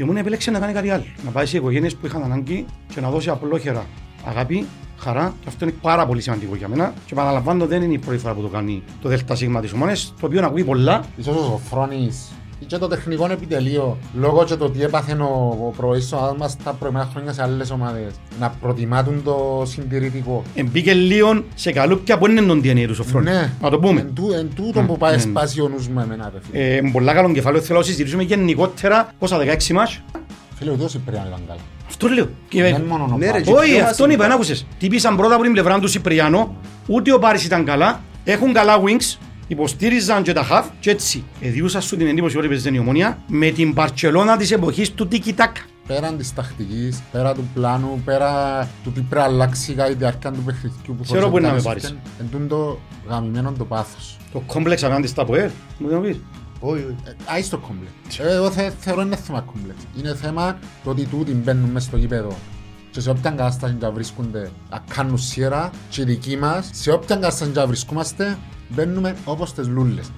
Η ομόνια επέλεξε να κάνει κάτι άλλο. Να πάει σε οικογένειες που είχαν ανάγκη και να δώσει απλόχερα αγάπη, χαρά. Και αυτό είναι πάρα πολύ σημαντικό για μένα. Και παραλαμβάνω δεν είναι η πρώτη φορά που το κάνει το ΔΣ της ομόνιας, το οποίο ακούει πολλά. Ίσως ο Σοφρόνης και το τεχνικό επιτελείο, λόγω και το τι έπαθε ο, ο προοίσσονας μας τα προηγούμενα χρόνια σε άλλες ομάδες, να προτιμάτουν το συντηρητικό. Εμπήκε λίγο σε καλούπια που είναι τον DNA του Σοφρόνη. Ναι. Να το πούμε. Εν, τού, εν τούτο που πάει σπάσει ο νους μου εμένα, ρε φίλε. Ε, πολλά καλό κεφάλαιο θέλω να συζητήσουμε γενικότερα πόσα 16 μάτς. Φίλε, ούτε ο Σιπριάν ήταν καλά. Αυτό λέω. Και, Δεν μόνο ο Ναι, ρε, Πάκης. και όχι, πιο αυτόν είπα, βασικά. να άκουσες. Τι πήσαν πρώτα από την πλευρά του Σιπριάνο, ούτε ο Πάρης ήταν καλά, έχουν καλά wings, υποστήριζαν και τα half και έτσι. Εδιούσα σου την εντύπωση ότι παίζεται η ομόνια με την Παρτσελώνα της εποχής του Τίκι Τάκα. Πέραν της τακτικής, πέρα του πλάνου, πέρα του τι πρέπει να αλλάξει κατά τη διάρκεια του παιχνιδιού που Ξέρω χωρίς που είναι να με εμφανίστηκε, Εν τούν το γαμημένο το πάθος. Το κόμπλεξ απέναντι στα ΠΟΕ, μου το πεις. Όχι, όχι. Ε, Άι στο κόμπλεξ. Ε, Εγώ θε- θεωρώ είναι θέμα κόμπλεξ. Είναι θέμα το ότι τούτοι μπαίνουν μέσα στο γήπεδο και σε όποια κατάσταση να βρίσκονται να κάνουν σιέρα και οι δικοί μας, σε όποια κατάσταση να βρισκόμαστε, μπαίνουμε όπως τις λούλες.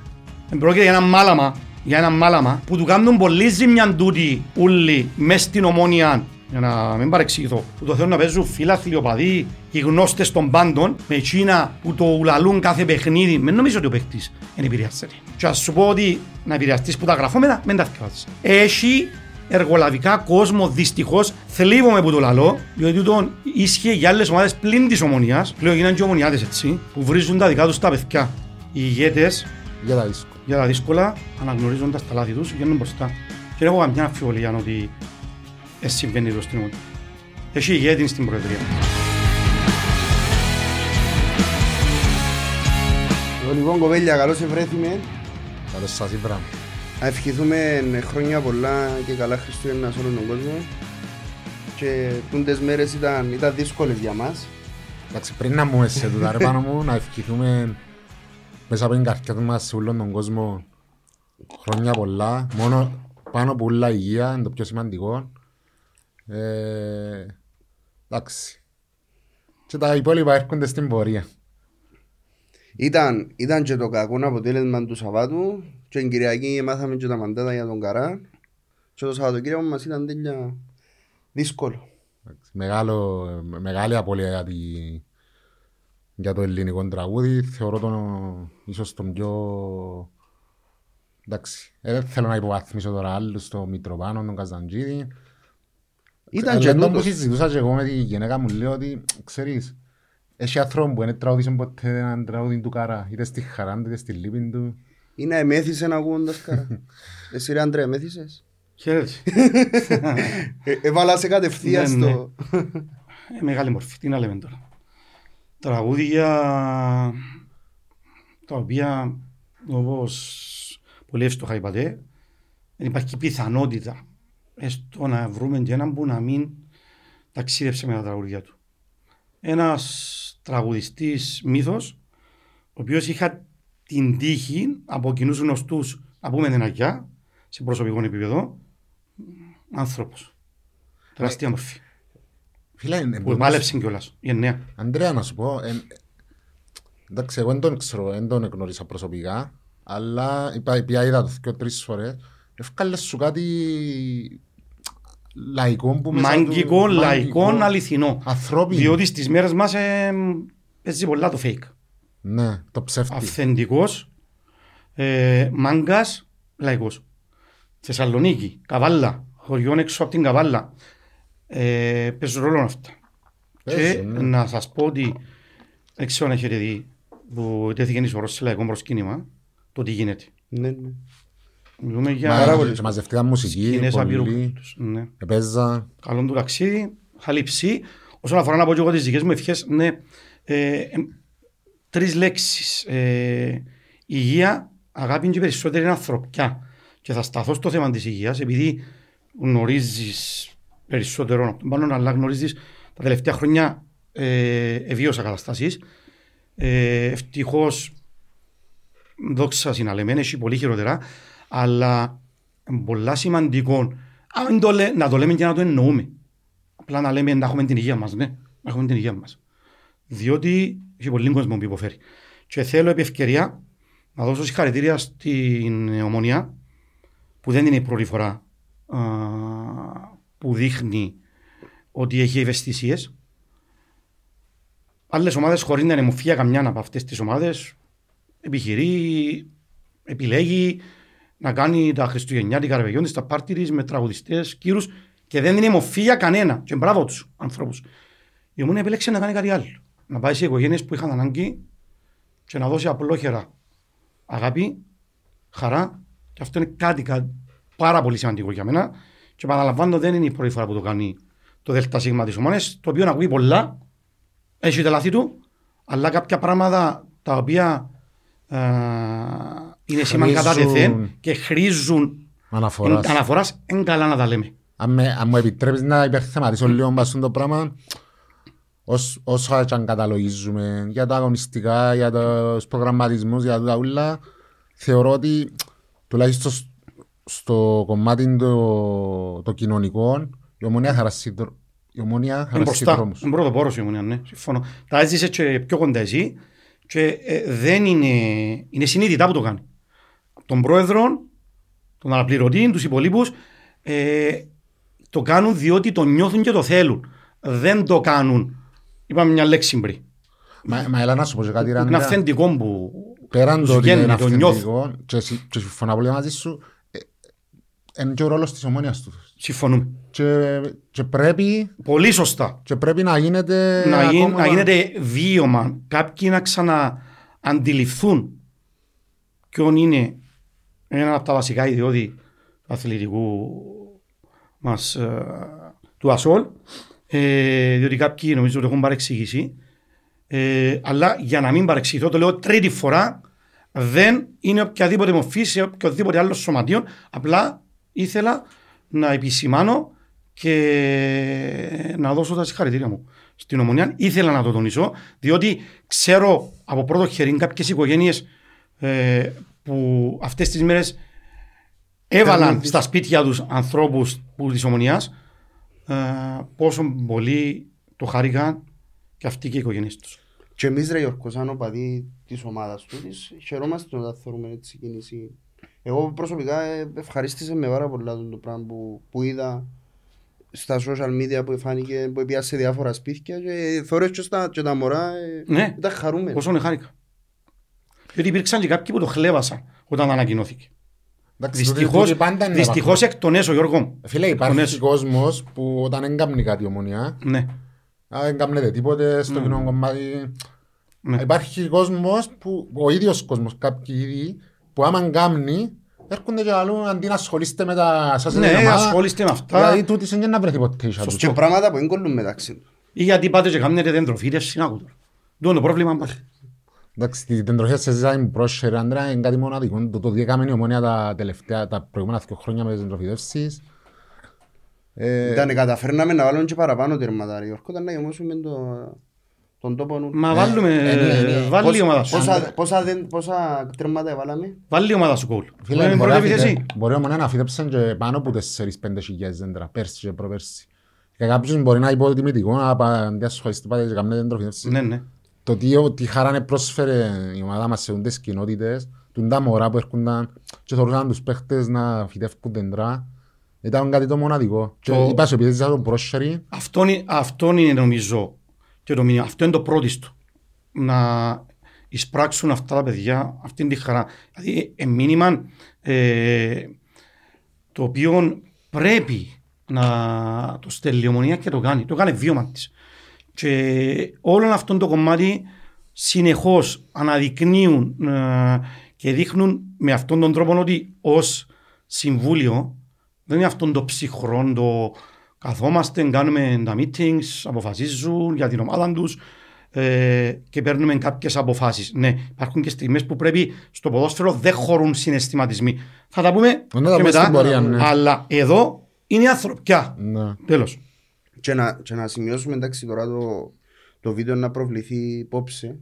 Ε, Πρόκειται για ένα μάλαμα, για ένα μάλαμα που του κάνουν πολύ ζημιά τούτοι ούλοι μες στην ομόνια για να μην παρεξηγηθώ, που το θέλουν να παίζουν φίλαθλοι οπαδοί, οι γνώστες των πάντων, με εκείνα που το ουλαλούν κάθε παιχνίδι, δεν νομίζω ότι ο παίκτης είναι επηρεάζεται. Και ας σου πω ότι να επηρεαστείς που τα γραφόμενα, μην τα θυκάζεις. Έχει εργολαβικά κόσμο δυστυχώς θλίβομαι που το λαλώ, διότι τούτο ίσχυε για άλλες ομάδες πλην της ομονίας, πλέον γίνανε και ομονιάτες έτσι, που βρίζουν τα δικά τους τα παιδιά. Οι ηγέτες Για τα δύσκολα. για τα δύσκολα, αναγνωρίζοντας τα λάθη τους, βγαίνουν μπροστά. Και δεν έχω καμιά αμφιβολία ότι ε, συμβαίνει το στην ομόνια. Έχει ηγέτη στην Προεδρία. Το Λοιπόν, κοπέλια, καλώς ευρέθημε. Καλώς σας είπα. Να ευχηθούμε χρόνια πολλά και καλά Χριστούγεννα σε όλον τον κόσμο. Και τούντες μέρες ήταν, ήταν δύσκολες για μας. Εντάξει, πριν να μου έσαι τούτα ρε πάνω μου, να ευχηθούμε μέσα από την καρδιά μας σε όλον τον κόσμο χρόνια πολλά. Μόνο πάνω από όλα υγεία είναι το πιο σημαντικό. Ε, εντάξει. Και τα υπόλοιπα έρχονται στην πορεία. Ήταν, ήταν και το κακό αποτέλεσμα του Σαββάτου και την Κυριακή μάθαμε και τα μαντάτα για τον Καρά και το Σαββατοκύριακο μας ήταν τέλεια δύσκολο. Εντάξει, Μεγάλο, μεγάλη απώλεια για, τη, για το ελληνικό τραγούδι. Θεωρώ τον ίσως τον πιο... Εντάξει, ε, δεν θέλω να υποβαθμίσω τώρα άλλους, τον Μητροπάνο, τον Καζαντζίδη. Ήταν και Αλλά το που τούτος. συζητούσα και εγώ με τη γυναίκα μου λέω ότι, ξέρεις, έχει άνθρωπο που δεν τραγουδίσαν ποτέ έναν τραγούδι του Καρά, είτε στη χαρά του, είτε στη λύπη του. Ή να εμέθησε να ακούγοντας Καρά. Εσύ ρε Άντρε εμέθησες; Χαίρετε. Ε, Έβαλα σε κατευθείαν Ναι, στο... Ε, μεγάλη μορφή, τι να λέμε τώρα. Τραγούδια τα οποία όπως πολύ εύστοχα είπατε δεν υπάρχει πιθανότητα έστω να βρούμε και έναν που να μην ταξίδεψε με τα τραγούδια του. Ένας τραγουδιστής μύθος ο οποίος είχα την τύχη από κοινούς γνωστούς να πούμε ένα γεια σε προσωπικό επίπεδο άνθρωπος. Τεράστια μορφή. Φίλε, εν- Που μάλεψε κιόλας, γενναία. Αντρέα, να σου πω, εν, εντάξει, εγώ δεν τον ξέρω, δεν τον γνώρισα προσωπικά, αλλά είπα, είπα είδα το και τρεις φορές, ευκάλε σου κάτι λαϊκό που μέσα Μαγκικό, του... λαϊκό, μαγκικό, αληθινό. Ανθρώπινο. Διότι στις μέρες μας ε, παίζει πολλά το fake. Ναι, το ψεύτη. Αυθεντικός, ε, μάγκας, λαϊκός. Θεσσαλονίκη, Καβάλα, χωριών έξω από την Καβάλα. Ε, παίζουν ρόλο αυτά. Παίζουν, και ναι. να σας πω ότι δεν ξέρω αν έχετε δει που τέθηκε η σωρός σε λαϊκό προσκύνημα το τι γίνεται. Ναι, ναι. Μιλούμε για Μα, πολύ. και μαζευτήκαν μουσική, σκηνές απειρού πολύ, κούτους. Ναι. επέζα, καλό του ταξίδι, θα λείψει. Όσον αφορά να πω και εγώ τις δικές μου ευχές, ναι, ε, ε, τρεις λέξεις. Ε, υγεία, αγάπη και περισσότερη ανθρωπιά. Και θα σταθώ στο θέμα της υγείας, επειδή γνωρίζεις περισσότερο από τον πάνω, αλλά γνωρίζεις τα τελευταία χρόνια ε, ευίωσα καταστάσεις. Ε, ευτυχώς, δόξα συναλεμένη, έχει πολύ χειρότερα, αλλά πολλά σημαντικό αν το λέ, να το λέμε και να το εννοούμε. Απλά να λέμε να έχουμε την υγεία μας, ναι, να έχουμε την υγεία μας. Διότι έχει πολύ κόσμο που υποφέρει. Και θέλω επί ευκαιρία να δώσω συγχαρητήρια στην Ομονία που δεν είναι η πρώτη φορά α, που δείχνει ότι έχει ευαισθησίες. Άλλες ομάδες, χωρίς να είναι μοφία καμιά από αυτές τις ομάδες, επιχειρεί, επιλέγει να κάνει τα Χριστουγεννιάτικα ρεβεγιόν της, τα πάρτι της με τραγουδιστές, κύρους και δεν είναι μοφία κανένα. Και μπράβο τους ανθρώπους. Η Ομόνια επέλεξε να κάνει κάτι άλλο. Να πάει σε οικογένειες που είχαν ανάγκη και να δώσει απλόχερα αγάπη, χαρά και αυτό είναι κάτι, κάτι πάρα πολύ σημαντικό για μένα και παραλαμβάνω δεν είναι η πρώτη φορά που το κάνει το ΔΣ της Ομόνιας το οποίο ακούει πολλά, έχει τα λάθη του αλλά κάποια πράγματα τα οποία ε, είναι σημαντικά τεθέν και χρήζουν Αναφοράς. αναφοράς, είναι καλά να τα λέμε. Αν, με, αν μου επιτρέπεις να υπερθεματίσω λίγο μπας το πράγμα, ως, όσο και αν καταλογίζουμε για τα αγωνιστικά, για τους προγραμματισμούς, για τα ούλα, θεωρώ ότι τουλάχιστον σ- στο κομμάτι το, το κοινωνικό, η ομονία χαράσει, δρο- η ομονία Είναι χαράσει μπροστά, δρόμους. είναι πρώτο πόρος η Ομονία, ναι, συμφωνώ. Τα έζησε και πιο κοντά εσύ και ε, δεν είναι, είναι συνείδητα που το κάνει. Τον πρόεδρο, τον αναπληρωτή, τους υπολείπους, ε, το κάνουν διότι το νιώθουν και το θέλουν. Δεν το κάνουν, είπαμε μια λέξη πριν. Μα, μα έλα να σου πω και κάτι, Είναι Ράντα. αυθεντικό που Πέραν τους το ότι βγαίνει, είναι το νιώθουν. αυθεντικό και, συ- και συμφωνώ πολύ μαζί σου, ε, είναι και ο ρόλος της ομόνιας του. Συμφωνούμε. Και, και, πρέπει, Πολύ σωστά. και πρέπει να γίνεται να, γι- ακόμα- να γίνεται βίωμα. Κάποιοι να ξανααντιληφθούν ποιον είναι ένα από τα βασικά ιδιώδη του αθλητικού μας ε, του ΑΣΟΛ ε, διότι κάποιοι νομίζω ότι έχουν παρεξηγήσει ε, αλλά για να μην παρεξηγηθώ το λέω τρίτη φορά δεν είναι οποιαδήποτε μορφή σε οποιοδήποτε άλλο σωματείο απλά ήθελα να επισημάνω και να δώσω τα συγχαρητήρια μου στην ομονία. Ήθελα να το τονίσω, διότι ξέρω από πρώτο χέρι κάποιες οικογένειες ε, που αυτές τις μέρες έβαλαν στα σπίτια τους ανθρώπους που της ομονίας ε, πόσο πολύ το χάρηκαν και αυτοί και οι οικογένειες τους. Και εμείς ρε Γιώργο, σαν οπαδοί της ομάδας του, της, χαιρόμαστε όταν θεωρούμε έτσι κίνηση. Εγώ προσωπικά ε, ευχαρίστησα με πάρα πολλά το πράγμα που, που είδα στα social media που φάνηκε, που πήγα σε διάφορα σπίτια και θωρές και, στα, και τα μωρά ε, Ναι. ήταν χαρούμενοι. Πόσο χάρηκα. Διότι υπήρξαν και κάποιοι που το χλέβασαν όταν ανακοινώθηκε. Εντάξει, τούτοι- Δυστυχώς, τούτοι πάντα είναι δυστυχώς υπάρχουν. εκ των έσω Γιώργο. μου. Φίλε, Τον υπάρχει έσω. κόσμος που όταν δεν κάνει κάτι η ομονία, Ναι. α, δεν κάνετε τίποτε στο κοινό κομμάτι. Ναι. Υπάρχει κόσμος που, ο ίδιος κόσμος, κάποιοι ήδη, που άμα κάνει, έρχονται και αλλού αντί να ασχολείστε με τα σας Ναι, την ομάδα, ασχολείστε με αυτά. Δηλαδή τούτοι είναι να βρεθεί ποτέ ίσα τους. Και πράγματα που δεν κολλούν μεταξύ τους. Ή γιατί πάτε και κάνετε δεντροφύτευση, να ακούτε. Το είναι το πρόβλημα μας. Εντάξει, την τροχιά σε ζητάει πρόσχερε, Άντρα, είναι κάτι μοναδικό. Το, το διέκαμε η ομονία τα τελευταία, τα προηγούμενα δύο χρόνια με τις εντροφιδεύσεις. Ε, Ήταν καταφέρναμε να βάλουμε και παραπάνω τέρματα ρε Γιώργο, ήταν να γεμώσουμε το, τον τόπο νου. Μα βάλουμε, ε, ναι, ναι. βάλει η ομάδα σου. Πόσα, πόσα, δεν- πόσα τέρματα βάλαμε; Βάλει η ομάδα σου κόλ. Φίλε, Είναι μπορεί πρώτη να φύτε- επίθεση. μπορεί όμως να φύτεψαν και πάνω από 4-5 χιλιάδες δέντρα, πέρσι και προπέρσι. Για κάποιους μπορεί να είναι υποτιμητικό να πα- αντί ασχολείστε πάτε και κάνετε εντροφιδεύσεις. Ναι, ναι. Το τι, τι χαρά να πρόσφερε η ομάδα μας σε τις κοινότητες, τούν τα μωρά που έρχονταν και θεωρούσαν τους παίχτες να φυτεύκουν δέντρα, ήταν κάτι το μοναδικό. Και Το- είπα σου, επειδή ήταν το πρόσχερι, Αυτό είναι, αυτό είναι νομίζω και το μήνυμα. Αυτό είναι το πρώτο του. Να εισπράξουν αυτά τα παιδιά αυτήν τη χαρά. Δηλαδή, ε, μήνυμα ε, το οποίο πρέπει να το στέλνει η ομονία και το κάνει. Το κάνει βίωμα της. Και όλο αυτό το κομμάτι συνεχώς αναδεικνύουν ε, και δείχνουν με αυτόν τον τρόπο ότι ως συμβούλιο δεν είναι αυτόν το ψυχρό, το καθόμαστε, κάνουμε τα meetings, αποφασίζουν για την ομάδα τους ε, και παίρνουμε κάποιες αποφάσεις. Ναι, υπάρχουν και στιγμές που πρέπει στο ποδόσφαιρο δεν χωρούν συναισθηματισμοί. Θα τα πούμε Να τα και πούμε μετά, στην πορεία, ναι. αλλά εδώ είναι ανθρωπιά. ναι. Τέλος. Και να, και να σημειώσουμε εντάξει τώρα το, το βίντεο να προβληθεί υπόψη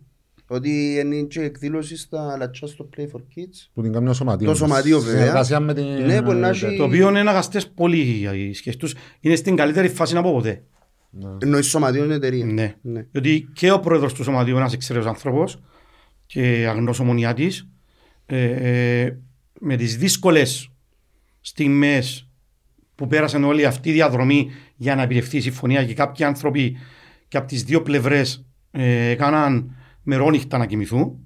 ότι είναι και εκδήλωση στα Λατσά στο Play for Kids. που την κάνει ο σωματείο. Το μας. σωματείο, βέβαια. Συνεργασία με την... Ναι, που να έχει- Το οποίο είναι αγαστές πολύ οι σχέσεις τους. Είναι στην καλύτερη φάση από ποτέ. Εννοείς σωματείο εταιρεία. Ναι. Ναι. Διότι και ο πρόεδρος του σωματείου είναι ένας εξαιρετικός άνθρωπος και αγνός ομονιάτης ε, ε, με τις δύσκολες στιγμές που πέρασαν όλη αυτή η διαδρομή για να επιτευχθεί η συμφωνία και κάποιοι άνθρωποι και από τις δύο πλευρές ε, έκαναν μερόνυχτα να κοιμηθούν.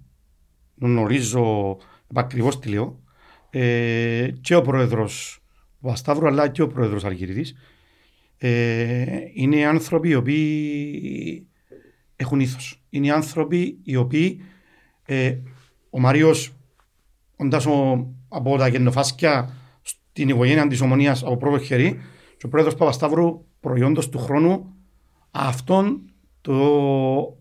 Γνωρίζω ακριβώς τι λέω. Ε, και ο πρόεδρος Παπασταύρου αλλά και ο πρόεδρος Αργυρίδης ε, είναι άνθρωποι οι οποίοι έχουν ήθος. Είναι άνθρωποι οι οποίοι ε, ο Μάριος όντας ο, από τα γεννοφάσκια στην οικογένεια της Ομονίας από πρώτο χέρι και ο πρόεδρος Παπασταύρου προϊόντος του χρόνου αυτόν το,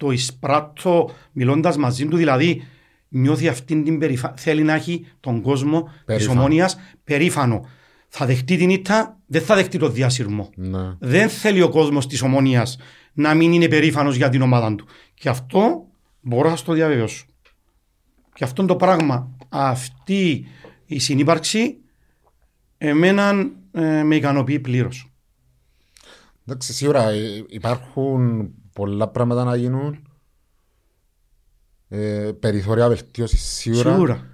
το εισπράττω μιλώντας μαζί του δηλαδή νιώθει αυτήν την περηφάνεια θέλει να έχει τον κόσμο της Περήφανο. Ομόνιας περήφανο θα δεχτεί την ήττα, δεν θα δεχτεί το διασύρμο. Ναι. Δεν θέλει ο κόσμος της Ομόνιας να μην είναι περήφανος για την ομάδα του. Και αυτό μπορώ να σας το διαβεβαιώσω. Και αυτό το πράγμα, αυτή η συνύπαρξη, εμένα ε, με ικανοποιεί πλήρως. Εντάξει, σίγουρα ε, υπάρχουν πολλά πράγματα να γίνουν. Ε, περιθώρια βελτίωσης σίγουρα. Σίγουρα.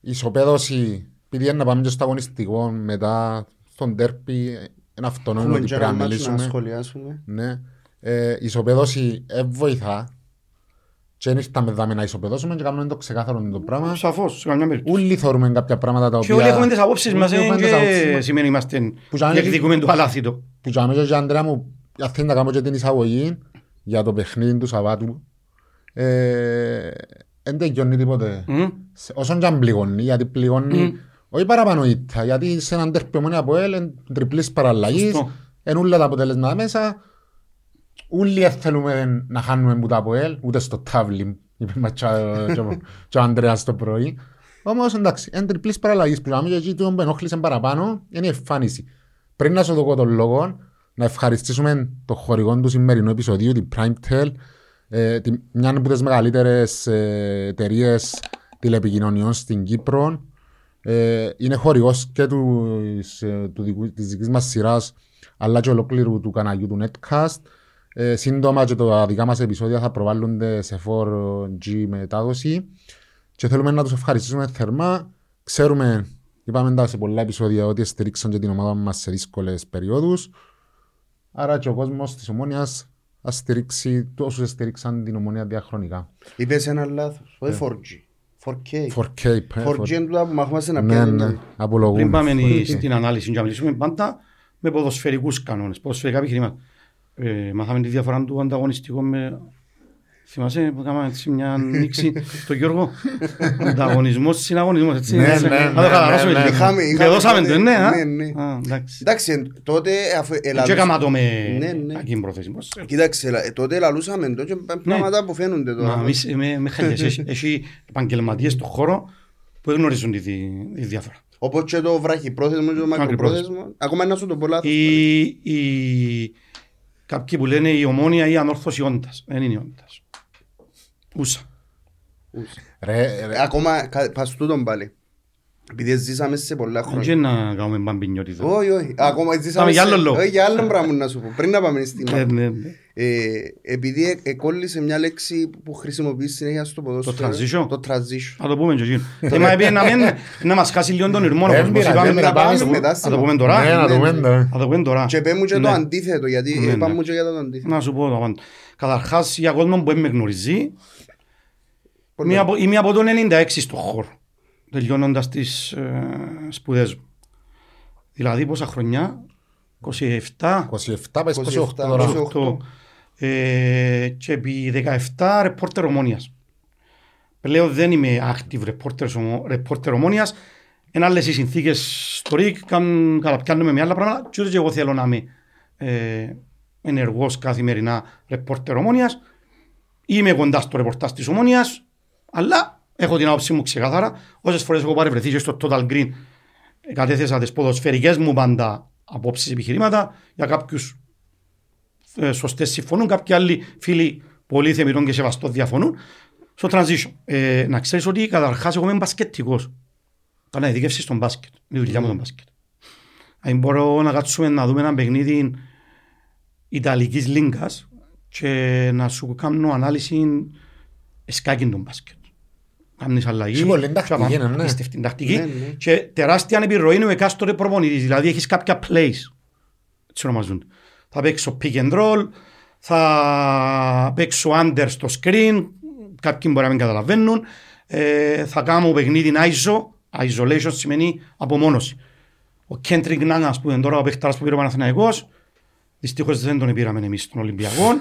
Ισοπαίδωση, επειδή είναι να πάμε και στο αγωνιστικό μετά στον τέρπι, είναι αυτονόητο Έχουμε ότι και πρέπει ένα να μάτσο να μιλήσουμε. σχολιάσουμε. Ναι. Ε, ισοπαίδωση ε, βοηθά. Και δεν ήρθαμε δάμε να ισοπαίδωσουμε και κάνουμε το ξεκάθαρο το πράγμα. Σαφώς, σε καμιά περίπτωση. Όλοι θεωρούμε κάποια πράγματα τα Και οποία... όλοι έχουμε τις απόψεις μας, Όλοι ε, έχουμε τις απόψεις και μας. σημαίνει είμαστε Που σαν- διεκδικούμε το αλάθητο. Που και αμέσως, Αντρέα μου, αν θέλει να κάνω και την εισαγωγή για το παιχνίδι του Σαββάτου, ε, δεν τελειώνει τίποτε. Μμ. Σε- Όσον και αν πληγώνει, γιατί πληγώνει, Μμ. όχι παραπάνω ήττα, γιατί σε έναν τέρπι ομόνια από ελ, εν τριπλής παραλλαγής, Σωστό. εν όλα τα αποτελέσματα μέσα, όλοι δεν θέλουμε να χάνουμε που τα από ελ, ούτε στο τάβλι, είπε μας και ο- και ο- και ο Ανδρέας το πρωί. Όμως εντάξει, εν τριπλής παραλλαγής που κάνουμε και εκεί το που ενόχλησε παραπάνω είναι η εμφάνιση. Πριν να σου δω τον λόγο, να ευχαριστήσουμε το χορηγό του σημερινού επεισοδίου, την PrimeTel, ε, τη- μια από τις μεγαλύτερες ε, εταιρείες τηλεπικοινωνιών στην Κύπρο. Ε, είναι χορηγός και τους, ε, του δικού, της δικής μας σειράς, αλλά και ολόκληρου του καναλιού του Netcast. Ε, σύντομα και τα δικά μας επεισόδια θα προβάλλονται σε 4G μετάδοση και θέλουμε να τους ευχαριστήσουμε θερμά. Ξέρουμε, είπαμε τα σε πολλά επεισόδια, ότι στηρίξαν και την ομάδα μας σε δύσκολες περιόδους. Άρα και ο κόσμος της Ομόνιας θα στηρίξει όσους στηρίξαν την Ομόνια διαχρονικά. Είπες ένα λάθος, όχι 4G, 4K. 4K. 4G είναι τούτα που μαχόμαστε να Ναι, πιάνουν. ναι, Πριν απολογούμε. πάμε 4K. στην ανάλυση και να μιλήσουμε πάντα με ποδοσφαιρικούς κανόνες, ποδοσφαιρικά επιχειρήματα. Ε, μάθαμε τη διαφορά του ανταγωνιστικού με... Θυμάσαι που κάναμε έτσι μια νήξη στο Γιώργο; Ανταγωνισμός, συναγωνισμός, έτσι. Ναι, έτσι. ναι, Να ναι, το χαλαρώσουμε ναι, λίγο. ναι. Είχαμε- Και είχαμε δώσαμε τότε- το, ναι, α. ναι, ναι. Α, εντάξει. Εντάξει, εν- τότε αφού Και ελαλούσα- έκαμα το με Ναι, ναι. κακή πρόθεση. Πώς, ε, Κοίταξε, ελα- τότε λαλούσαμε το και πράγματα που φαίνονται Μα τώρα. εμείς με, με χαλιές. Έχει- Έχει επαγγελματίες στον χώρο που δεν γνωρίζουν τη, δι- τη διάφορα. Όπως και το βραχυπρόθεσμο και το μακροπρόθεσμο. Ακόμα να σου το πω λάθος. Η, η, κάποιοι που λένε η ομόνια ή η ανόρθωση όντας. Δεν είναι όντας. Ούσα. Ρε, ρε, Ακόμα κα- πας τούτον πάλι. Επειδή ζήσαμε σε πολλά Δεν χρόνια. να κάνουμε μπαμπινιώτη εδώ. Όχι, όχι. Ακόμα Πάμε ζήσαμε για σε... άλλο λόγο. Όχι, για άλλο πράγμα να σου πω. Πριν να πάμε στην Ναι, ναι, ναι. Ε, επειδή ε- εκόλλησε μια λέξη που χρησιμοποιείς συνέχεια στο ποδόσφαιρο. transition; Το transition. Θα το πούμε και εκείνο. Θέμα είπε να μην- να μας χάσει λίγο τον ηρμό. Δεν όπως πειράζει, είπαμε. δεν πειράζει, Θα πάμε το στο πούμε- μετάστημα. Θα το πούμε τώρα. ναι, να το ναι, πούμε ναι. τώρα. Θα το πούμε τώρα. Και πέ μου και το Ναι. αντίθετο, γιατί Ναι, είπαμε ναι. μου και για το αντίθετο. Να σου πω το πάντα. Καταρχάς για κόσμο που δεν με γνωρίζει, Πολύ Είμαι ωραία. από, είμαι από το 96 στο χώρο, τελειώνοντας τις ε, σπουδές μου. Δηλαδή πόσα χρονιά, 27, 27 πάει 28 27, τώρα. 28. 28 ε, και επί 17 ρεπόρτερ ομόνιας. Πλέον δεν είμαι active reporter, ομο- reporter ομόνιας. Είναι άλλες οι συνθήκες στο ΡΙΚ, καν- καταπιάνουμε με άλλα πράγματα και ούτε και εγώ θέλω να είμαι ε, ενεργός καθημερινά reporter ομόνιας. Είμαι κοντά στο ρεπορτάζ της ομόνιας, αλλά έχω την άποψή μου ξεκάθαρα. Όσες φορές έχω παρευρεθεί και στο Total Green ε, κατέθεσα τις ποδοσφαιρικές μου πάντα απόψεις επιχειρήματα για κάποιους ε, σωστές συμφωνούν, κάποιοι άλλοι φίλοι πολύ θεμητών και σεβαστών διαφωνούν. Στο transition. Ε, να ξέρεις ότι καταρχάς εγώ είμαι μπασκετικός. Κάνα ειδικεύση στον μπάσκετ. Είναι η δουλειά μου το μπάσκετ. Αν μπορώ να κάτσουμε να δούμε ένα παιχνίδι Ιταλικής λίγκας και να σου κάνω ανάλυση σκάκι τον μπάσκετ. Κάνεις αλλαγή. Έχει πολλή τακτική, Και ναι, ναι. απίστευτη τακτική. Ναι, ναι. Και τεράστια επιρροή είναι ο εκάστοτε προπονητής. Δηλαδή έχεις κάποια plays. Έτσι ονομαζούν. Θα παίξω pick and roll, θα παίξω under στο screen, κάποιοι μπορεί να μην καταλαβαίνουν. Ε, θα κάνω παιχνίδι ISO, isolation σημαίνει απομόνωση. Ο Κέντρικ Νάνα, που είναι τώρα ο παίχταρας που πήρε ο Παναθηναϊκός, δυστυχώς δεν τον πήραμε εμείς στον Ολυμπιακό.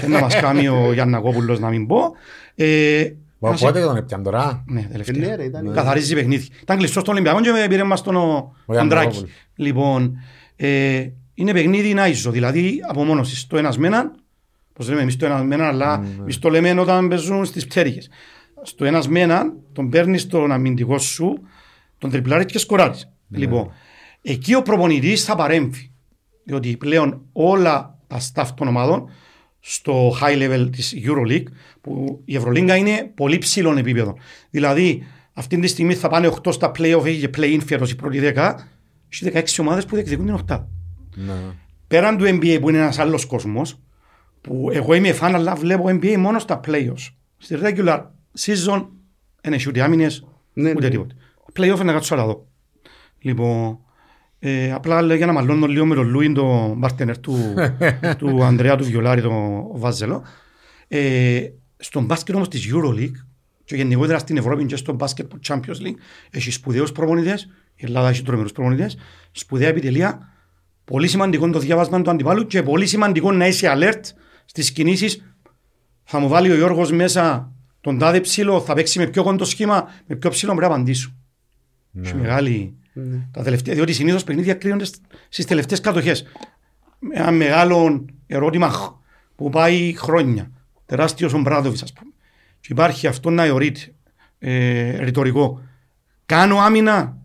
και να μας κάνει ο Γιάννακόπουλος να μην πω. Ε, Μα να σε- πότε τον έπιαν τώρα; ναι, Ε, ναι, τελευταία. ρε, ήταν- Καθαρίζει παιχνίδι. Ήταν κλειστός στον Ολυμπιακό και πήρε μας τον ο Ο Αντράκη. Γιαννακόπουλος. Λοιπόν, ε, είναι παιχνίδι νάιζο, δηλαδή απομόνωσης στο ένας με έναν, πώς λέμε εμείς το ένας με έναν, αλλά Ναι. εμείς το λέμε όταν παίζουν στις πτέρυγες. Στο ένας με έναν, τον παίρνεις τον αμυντικό σου, τον τριπλάρεις και σκοράρεις. Ναι. Λοιπόν, εκεί ο προπονητής θα παρέμβει, διότι πλέον όλα τα staff των ομάδων στο high level της EuroLeague που η Ευρωλίγκα είναι πολύ ψηλών επίπεδο. Δηλαδή αυτή τη στιγμή θα πάνε 8 στα play-off έχει και play-in φέτος η πρώτη 10 έχει 16 ομάδες που διεκδικούν την 8. Ναι. Πέραν του NBA που είναι ένας άλλος κόσμος που εγώ είμαι φαν αλλά βλέπω NBA μόνο στα play-offs. Στη regular season δεν έχει ούτε άμυνες Ναι, ούτε ναι. τίποτα. Play-off είναι να κάτσω να τα δω. Λοιπόν, ε, απλά λέω για να μαλώνω λίγο με τον Λούιν, τον partner του, του Ανδρέα του Βιολάρη, τον Βάζελο. Ε, στον μπάσκετ όμως της EuroLeague και γενικότερα στην Ευρώπη και στον μπάσκετ του Champions League έχει σπουδαίους προπονητές, η Ελλάδα έχει τρομερούς προπονητές, σπουδαία επιτελεία, πολύ σημαντικό είναι το διάβασμα του αντιπάλου και πολύ σημαντικό να είσαι alert στις κινήσεις. Θα μου βάλει ο Γιώργος μέσα τον τάδε ψήλο, θα παίξει με πιο κοντό σχήμα, με πιο ψήλο πρέπει να απαντήσω. Έχει μεγάλη... Ναι. Τα τελευταία, διότι συνήθως παιχνίδια κρίνονται στις τελευταίες κατοχές. Ένα μεγάλο ερώτημα χ, που πάει χρόνια. Τεράστιος ο Μπράδοβης ας πούμε. Και υπάρχει αυτό να αιωρείται ε, ρητορικό. Κάνω άμυνα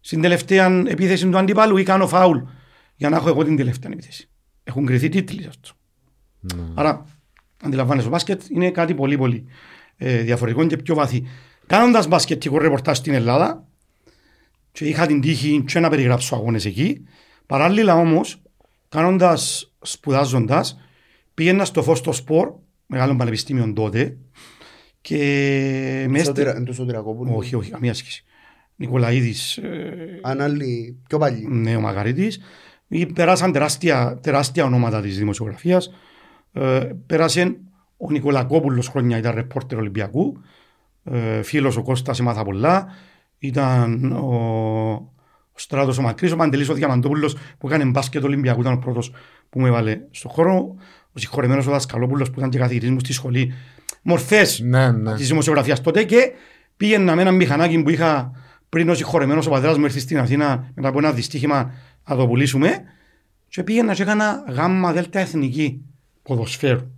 στην τελευταία επίθεση του αντιπάλου ή κάνω φάουλ για να έχω εγώ την τελευταία επίθεση. Έχουν κρυθεί τίτλοι σε αυτό. Ναι. Άρα, αντιλαμβάνεσαι, το μπάσκετ είναι κάτι πολύ πολύ ε, διαφορετικό και πιο βαθύ. Κάνοντας μπασκετικό ρεπορτάζ στην Ελλάδα, και είχα την τύχη και να περιγράψω αγώνες εκεί, παράλληλα όμως, κάνοντας, σπουδάζοντας, πήγαινα στο φως στο σπορ, μεγάλο πανεπιστήμιο τότε, και με έστει... Σωτήρα- Εν του Σωτηρακόπουλου. Όχι, όχι, καμία σχέση. Νικολαίδης, ε, Αν άλλοι πιο παλιοί. ναι, ο Μακαρίτης. Ή Περάσαν τεράστια, τεράστια ονόματα της δημοσιογραφίας. Ε, πέρασε ο Νικολακόπουλος χρόνια, ήταν ρεπόρτερ Ολυμπιακού. Ε, φίλος ο Κώστας, έμαθα πολλά. Ήταν ο, ο Στράτος ο Μακρύς, ο Παντελής ο Διαμαντόπουλος που έκανε μπάσκετ Ολυμπιακού, ήταν ο πρώτος που με έβαλε στον χώρο. Ο συγχωρεμένος ο Δασκαλόπουλος που ήταν και καθηγητής μου στη σχολή. Μορφές Ναι, ναι. της δημοσιογραφίας τότε και πήγαινα με ένα μηχανάκι που είχα πριν ο συγχωρεμένος ο πατέρας μου έρθει στην Αθήνα μετά από ένα δυστύχημα να το πουλήσουμε και πήγαινα και έκανα γάμμα δέλτα εθνική ποδοσφαίρου.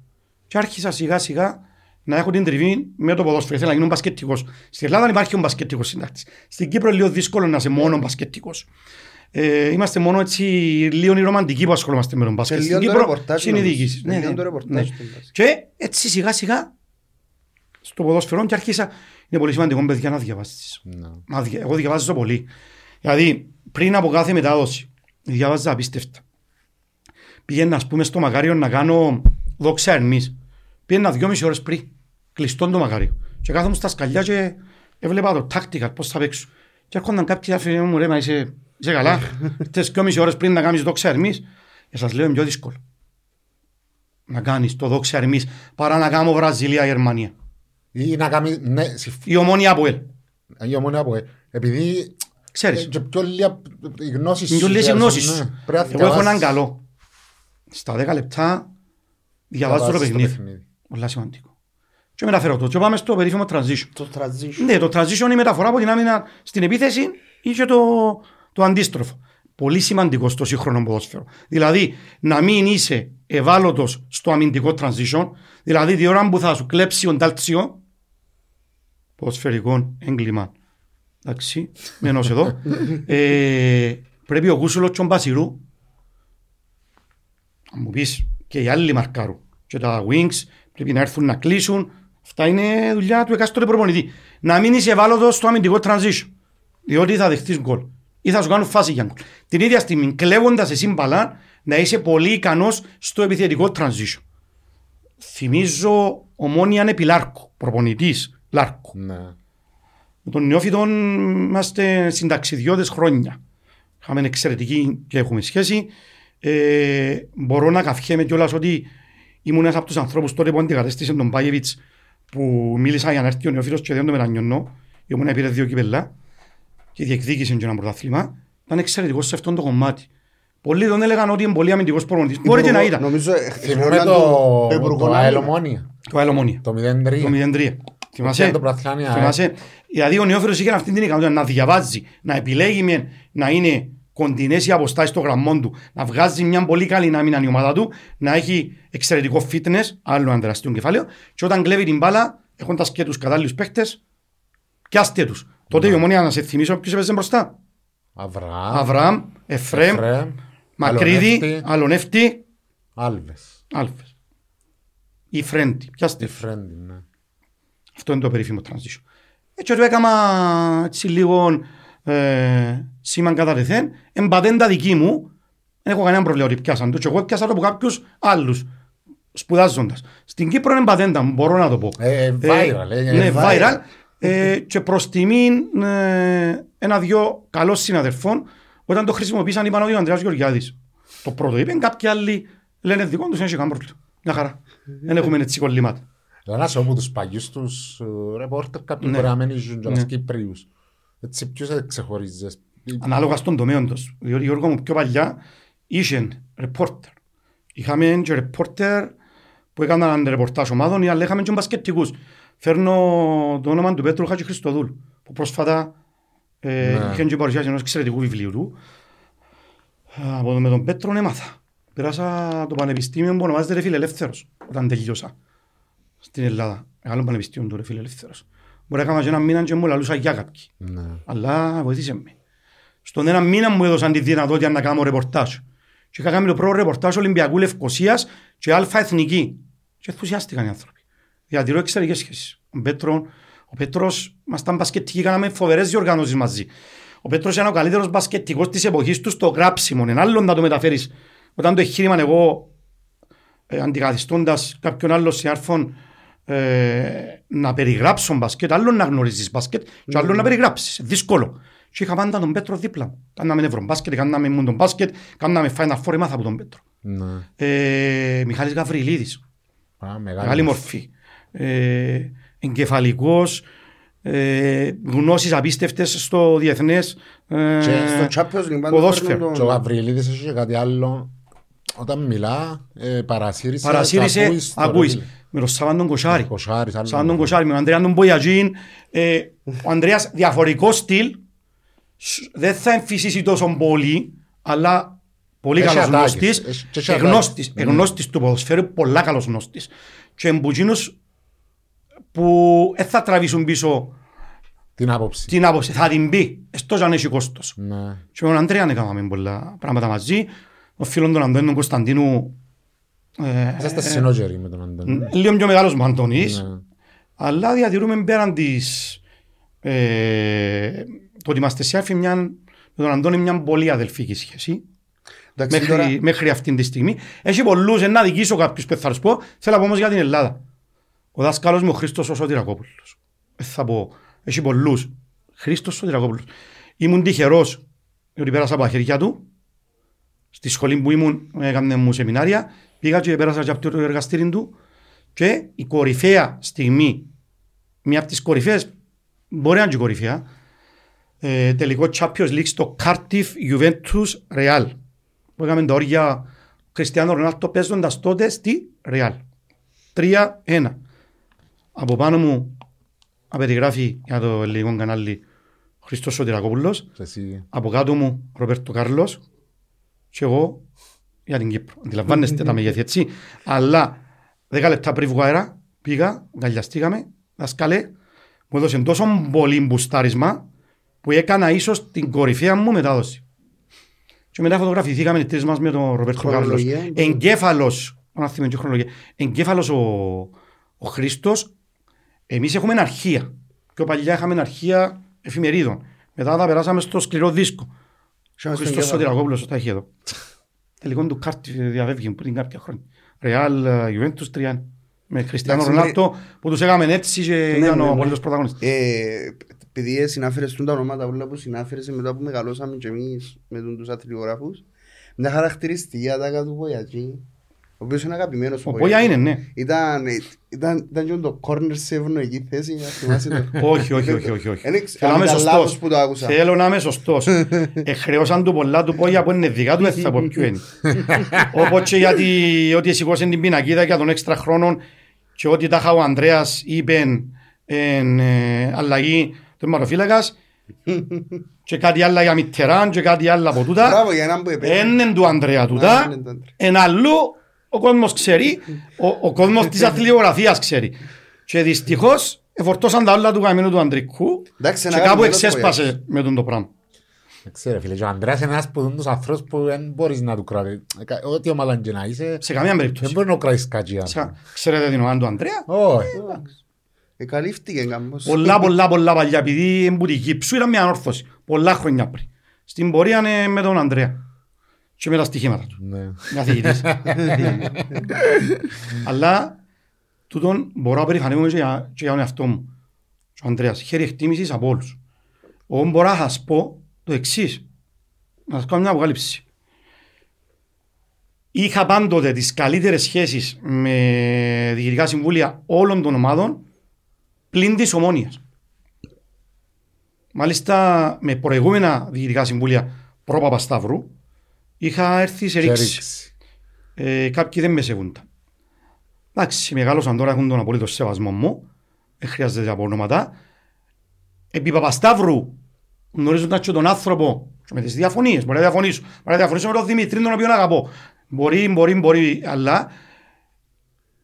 Και άρχισα σιγά σιγά να έχω την τριβή με το ποδόσφαιρο. Ήθελα να γίνω μπασκετικός. Στην Ελλάδα δεν υπάρχει ο μπασκετικός συντάκτης. Στην Κύπρο είναι λίγο δύσκολο να είσαι μόνο μπασκετικός. Ε, είμαστε μόνο έτσι λίγο οι ρομαντικοί που ασχολούμαστε με τον μπάσκετ. Σε Στην λίγο το Κύπρο ρεπορτάζ είναι νομίζω. διοίκηση. Σε Ναι, λίγο ναι, το ναι. ρεπορτάζ του μπάσκετ. Και έτσι σιγά σιγά στο ποδόσφαιρο και άρχισα. Είναι πολύ σημαντικό παιδιά να διαβάσεις. Ναι. Να δια- Εγώ διαβάζω πολύ. Δηλαδή πριν από κάθε μετάδοση διαβάζα απίστευτα. Πήγαινα ας πούμε στο Μακάριο να κάνω δόξα ερμής. Πήγαινα δυόμιση ώρες πριν. Κλειστόν το Μακάριο. Και κάθομαι στα σκαλιά και έβλεπα το τάκτικα πώς θα παίξω. Και έρχονταν κάποιοι άφηνε μου ρε μα είσαι, είσαι καλά; Ήρθες δυόμιση ώρες πριν να κάνεις δόξα ερμής. Και σας λέω είναι πιο δύσκολο. Να κάνεις το δόξα ερμής παρά να κάνω Βραζιλία-Γερμανία. Ή να κάνει, ναι, συμφ- Η ομόνια από ελ. η ομόνια από, ε, επειδή Ξέρεις. ε, και πιο λίγα οι γνώσεις Είναι σου, και όλες οι δηλαδή, γνώσεις ναι, σου. πρέπει να Εγώ έχω έναν διαβάσεις. καλό. Στα 10 λεπτά διαβάζω το Διαβάζεις παιχνίδι. Πολλά σημαντικό. Και μεταφέρω το. Και πάμε στο περίφημο transition. Το transition. Ναι, το transition είναι η μεταφορά από την άμυνα στην επίθεση ή και το, το αντίστροφο. Πολύ σημαντικό στο σύγχρονο ποδόσφαιρο. Δηλαδή, να μην είσαι ευάλωτος στο αμυντικό transition, δηλαδή τη ώρα που θα σου κλέψει ο Ντάλτσιο, ποδοσφαιρικό έγκλημα. Εντάξει, μένω εδώ. ε, πρέπει ο Κούσουλος και ο Μπασιρού να μου πεις και οι άλλοι μαρκάρουν και τα wings πρέπει να έρθουν να κλείσουν αυτά είναι δουλειά του εκάστοτε προπονητή να μην είσαι ευάλωτος στο αμυντικό transition διότι θα δεχτείς γκολ ή θα σου κάνουν φάση για γκολ την ίδια στιγμή κλέβοντας εσύ μπαλά να είσαι πολύ ικανός στο επιθετικό transition θυμίζω ομόνια είναι πιλάρκο προπονητής Λάρκο. Ναι. Με τον νεόφιτο είμαστε συνταξιδιώτες χρόνια. Είχαμε εξαιρετική και έχουμε σχέση. Ε, μπορώ να καυχέμαι κιόλας ότι ήμουν ένας από τους ανθρώπους τότε που αντικατέστησε τον Πάγεβιτς που μίλησα για να έρθει ο νεόφιτος και δεν το μετανιώνω. Ήμουν πήρε δύο κυπελά και διεκδίκησε και ένα πρωτάθλημα. Ήταν εξαιρετικός σε αυτό το κομμάτι. Πολλοί τον έλεγαν ότι είναι πολύ αμυντικός προπονητής. Μπορεί και να ήταν. Νομίζω ε, Θυμούμε χρονιά το, του το Υπουργού ΑΕΛ Άμυνας. Ομόνια. Το άλλο μόνοι. Το Το 0-3. 0-3. Θυμάσαι; το πρωτάθλημα, ε. Θυμάσαι; Δηλαδή ο Νεόφερος είχε αυτή την ικανότητα να διαβάζει, να επιλέγει μεν, να είναι κοντινές οι αποστάσεις των γραμμών του, να βγάζει μια πολύ καλή άμυνα η ομάδα του, να έχει εξαιρετικό fitness, άλλο ένα τεραστίο κεφάλαιο, και όταν κλέβει την μπάλα, έχοντας και τους κατάλληλους παίχτες, πιάστε τους. Τότε Ναι. η ομόνια να σε θυμίσω ποιος έπαιζε μπροστά; Αβραάμ. Αβραάμ, Εφρέμ, Εφραίμ, Μακρύδη, Αλονεύτη, Αλονεύτη, Άλβες. Άλφες. Ή Φρέντι. Πιάστε. Τη Φρέντι, ναι. Αυτό είναι το περίφημο transition. Έτσι του έκανα έτσι λίγο ε, σήμαν κατά τεθέν. Εν πατέντα δική μου, δεν έχω κανένα πρόβλημα ότι πιάσαν το. Και εγώ πιάσα το από κάποιους άλλους σπουδάζοντας. Στην Κύπρο είναι πατέντα μου, μπορώ να το πω. Ε, ε, viral, ε, ε, ναι, viral. viral. Ε, και προς τιμήν ε, ένα-δυο καλών συναδελφών, όταν το χρησιμοποίησαν είπαν ότι ο Ανδρέας Γεωργιάδης. Το πρώτο είπε, κάποιοι άλλοι λένε δικό τους, δεν έχει κανένα πρόβλημα. Μια χαρά. Δεν έχουμε έτσι κολλήματα. Ένας από τους παλιούς τους ε, ρεπόρτερ κάποιοι Ναι. μπορεί να μένει ζουν και Ναι. ένας Κύπριους. Έτσι ποιους ε, ξεχωρίζεις. ανάλογα στον τομέα τους. Διότι Γιώργο μου πιο παλιά είχε ρεπόρτερ. Είχαμε και ρεπόρτερ που έκαναν ρεπορτάζ ομάδων, αλλά είχαμε και μπασκετικούς. Φέρνω το όνομα του Πέτρου Χατζη Χριστοδούλου, που πρόσφατα ε, Ναι. είχε και παρουσιάσει ενός εξαιρετικού βιβλίου του. Ε, Από το, με τον Πέτρο έμαθα. Πέρασα το πανεπιστήμιο που ονομάζεται Ρε Φιλελεύθερος, όταν τελειώσα στην Ελλάδα. Μεγάλο πανεπιστήμιο του Ρε Φιλελεύθερος. Μπορεί να έκανα και ένα μήνα και μου λαλούσα για κάποιοι Ναι. αλλά βοήθησε με. Στον ένα μήνα μου έδωσαν τη δυνατότητα να κάνω ρεπορτάζ. Και είχα κάνει το πρώτο ρεπορτάζ Ολυμπιακού Λευκοσίας και Αλφα Εθνική. Και ενθουσιάστηκαν οι άνθρωποι. Διατηρώ εξαιρετικές σχέσεις. Ο, Πέτρο, ο Πέτρος, ήμασταν μπασκετικοί, κάναμε φοβερές διοργανώσεις μαζί. Ο Πέτρος ήταν ο καλύτερος μπασκετικός της εποχής του στο γράψιμο. Είναι άλλο να το μεταφέρεις. Όταν το εγχείρημα εγώ ε, αντικαθιστώντας κάποιον άλλο συνάρφων ε, να περιγράψω μπασκετ, άλλο να γνωρίζεις μπασκετ και άλλο να περιγράψεις. Δύσκολο. Και είχα πάντα τον Πέτρο δίπλα μου. Κάναμε ευρωμπάσκετ, κάναμε μου τον μπάσκετ, κάναμε Final Four, έμαθα από τον Πέτρο. Ναι. Ε, Μιχάλης Γαβριλίδης, Α, μεγάλη μορφή. Ε, εγκεφαλικός, ε, γνώσεις απίστευτες στο διεθνές ε, Στο Champions League πάντα ποδόσφαιρο. παίρνουν Και ο τον- Γαβριελίδης έχει και κάτι άλλο. Όταν μιλά, ε, παρασύρισε. Παρασύρισε, ακούεις το ακούεις, ρε, με τον Σάββαν τον Κοσάρη. Κοσάρης, άλλο. Σαν τον Κοσάρη, με τον Ανδρέα τον Μπογιατζίν. Ε, ο Ανδρέας διαφορικό στυλ, σ- δεν θα εμφυσίσει τόσο πολύ, αλλά πολύ Έχει καλός ατάκες, γνώστης, έχει- και έχει εγνώστης, ατάκες. εγνώστης του ποδοσφαίρου, πολλά καλός γνώστης. Και εμπουτσίνους που δεν θα τραβήσουν πίσω Την άποψη. την άποψη, θα την πει, έστως αν έχει κόστος. Ναι. Και με τον Ανδρέα έκαναμε πολλά πράγματα μαζί. Ο φίλος τον Αντώνη τον Κωνσταντίνου ε, Είσαστε συνόγεροι με τον Αντώνη. λίγο πιο μεγάλος μου Αντώνης. Ναι. Αλλά διατηρούμε πέραν της ε, το ότι είμαστε σε άφη μια, με τον Αντώνη μια πολύ αδελφική σχέση Εντάξει, μέχρι, τώρα- μέχρι αυτή τη στιγμή. Έχει πολλούς, να δικήσω κάποιους που θα σας πω. Θέλω να πω όμως για την Ελλάδα. Ο δάσκαλος μου ο Χρήστος ο Σωτηρακόπουλος. Δεν θα πω. Έχει πολλούς. Χρήστος Σωτηρακόπουλος. Ήμουν τυχερός ότι πέρασα από τα χέρια του. Στη σχολή που ήμουν έκανε μου σεμινάρια. Πήγα και πέρασα και από το εργαστήρι του. Και η κορυφαία στιγμή, μία από τις κορυφαίες, μπορεί να είναι και η κορυφαία, ε, τελικό Champions League στο Cardiff Juventus Real. Που έκαμε τα όρια Κριστιανό Ρονάλτο παίζοντας τότε στη Real. 3-1. Από πάνω μου απεριγράφει για το ελληνικό κανάλι Χριστός Σωτηρακόπουλος. Και εσύ. Από κάτω μου Ροπέρτο Κάρλος και εγώ για την Κύπρο. Αντιλαμβάνεστε τα μεγέθη έτσι. Αλλά δέκα λεπτά πριν βγω αέρα πήγα, αγκαλιαστήκαμε, δασκάλε, μου έδωσε τόσο πολύ μπουστάρισμα που έκανα ίσως την κορυφαία μου μετάδοση. Και μετά φωτογραφηθήκαμε οι τρεις μας με τον Ροπέρτο Κάρλος. Χρονολογία. Εγκέφαλος, να θυμάμαι και χρονολογία, εγκέφαλος ο, ο Χρήστος, εμείς έχουμε αρχεία. Πιο παλιά είχαμε αρχεία εφημερίδων. Μετά τα περάσαμε στο σκληρό δίσκο. Ο Είχαμε στον Χριστός κέφαλο. Σωτηρακόπουλος τα έχει εδώ. Τελικό του κάρτη διαβεύγει πριν κάποια χρόνια. Ρεάλ Juventus 3. Με Χριστιανό Εντάξει, Ρονάλτο που τους έκαμε έτσι και Ναι, ήταν ναι, ο ναι. απολύτως πρωταγωνιστής. Ε, επειδή συνάφερες τούν τα ονόματα όλα που συνάφερες μετά που μεγαλώσαμε και εμείς με τον τους αθλητικογράφους μια χαρακτηριστική ατάκα του Πογιατζή ο οποίος είναι αγαπημένος Ο Πόγια είναι, ναι. Ήταν, ήταν, ήταν και το corner σε ευνοϊκή θέση, να θυμάσαι το. Όχι, όχι, όχι, όχι. όχι. Εν εξ- Θέλω να αν είμαι ήταν λάθος σωστός. που το άκουσα. Θέλω να είμαι σωστός. Εχρεώσαν του πολλά του πόγια που είναι δικά του, έτσι θα πω ποιο είναι. Όπως και γιατί ότι σηκώσαν την πινακίδα για τον έξτρα χρόνο και ότι τα είχα ο Ανδρέας είπε εν ε, αλλαγή του αιματοφύλακας και κάτι άλλο για Μιτεράν και κάτι άλλο από τούτα. Μπράβο για έναν που επέτει. Είναι του Ανδρέα Α, τούτα. είναι του Ανδρέα. Εν αλλού ο κόσμος ξέρει, ο, ο κόσμος της αθλητογραφίας ξέρει. Και δυστυχώς εφορτώσαν τα όλα του καμίνου του Ανδρικού Εντάξει, και ένα κάπου αγαπημένος εξέσπασε με τον το πράγμα. Δεν ξέρω φίλε, και ο Ανδρέας είναι ένας που τους ανθρώπους που δεν μπορείς να του κρατήσεις. Ό,τι ομαλάν και να είσαι, Σε καμία δεν περίπτωση. μπορεί να κρατήσεις κάτι. Σε- Ξέρετε την ομάδα του Ανδρέα; Όχι. Εκαλύφθηκε κάπως. Πολλά πολλά πολλά παλιά επειδή είναι που τη Γύψου ήταν μια ανόρθωση. Πολλά χρόνια πριν. Στην πορεία είναι με τον Ανδρέα. Και με τα στοιχήματα του. Ναι. Καθηγητής. Αλλά τούτον μπορώ να περηφανεύομαι και για, και για τον εαυτό μου. Και ο Ανδρέας, χέρι εκτίμησης από όλους. Εγώ μπορώ να σας πω το εξής. Να σας κάνω μια αποκάλυψη. Είχα πάντοτε τις καλύτερες σχέσεις με διοικητικά συμβούλια όλων των ομάδων πλην της ομόνιας. Μάλιστα με προηγούμενα διοικητικά συμβούλια προ Παπασταύρου είχα έρθει σε Και ρήξη. ρίξει. Ε, κάποιοι δεν με σεβούνταν. Εντάξει, μεγάλωσαν τώρα, έχουν τον απολύτως σεβασμό μου. Δεν χρειάζεται να πω ονόματα. Επί Παπασταύρου γνωρίζοντας και τον άνθρωπο και με τις διαφωνίες. Μπορεί να διαφωνήσω. Μπορεί να διαφωνήσω με τον Δημήτρη, τον οποίο αγαπώ. Μπορεί, μπορεί, μπορεί, αλλά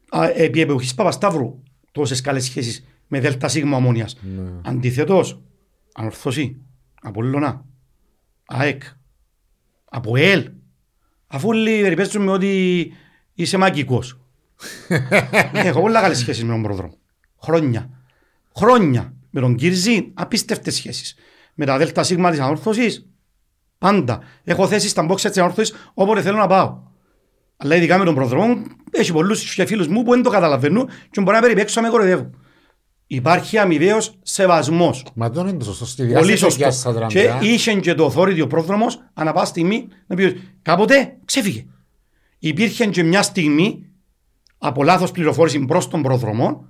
α, επί εποχής Παπασταύρου τόσες καλές σχέσεις με ΔΣ ομόνια. Ναι. Αντιθέτως, ανορθώσει, Απόλλωνα, ΑΕΚ, από ΕΛ, αφού όλοι περιπέζουν με ότι είσαι μαγικός. Έχω πολλά καλές σχέσεις με τον πρόδρομο. Χρόνια. Χρόνια. Με τον Κύρζη, απίστευτες σχέσεις. Με τα ΔΣ της ανόρθωσης, πάντα. Έχω θέσεις στα μπόξια της ανόρθωσης όποτε θέλω να πάω. Αλλά ειδικά με τον προδρόμο, έχει πολλούς και φίλους μου που δεν το καταλαβαίνουν και μπορεί να περιπέξω να με κοροϊδεύουν. Υπάρχει αμοιβαίος σεβασμός. Μα δεν είναι το σωστό. Στη Πολύ διάσταση σωστό. για στα Και τραμπιά. είχε και το authority ο πρόδρομος ανά πάσα στιγμή να πει κάποτε ξέφυγε. Υπήρχε και μια στιγμή από λάθος πληροφόρηση προς τον πρόδρομο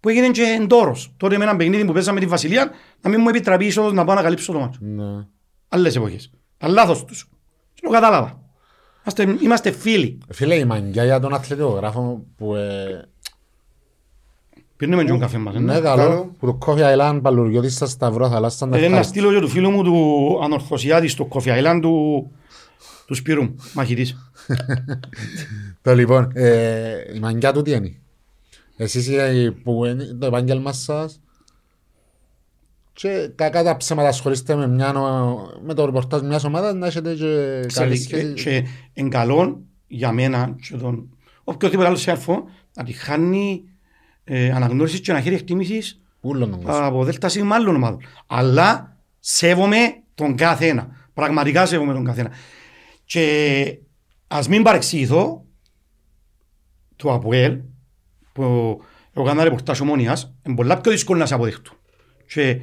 που έγινε και εντόρος. Τότε με ένα παιχνίδι που παίζαμε τη Βασιλεία να μην μου επιτραπείς ίσως να πάω να καλύψω το μάτσο. Ναι. Άλλες εποχές. Τα λάθος τους. Και το κατάλαβα. Είμαστε, είμαστε φίλοι. Φίλε, η μαγκιά για τον αθλητογράφο που... ε, Πήρνουμε και τον καφέ μας. ε, Ναι, ναι. καλό. καλό. Που το κόφι Αιλάν παλουριώτη στα Σταυρό θαλάσσα. να Ε, Να ευχαριστώ. στείλω και του φίλου μου του Ανορθωσιάδη στο Coffee Island του, του Σπύρου, μαχητής. Το λοιπόν, ε, η μαγκιά του τι είναι; Εσείς ε, που είναι το επάγγελμα σας; Και κακά τα ψέματα ασχολείστε με, μια, ο- με το ρεπορτάζ μιας ομάδας να έχετε και καλή Ξέρετε, σχέση. και εν καλό για μένα και τον οποιοδήποτε άλλο σέρφο να τη χάνει ε, αναγνώρισης και ένα χέρι εκτίμησης Ούλον τον κόσμο. από δέλτα σίγμα άλλων ομάδων. Αλλά σέβομαι τον κάθε ένα. Πραγματικά σέβομαι τον κάθε ένα. Και ας μην παρεξηγηθώ το ΑΠΟΕΛ που εγώ κάνω ρεπορτάζ ομόνιας είναι πολλά πιο δύσκολο να σε αποδεχτούν. Και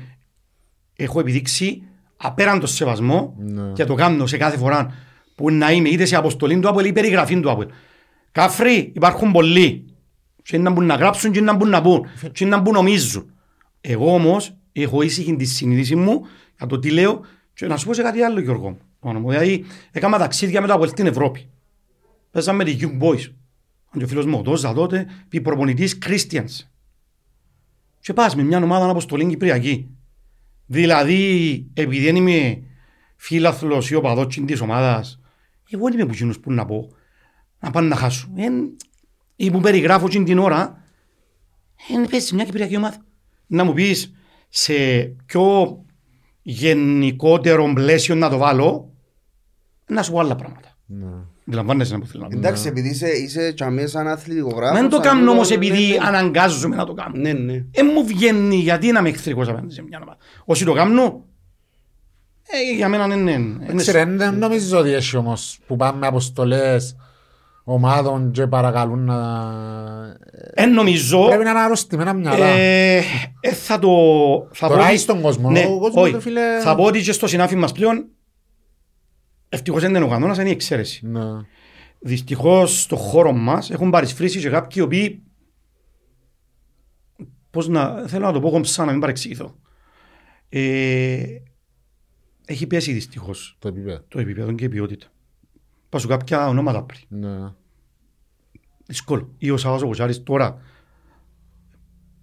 έχω επιδείξει απέραντο σεβασμό Ναι. και το κάνω σε κάθε φορά που να είμαι είτε σε αποστολή του ΑΠΟΕΛ ή περιγραφή του ΑΠΟΕΛ. Κάφροι υπάρχουν πολλοί. Και να μπουν να γράψουν και να μπουν να πούν. Και να μπουν νομίζουν. Εγώ όμως έχω ήσυχη τη συνείδηση μου για το τι λέω και να σου πω σε κάτι άλλο Γιώργο. μου, πάνω μου. Δηλαδή έκανα ταξίδια με το ΑΠΟΕΛ στην Ευρώπη. Παίζαμε με τη Young Boys. Ο και ο φίλος μου ο Τόζα τότε, πει προπονητής Christians. Και πας με μια ομάδα αποστολή Κυπριακή. Δηλαδή, επειδή δεν είμαι φίλαθλος ή οπαδός της ομάδας, εγώ δεν είμαι που εκείνους που να πω, να πάνε να χάσω. Εν, ή που περιγράφω εκείνη την ώρα, εν πέσει μια Κυπριακή ομάδα. Να μου πεις σε πιο γενικότερο πλαίσιο να το βάλω, να σου πω άλλα πράγματα. Ναι. Αντιλαμβάνεσαι που θέλω να πω. Εντάξει, επειδή είσαι, είσαι και αμέσως σαν αθλητικογράφος. Δεν το αν κάνω είναι- όμως ναι, επειδή ναι. αναγκάζομαι να το κάνω. Ναι, ναι. Ε, μου βγαίνει γιατί να είμαι εχθρικός απέναντι σε μια ομάδα. Όσοι το κάνουν, ε, για μένα είναι... είναι Ξέρε, δεν νομίζω ότι έχει όμως που πάμε με αποστολές ομάδων και παρακαλούν να... Εν νομίζω, Πρέπει να είναι αρρωστημένα μυαλά. ε, ε, θα το... Θα Τώρα πω ότι- είσαι στον κόσμο. Ναι, Ο κόσμος, όχι. ρε φίλε- Θα πω ότι και στο συνάφι μας πλέον ευτυχώς δεν είναι ο κανόνας, είναι η εξαίρεση. Ναι. Δυστυχώς στο χώρο μας έχουν παρισφρήσει και κάποιοι οι οποίοι πώς να, θέλω να το πω κομψά να μην παρεξηγηθώ. Ε, έχει πέσει δυστυχώς Το επίπεδο. το επίπεδο και η ποιότητα. Πάω σου κάποια ονόματα πριν. Ναι. Δύσκολο. Ή ο Σάββας ο Κοτσάρης τώρα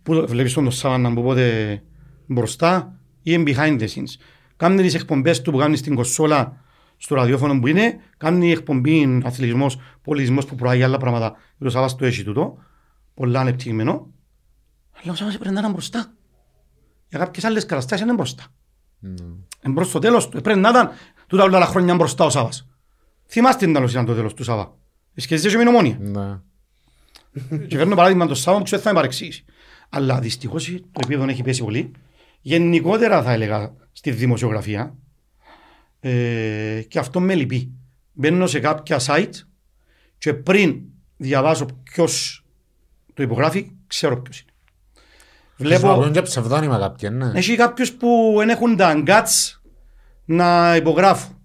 που το- βλέπεις τον Σάββανα που πότε μπροστά ή είναι behind the scenes. Κάνει τις εκπομπές του που κάνει στην κονσόλα στο ραδιόφωνο που είναι, κάνει εκπομπή αθλητισμός, πολιτισμός που προάγει άλλα πράγματα. Ο Σάββας το έχει τούτο, πολλά ανεπτυγμένο. Αλλά ο Σάββας πρέπει να είναι μπροστά. Για κάποιες άλλες καταστάσεις είναι μπροστά. Ναι. Εν προς το τέλος του. Πρέπει να ήταν τούτα όλα τα χρόνια μπροστά ο Σάββας. Θυμάστε την τέλος ήταν το τέλος του Σάββα. Σχετίζεσαι με την ομόνια. Ναι. Και φέρνω παράδειγμα το Σάββα που ξέρω θα με παρεξήγηση. Αλλά δυστυχώς το επίπεδο έχει πέσει πολύ. Γενικότερα θα έλεγα στη δημοσιογραφία. Ε, και αυτό με λυπεί. Μπαίνω σε κάποια site και πριν διαβάσω ποιος το υπογράφει, ξέρω ποιος είναι. Βλέπω, Χρησιμοποιούν και ψευδόνυμα κάποιοι, ναι. έχει κάποιους που δεν έχουν τα guts να υπογράφουν Ναι.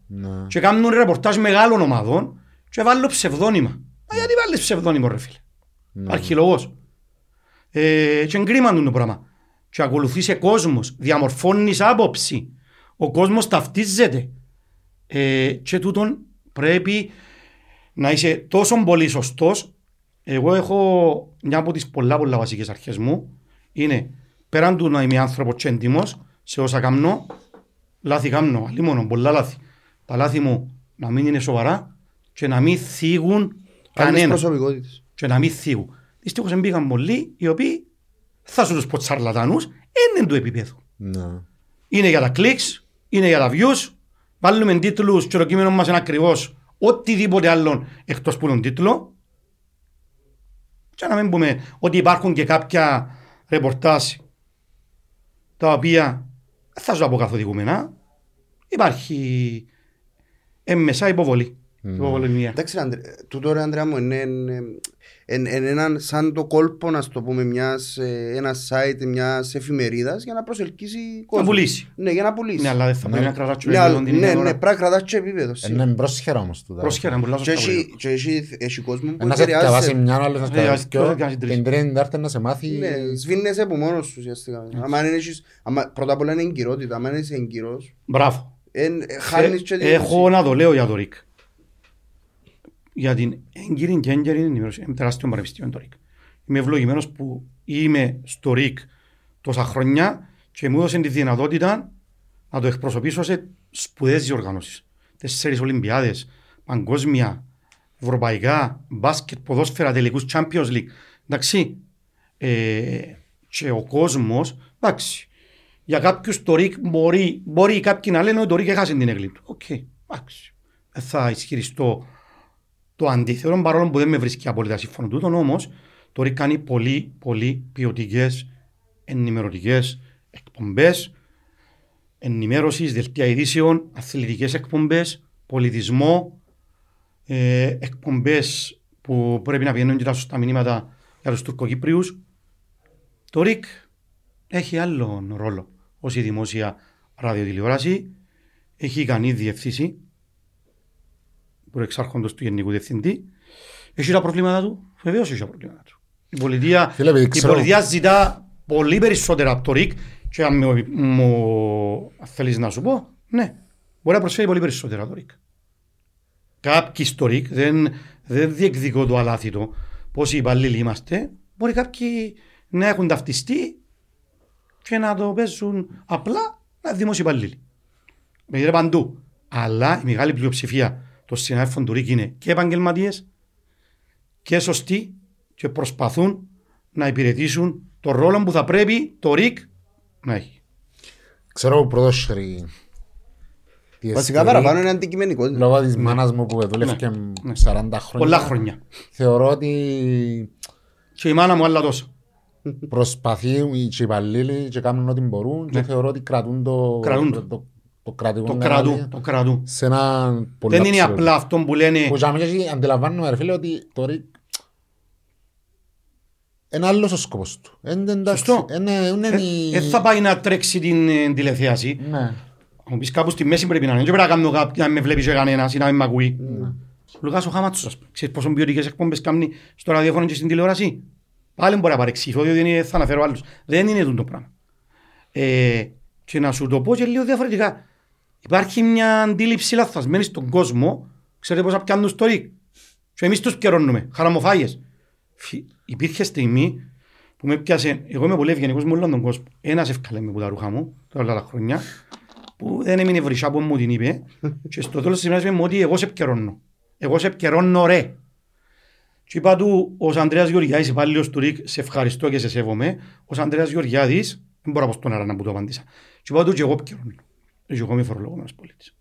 Και κάνουν ρεπορτάζ μεγάλων ομάδων και βάλουν ψευδόνυμα. Μα γιατί βάλεις ψευδόνυμο ρε φίλε; Ναι. Αρχιλογός. Ε, και εγκρίμαν το πράγμα. Και ακολουθείς κόσμος, διαμορφώνεις άποψη. Ο κόσμος ταυτίζεται. Ε, και τούτον πρέπει να είσαι τόσο πολύ σωστός. Εγώ έχω μια από τις πολλά πολλά βασικές αρχές μου. Είναι πέραν του να είμαι άνθρωπος και έντιμος σε όσα κάνω, λάθη κάνω, αλλή μόνο, πολλά λάθη. Τα λάθη μου να μην είναι σοβαρά και να μην θίγουν Άλλες κανένα προσωπικότητες. και να μην θίγουν. Δυστυχώς μπήκαν πολλοί οι οποίοι θα σου τους πω τσαρλατάνους, είναι του επίπεδου. Ναι. Είναι για τα κλικς, είναι για τα views, βάλουμε τίτλους και το κείμενο μας είναι ακριβώς οτιδήποτε άλλο εκτός που είναι τίτλο και να μην πούμε ότι υπάρχουν και κάποια ρεπορτάζ τα οποία δεν θα σου τα πω καθοδηγούμενα υπάρχει έμμεσα υποβολή. Υποβολή μία. Εντάξει, Άντρε, τούτο ρε Ανδρέα μου είναι, είναι, είναι, είναι έναν, σαν το κόλπο, να το πούμε, μιας, ε, ένας site μιας εφημερίδας για να προσελκύσει κόσμο. πουλήσει. Ναι, για να πουλήσει. Ναι, αλλά δεν θα Ναι. πρέπει να κρατάς και Ναι, επίπεδο αλλά- την ναι, ίδια ναι, ώρα. πρέπει να κρατάς και επίπεδο. σίγουρα. Είναι πρόσχερα όμως τούτα. Πρόσχερα, είναι πολλά Και σωστά. έχει, και έχει, έχει κόσμο που Ένας σε διαβάσει επηρεάζεται. μια, άλλος να Ναι, ας- σκεφτεί δυο, κάνει τρεις. την τρίτη τετάρτη να σε μάθει. Ναι, σβήνεσαι από μόνος σου ουσιαστικά. Άμα δεν έχεις, άμα, πρώτα απ' όλα είναι εγκυρότητα. Άμα είσαι εγκυρός, Μπράβο. Εν- ε, χάνεις και την Έχω να το λέω για το ΡΙΚ. Για την έγκυρη και έγκυρη ενημέρωση. Είμαι τεράστιο πανεπιστήμιο το ΡΙΚ. Είμαι ευλογημένος που είμαι στο ΡΙΚ τόσα χρόνια και μου έδωσε τη δυνατότητα να το εκπροσωπήσω σε σπουδαίες διοργανώσεις. Τέσσερις Ολυμπιάδες, παγκόσμια, ευρωπαϊκά, μπάσκετ, ποδόσφαιρα, τελικούς Champions League. Εντάξει. Ε, και ο κόσμος, εντάξει, για κάποιους το ΡΙΚ μπορεί, μπορεί κάποιοι να λένε ότι το ΡΙΚ έχασε την αίγλη του. Οκ, εντάξει. Δεν θα ισχυριστώ το αντίθετο, παρόλο που δεν με βρίσκει απόλυτα σύμφωνο τούτον, όμως το ΡΙΚ κάνει πολύ, πολύ ποιοτικές ενημερωτικές εκπομπές, ενημέρωσης, δελτία ειδήσεων, αθλητικές εκπομπές, πολιτισμό, ε, εκπομπές που πρέπει να πηγαίνουν και τα σωστά μηνύματα για τους Τουρκοκύπριους. Το ΡΙΚ έχει άλλον ρόλο ως η δημόσια ραδιοτηλεόραση. Έχει ικανή διευθύνση προεξάρχοντος του Γενικού Διευθυντή. Έχει τα προβλήματα του. Βεβαίως έχει τα προβλήματα του. Η πολιτεία, Φίλε, επειδή η ξέρω- πολιτεία ζητά πολύ περισσότερα από το ΡΙΚ και αν μου, μου θέλεις να σου πω, ναι, μπορεί να προσφέρει πολύ περισσότερα από το ΡΙΚ. Κάποιοι στο ΡΙΚ δεν, δεν διεκδικώ το αλάθητο πόσοι υπαλλήλοι είμαστε. Μπορεί κάποιοι να έχουν ταυτιστεί και να το παίζουν απλά να είναι δημόσιοι υπαλλήλοι. Με είναι παντού. Αλλά η μεγάλη πλειοψηφία των συνάδελφων του ΡΙΚ είναι και επαγγελματίες και σωστοί και προσπαθούν να υπηρετήσουν το ρόλο που θα πρέπει το ΡΙΚ να έχει. Ξέρω ο πρωτόσχερη. τη Βασικά αισθηρή, παραπάνω είναι αντικειμενικότητα. Λόγω της μάνας μου που δούλευε Ναι. 40 χρόνια. Πολλά χρόνια. Θεωρώ ότι Και η μάνα μου άλλα τόσο. Προσπαθεί οι υπαλλήλοι και κάνουν ό,τι μπορούν και Ναι. θεωρώ ότι κρατούν το... Κρατούν το. το- Το κρατικό Το κανάλι, κρατού, το κρατού. Σε ένα πολύ Δεν είναι ψηλό. απλά αυτό που λένε Που για μένα και αντιλαμβάνομαι ρε φίλε ότι το ρί... Είναι άλλος ο σκοπός του. Είναι εντάξει. Σωστό. Είναι, είναι Δεν η- ε, θα πάει να τρέξει την ε, τηλεθέαση. Ναι. Μου πεις κάπου στη μέση πρέπει να είναι. Δεν πρέπει να κάνω κάποιο να με βλέπει και κανένας ή να μην με ακούει. Ναι. Ο Λουκάς ο Χάματσος, ας πούμε. Ξέρεις πόσο ποιοτικές εκπομπές κάνει στο ραδιόφωνο και στην τηλεόραση; Πάλι μπορεί να παρεξηγηθώ, διότι είναι- θα αναφέρω άλλους. Δεν είναι τούτο πράγμα. Ε, και να σου το πω και λίγο διαφορετικά. Υπάρχει μια αντίληψη λαθασμένη στον κόσμο. Ξέρετε πόσα πιάνουν στο ρίκ. Και εμείς τους καιρώνουμε. Χαραμοφάγες. Φι- Υπήρχε στιγμή που με πιάσε, εγώ είμαι πολύ ευγενικός με όλον τον κόσμο. Ένας ευκαλέ με που τα ρούχα μου, τώρα άλλα χρόνια, που δεν έμεινε βρυσά που μου την είπε και στο τέλος της ημέρας είπε μου ότι εγώ σε επικαιρώνω. Εγώ σε επικαιρώνω ρε. Και είπα του, ως Ανδρέας Γεωργιάδης, υπάλληλος του ΡΙΚ, σε ευχαριστώ και σε σέβομαι. Ως Ανδρέας Γεωργιάδης, δεν μπορώ να πω στον αέρα να που το απαντήσα. Και είπα του και εγώ επικαιρώνω. Και εγώ είμαι φορολογούμενος πολίτης.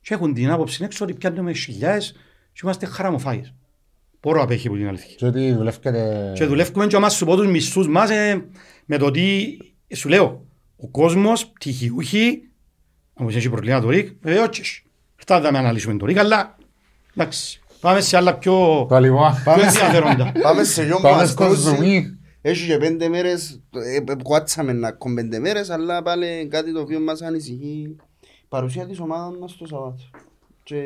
Και έχουν την άποψη έξω ότι πιάνουμε χιλιάδες και είμαστε χαραμοφάγες. Πόρο απέχει που την αλήθεια. Και ότι δουλεύκετε... Και δουλεύουμε και μας σου πω τους μισθούς μας ε, με το ότι ε, σου λέω ο κόσμος, πτυχιούχοι, όμως έχει προβλήμα το ΡΙΚ, βεβαίως και έχει. Αυτά θα αναλύσουμε το ΡΙΚ, αλλά εντάξει, πάμε σε άλλα πιο, Το λοιπόν. πιο ενδιαφέροντα. Πάμε σε γιον που Πάμε μας στο κρούσει. ζουμί. Έχει και πέντε μέρες, ε, ε, κουάτσαμε να ακόμη πέντε μέρες, αλλά πάλι κάτι το οποίο μας ανησυχεί. Παρουσία της ομάδας μας το Σαββάτο. Και...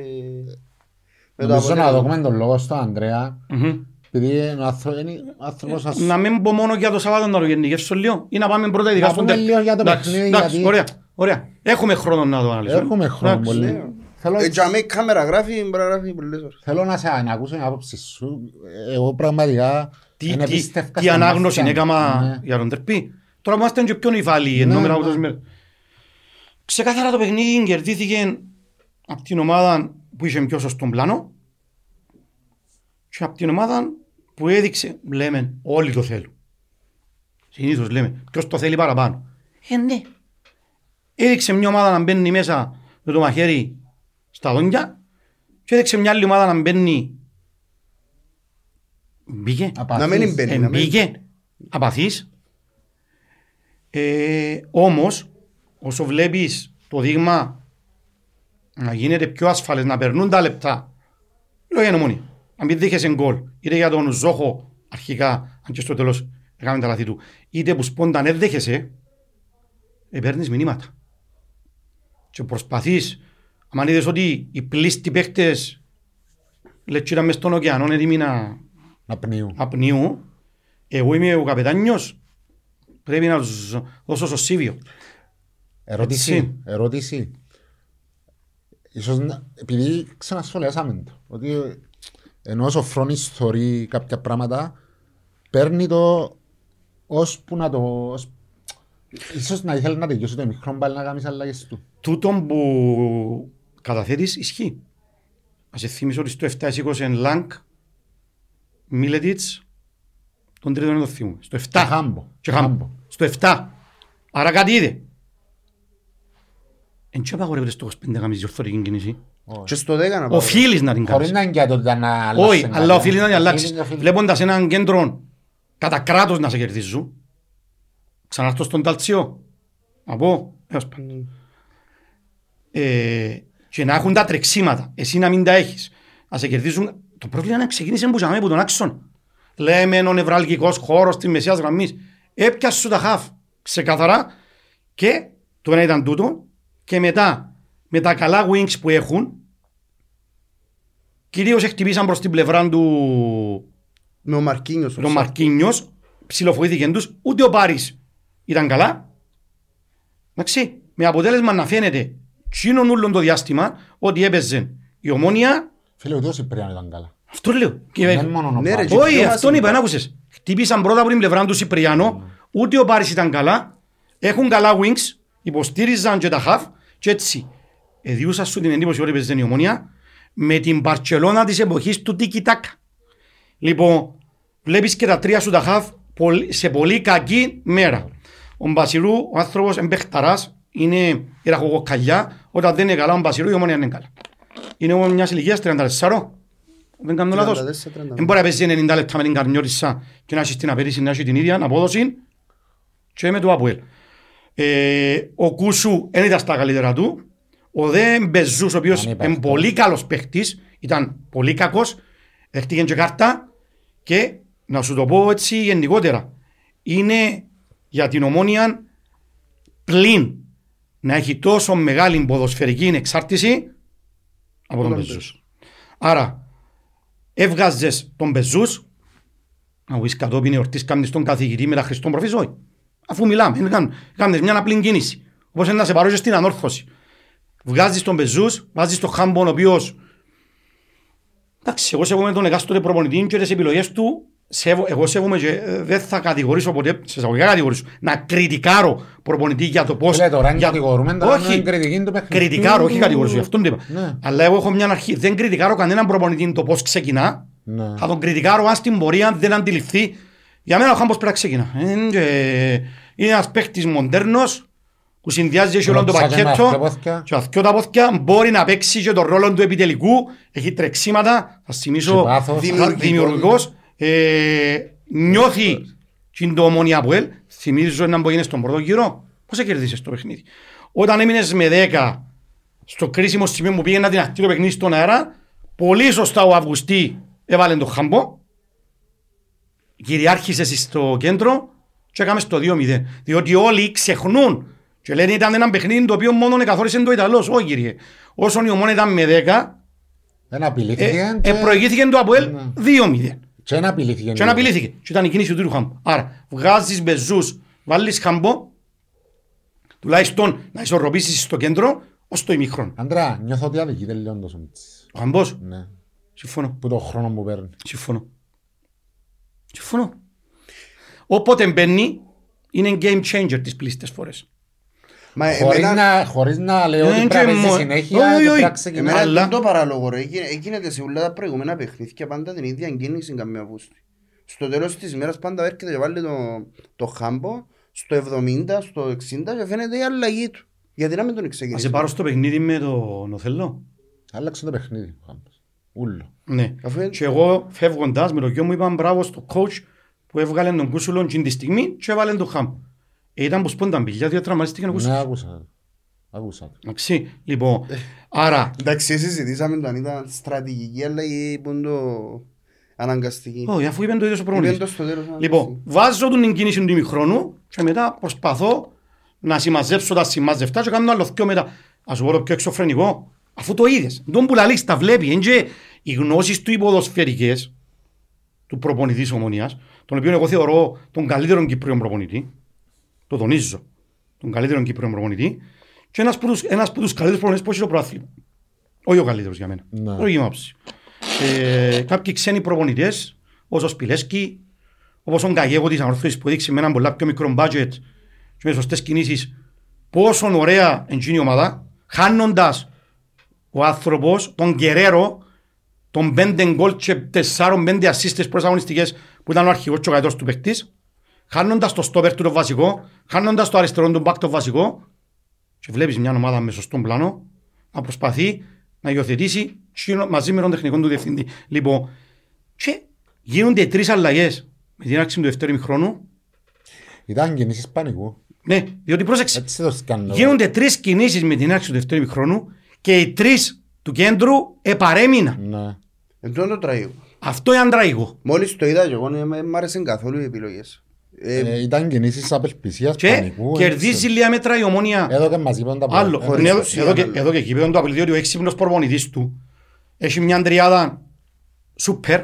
με το Νομίζω να αποτέλεσμα. δούμε τον λόγο στον Ανδρέα. Μμμ. Επειδή είναι ο άνθρω- είναι ο άνθρωπος σας... Να μην πω μόνο για το Σαββάτο να το γενικεύσω λίγο ή να πάμε πρώτα ειδικά Να στον πούμε τέλος. λίγο για το Εντάξει, παιχνίδι, εντάξει, γιατί- ωραία, ωραία. Έχουμε χρόνο να το αναλύσουμε. Έχουμε χρόνο Εντάξει. πολύ. Ναι. Θέλω- Ε, για μέ κάμερα γράφει, μπορεί να γράφει πολλές ώρες. Θέλω να σε να ακούσω την άποψη σου. Εγώ πραγματικά Τι, δεν τι, επίστευκα τι στα ανάγνωση μάτια μου. έκαμα Ναι. για τον τερπί. Τώρα που είμαστε και πιο νυφάλιοι ενώ Ναι, μετά ναι. από τόσες μέρες. Ξεκάθαρα το παιχνίδι κερδίθηκε από την ομάδα που είχε πιο σωστό πλάνο και από την ομάδα που έδειξε, λέμε, όλοι το θέλουν. Συνήθως λέμε, ποιος το θέλει παραπάνω. Ε, ναι. Έδειξε μια ομάδα να μπαίνει μέσα με το μαχαίρι στα δόντια και έδειξε μια άλλη ομάδα να μπαίνει Μπήκε. Απαθής. Να μην μπαίνει. να μην- Εμπήκε, απαθής. Ε, όμως, όσο βλέπεις το δείγμα να γίνεται πιο ασφαλές, να περνούν τα λεπτά, λέω για νομόνι. Αν μην δείχεσαι γκολ, είτε για τον Ζόχο αρχικά, αν και στο τέλος έκαμε τα λάθη του, είτε που σπόνταν δεν δέχεσαι, ε, παίρνεις μηνύματα. Και προσπαθείς, αν είδες ότι οι πλήστοι παίχτες λετσίρα μες στον ωκεανό έτοιμοι να Να πνίου. απνίου, εγώ είμαι ο καπετάνιος, πρέπει να τους δώσω στο Σίβιο. Ερώτηση. Έτσι. Ερώτηση. Ίσως να- επειδή ξανασχολιάσαμε το, ότι ενώ ο Σοφρόνης θωρεί κάποια πράγματα, παίρνει το ώσπου να το... ως- Ίσως να ήθελε να τελειώσει το μικρό πάλι να κάνεις αλλαγές του. Τούτον που καταθέτεις ισχύει. Ας σε θυμίσω ότι στο 7 σήκωσε Λάγκ, Μίλετιτς, τον τρίτο είναι το θυμούμε. Στο 7. Και Χάμπο. Και Χάμπο. Στο 7. Άρα κάτι είδε. Εν τι απαγορεύεται στο 25 να κάνεις διορθωτική κίνηση. Και στο 10 να πάω. Οφείλεις να την κάνεις. Χωρίς να είναι και το ότι να αλλάξει Όχι, κάτι. αλλά οφείλει να την αλλάξει. Οφείλει- οφείλει- Βλέποντας έναν κέντρο κατά κράτος να σε κερδίζουν, ξαναρθώ στον Ταλτσιό. Να πω, έως πάντων. Ε, και να έχουν τα τρεξίματα, εσύ να μην τα έχεις. Να σε κερδίζουν. Το πρόβλημα είναι να ξεκίνησε που από τον άξονα. Λέμε ο νευραλγικός χώρος της μεσαία γραμμής. Έπιασε σου τα χαφ ξεκαθαρά και το ένα ήταν τούτο. Και μετά με τα καλά wings που έχουν, κυρίως χτυπήσαν προς την πλευρά του Με ο Μαρκίνιος. τον Μαρκίνιος, ψιλοφοήθηκε τους, ούτε ο Πάρης ήταν καλά. Εντάξει, με αποτέλεσμα να φαίνεται τσίνον ούλον το διάστημα ότι έπαιζε η ομόνια, Φίλε, ούτε ο Σιπριάνο ήταν καλά. αυτό λέω. Και- Δεν μόνο ο Ναι, ρε, Πάρης. και Όχι, πιο αυτόν είπα, βασικά. να άκουσες. Χτύπησαν πρώτα από την πλευρά του Σιπριάνο, ούτε ο Πάρης ήταν καλά, έχουν καλά wings, υποστήριζαν και τα half και έτσι. Εδιούσα σου την εντύπωση ότι έπαιζε η ομόνια με την Μπαρτσελώνα της εποχής του Τίκι Τάκα. Λοιπόν, βλέπεις και τα τρία σου τα half πολ- σε πολύ κακή μέρα. Ο Μπασιρού, ο άνθρωπος εμπεχταράς, είναι η ραχοκοκαλιά, όταν δεν είναι καλά ο Μπασιρού η ομόνια είναι καλά. Είναι όμως μιας ηλικίας 34, δεν κάνω λάθος. 34-35. Δεν μπορεί να παίζει 90 λεπτά με την καρνιώτισσα και να έχεις την απέτηση να έχεις την ίδια απόδοση και με το Αποέλ. Ε, ο Κούσου δεν ήταν στα καλύτερα του. Ο Δε Μπεζούς, ο οποίος Αν υπάρχει. είναι πολύ καλός παίχτης, ήταν πολύ κακός, δέχτηκε και κάρτα και να σου το πω έτσι γενικότερα. Είναι για την ομόνια πλην να έχει τόσο μεγάλη ποδοσφαιρική εξάρτηση από τον τον Μπεζούς. Άρα, έβγαζες τον Μπεζούς, να πεις κατόπιν εορτής κάνεις τον καθηγητή με τα Χριστόν προφής, όχι. Αφού μιλάμε, είναι καν- κάνεις μια απλή κίνηση. Όπως είναι να σε παρούσε στην ανόρθωση. Βγάζεις τον Μπεζούς, βάζεις τον Χάμπον ο οποίος Εντάξει, εγώ σέβομαι τον εκάστοτε προπονητή και τις επιλογές του. Σέβω, εγώ σέβομαι και ε, δεν θα κατηγορήσω ποτέ, σε εισαγωγικά κατηγορήσω, να κριτικάρω προπονητή για το πώς... Φίλε, τώρα αν για- κατηγορούμε, τώρα όχι, είναι κριτική του παιχνιδιού. κριτικάρω, όχι κατηγορήσω, γι' αυτόν το είπα. Ναι. Αλλά εγώ έχω μια αρχή, δεν κριτικάρω κανέναν προπονητή το πώς ξεκινά, Ναι. θα τον κριτικάρω αν στην πορεία δεν αντιληφθεί. Για μένα ο Χάμπος πρέπει να ξεκινά. Ε, και Είναι ένας παίχτης μοντέρνος που συνδυάζει έχει όλο το Ροτσάκια με πακέτο αυτιά πόθηκια. και αυτιά τα πόθηκια μπορεί να παίξει και τον ρόλο του επιτελικού. Έχει τρεξίματα, θα Και θυμίσω πάθος. Δημιουργικό. δημιουργικός. Ε, νιώθει και είναι το ομόνια από ελ. Θυμίζω να μπορεί στον πρώτο γύρο. Πώς κερδίσεις το παιχνίδι; Όταν έμεινες με 10 στο κρίσιμο σημείο που πήγε να την ακτήρω παιχνίδι στον αέρα, πολύ σωστά ο Αυγουστή έβαλε το χαμπό, κυριάρχησε στο κέντρο και έκαμε στο 2-0. Διότι όλοι ξεχνούν και λένε ήταν ένα παιχνίδι το οποίο μόνο καθόρισε το Ιταλός. Όχι κύριε. Όσον η ομόνια ήταν με 10, Δεν ε, απειλήθηκε. ε, και- προηγήθηκε το Αποέλ Ναι. 2-0. Και δεν απειλήθηκε. Και να απειλήθηκε. Και ήταν η κίνηση του του Χάμπο. Άρα βγάζεις μπεζούς, βάλεις Χάμπο, τουλάχιστον να ισορροπήσεις στο κέντρο ως το ημίχρονο. Αντρά, νιώθω ότι αδικείται λίγο το Σομίτσις. Ο Χάμπος, Ναι. συμφωνώ. Που το χρόνο που παίρνει. Συμφωνώ. Συμφωνώ. Όποτε μπαίνει, είναι game changer τις πλήστες φορές. Μα Χωρίς εμένα, να, χωρίς να λέω Ε, ότι και πρέπει να παίζεις μο- συνέχεια Όχι, και όχι. πρέπει να ξεκινάει. εμένα Αλλά- είναι το παράλογο ρε. Έγινε- Έγινε σε όλα τα προηγούμενα παιχνίδια πάντα την ίδια κίνηση καμία βούστη. Στο τέλος της ημέρας πάντα έρχεται και βάλει το, το χάμπο στο 70, στο 60 και φαίνεται η αλλαγή του. Γιατί να μην τον Να σε ξεκινήσει. πάρω στο παιχνίδι με τον Οθελό. Άλλαξε το παιχνίδι. ο Χάμπος. Ούλο. Ναι. Αφού είναι- Και εγώ φεύγοντας με το γιο μου είπα μπράβο στο coach που έβγαλε τον Κούσουλον την τη στιγμή και έβαλε τον Χάμπ. Ε, ήταν που σπόνταν πηγιά, διότι τραυματίστηκε ο Ναι, Κούσουλον. άκουσα. Άκουσα. Εντάξει, λοιπόν, άρα, Εντάξει, συζητήσαμε το αν ήταν στρατηγική αλλαγή που είναι το αναγκαστική. όχι, αφού είπε το ίδιο ο Είπε προπονητής. το στο τέλος Λοιπόν, βάζω την κίνηση του ημιχρόνου και μετά προσπαθώ να συμμαζέψω τα συμμαζευτά και κάνω άλλο δυο μετά. Ας σου πω το πιο εξωφρενικό. Αφού το είδες, τον που λαλείς τα βλέπει. Είναι και οι γνώσεις του υποδοσφαιρικές του προπονητής της ομονίας, τον οποίο εγώ θεωρώ τον καλύτερο Κυπρίον προπονητή, το τονίζω, τον καλύτερο Κυπρίον προπονητή, και ένας από τους, ένας από τους καλύτερους προπονητές που έχει το προάθλημα. Όχι ο καλύτερος για μένα. Ναι. Όχι η άποψη. Ε, κάποιοι ξένοι προπονητές, όπως ο Σπιλέσκι, όπως ο Γκαγέγο της Ανορθώσης που έδειξε με έναν πολλά πιο μικρό budget και με σωστές κινήσεις πόσο ωραία είναι η ομάδα, χάνοντας ο άνθρωπος, τον Γκερέρο, τον πέντε γκολ και τεσσάρων πέντε ασίστες προς αγωνιστικές που ήταν ο αρχηγός και ο καετός του παίκτης, χάνοντας το στόπερ του το βασικό, χάνοντας το αριστερό του μπακ το βασικό και βλέπεις μια ομάδα με σωστόν πλάνο να προσπαθεί να υιοθετήσει τσίνο- μαζί με τον τεχνικό του διευθυντή. Λοιπόν, και γίνονται τρεις αλλαγές με την άρξη του δεύτερου ημιχρόνου. Ήταν κινήσεις πανικού. Ναι, διότι πρόσεξε, Έτσι το σκάνω. γίνονται τρεις κινήσεις με την άρξη του δεύτερου ημιχρόνου και οι τρεις του κέντρου επαρέμειναν. Ναι. Εν τω το τραγικό. Αυτό είναι αντραϊκό. Μόλις το είδα και εγώ δεν μ' άρεσαν καθόλου οι επιλογές. Ε, Ε, Ήταν κινήσεις απελπισίας Και πανικού. κερδίζει λίγα μέτρα η ομόνια. Εδώ και μας είπαν τα Άλλο. πράγματα. χωρίς Ναι, ουσία, εδώ, και, άλλο. εδώ και εκεί πέρα το απειλεί ότι ο έξυπνος προπονητής του έχει μια τριάδα σούπερ,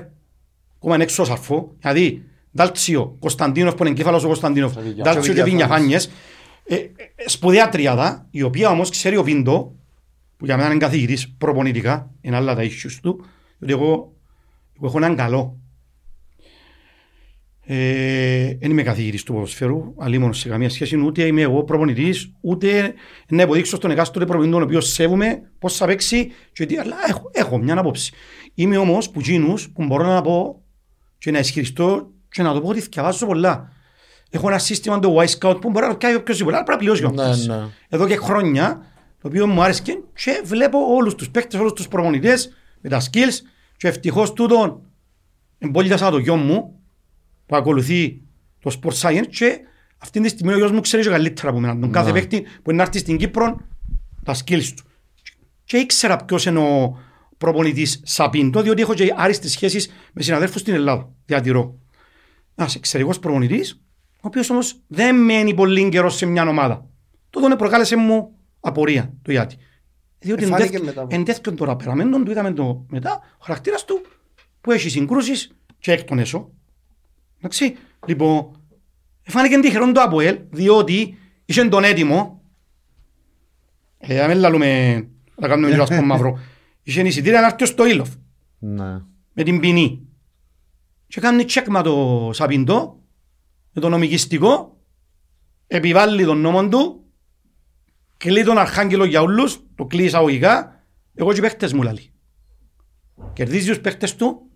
ακόμα είναι έξω ο Σαρφό, δηλαδή Δάλτσιο, Κωνσταντίνοφ που είναι εγκέφαλος ο Κωνσταντίνοφ, Βηγιαφάνης. Δάλτσιο και Και Βινιαφάνιες, ε, ε, σπουδαία τριάδα, η οποία όμως ξέρει ο Πίντο, που για μένα είναι καθηγητής προπονητικά, είναι άλλα τα issues του, διότι εγώ, εγώ έχω έναν καλό. Ε, δεν είμαι καθηγητής του ποδοσφαίρου, αλλήμον σε καμία σχέση, ούτε είμαι εγώ προπονητής, ούτε να υποδείξω στον εκάστοτε προπονητή τον οποίο σέβομαι πώς θα παίξει, και τι, αλλά έχω, έχω μια άποψη. Είμαι όμως που γίνους που μπορώ να πω και να ισχυριστώ και να το πω ότι διαβάζω πολλά. Έχω ένα σύστημα το Y Scout που μπορεί να το κάνει οποιοσδήποτε, αλλά πρέπει να πληρώσει Ναι, κάποιος. ναι. Εδώ και χρόνια, το οποίο μου άρεσε και, και βλέπω όλους τους παίκτες, όλους τους προπονητές με τα skills και ευτυχώς τούτον εμπόλυτα το γιο μου που ακολουθεί το Sport Science και αυτή τη στιγμή ο γιος μου ξέρει και καλύτερα από μένα. Τον κάθε Ναι. παίκτη που είναι να έρθει στην Κύπρο τα skills του. και ήξερα ποιος είναι ο προπονητής Σαπίντο, διότι έχω και άριστες σχέσεις με συναδέλφους στην Ελλάδα. Διατηρώ. Ένας εξαιρετικός προπονητής, ο οποίος όμως δεν μένει πολύ καιρός σε μια ομάδα. Τότε προκάλεσε μου απορία το γιατί. Διότι Εφάνηκε μετά. εν τέτοιον τώρα περαμένων, του είδαμε το μετά, ο χαρακτήρας του που έχει συγκρούσεις και εκ των έσω. Εντάξει, λοιπόν, φάνηκε τυχερόν το ΑΠΟΕΛ, διότι είχε τον έτοιμο, ε, να μην λαλούμε, να κάνουμε λίγο ασκό μαύρο, είχε εισιτήρια να έρθει στο Ήλοφ, Ναι. με την ποινή. Και κάνει τσέκμα το Σαπιντό, με το νομικιστικό, επιβάλλει τον νόμο του, κλεί τον αρχάγγελο για όλους, το κλεί εισαγωγικά, εγώ και οι παίχτες μου λαλεί. Κερδίζει τους παίχτες του,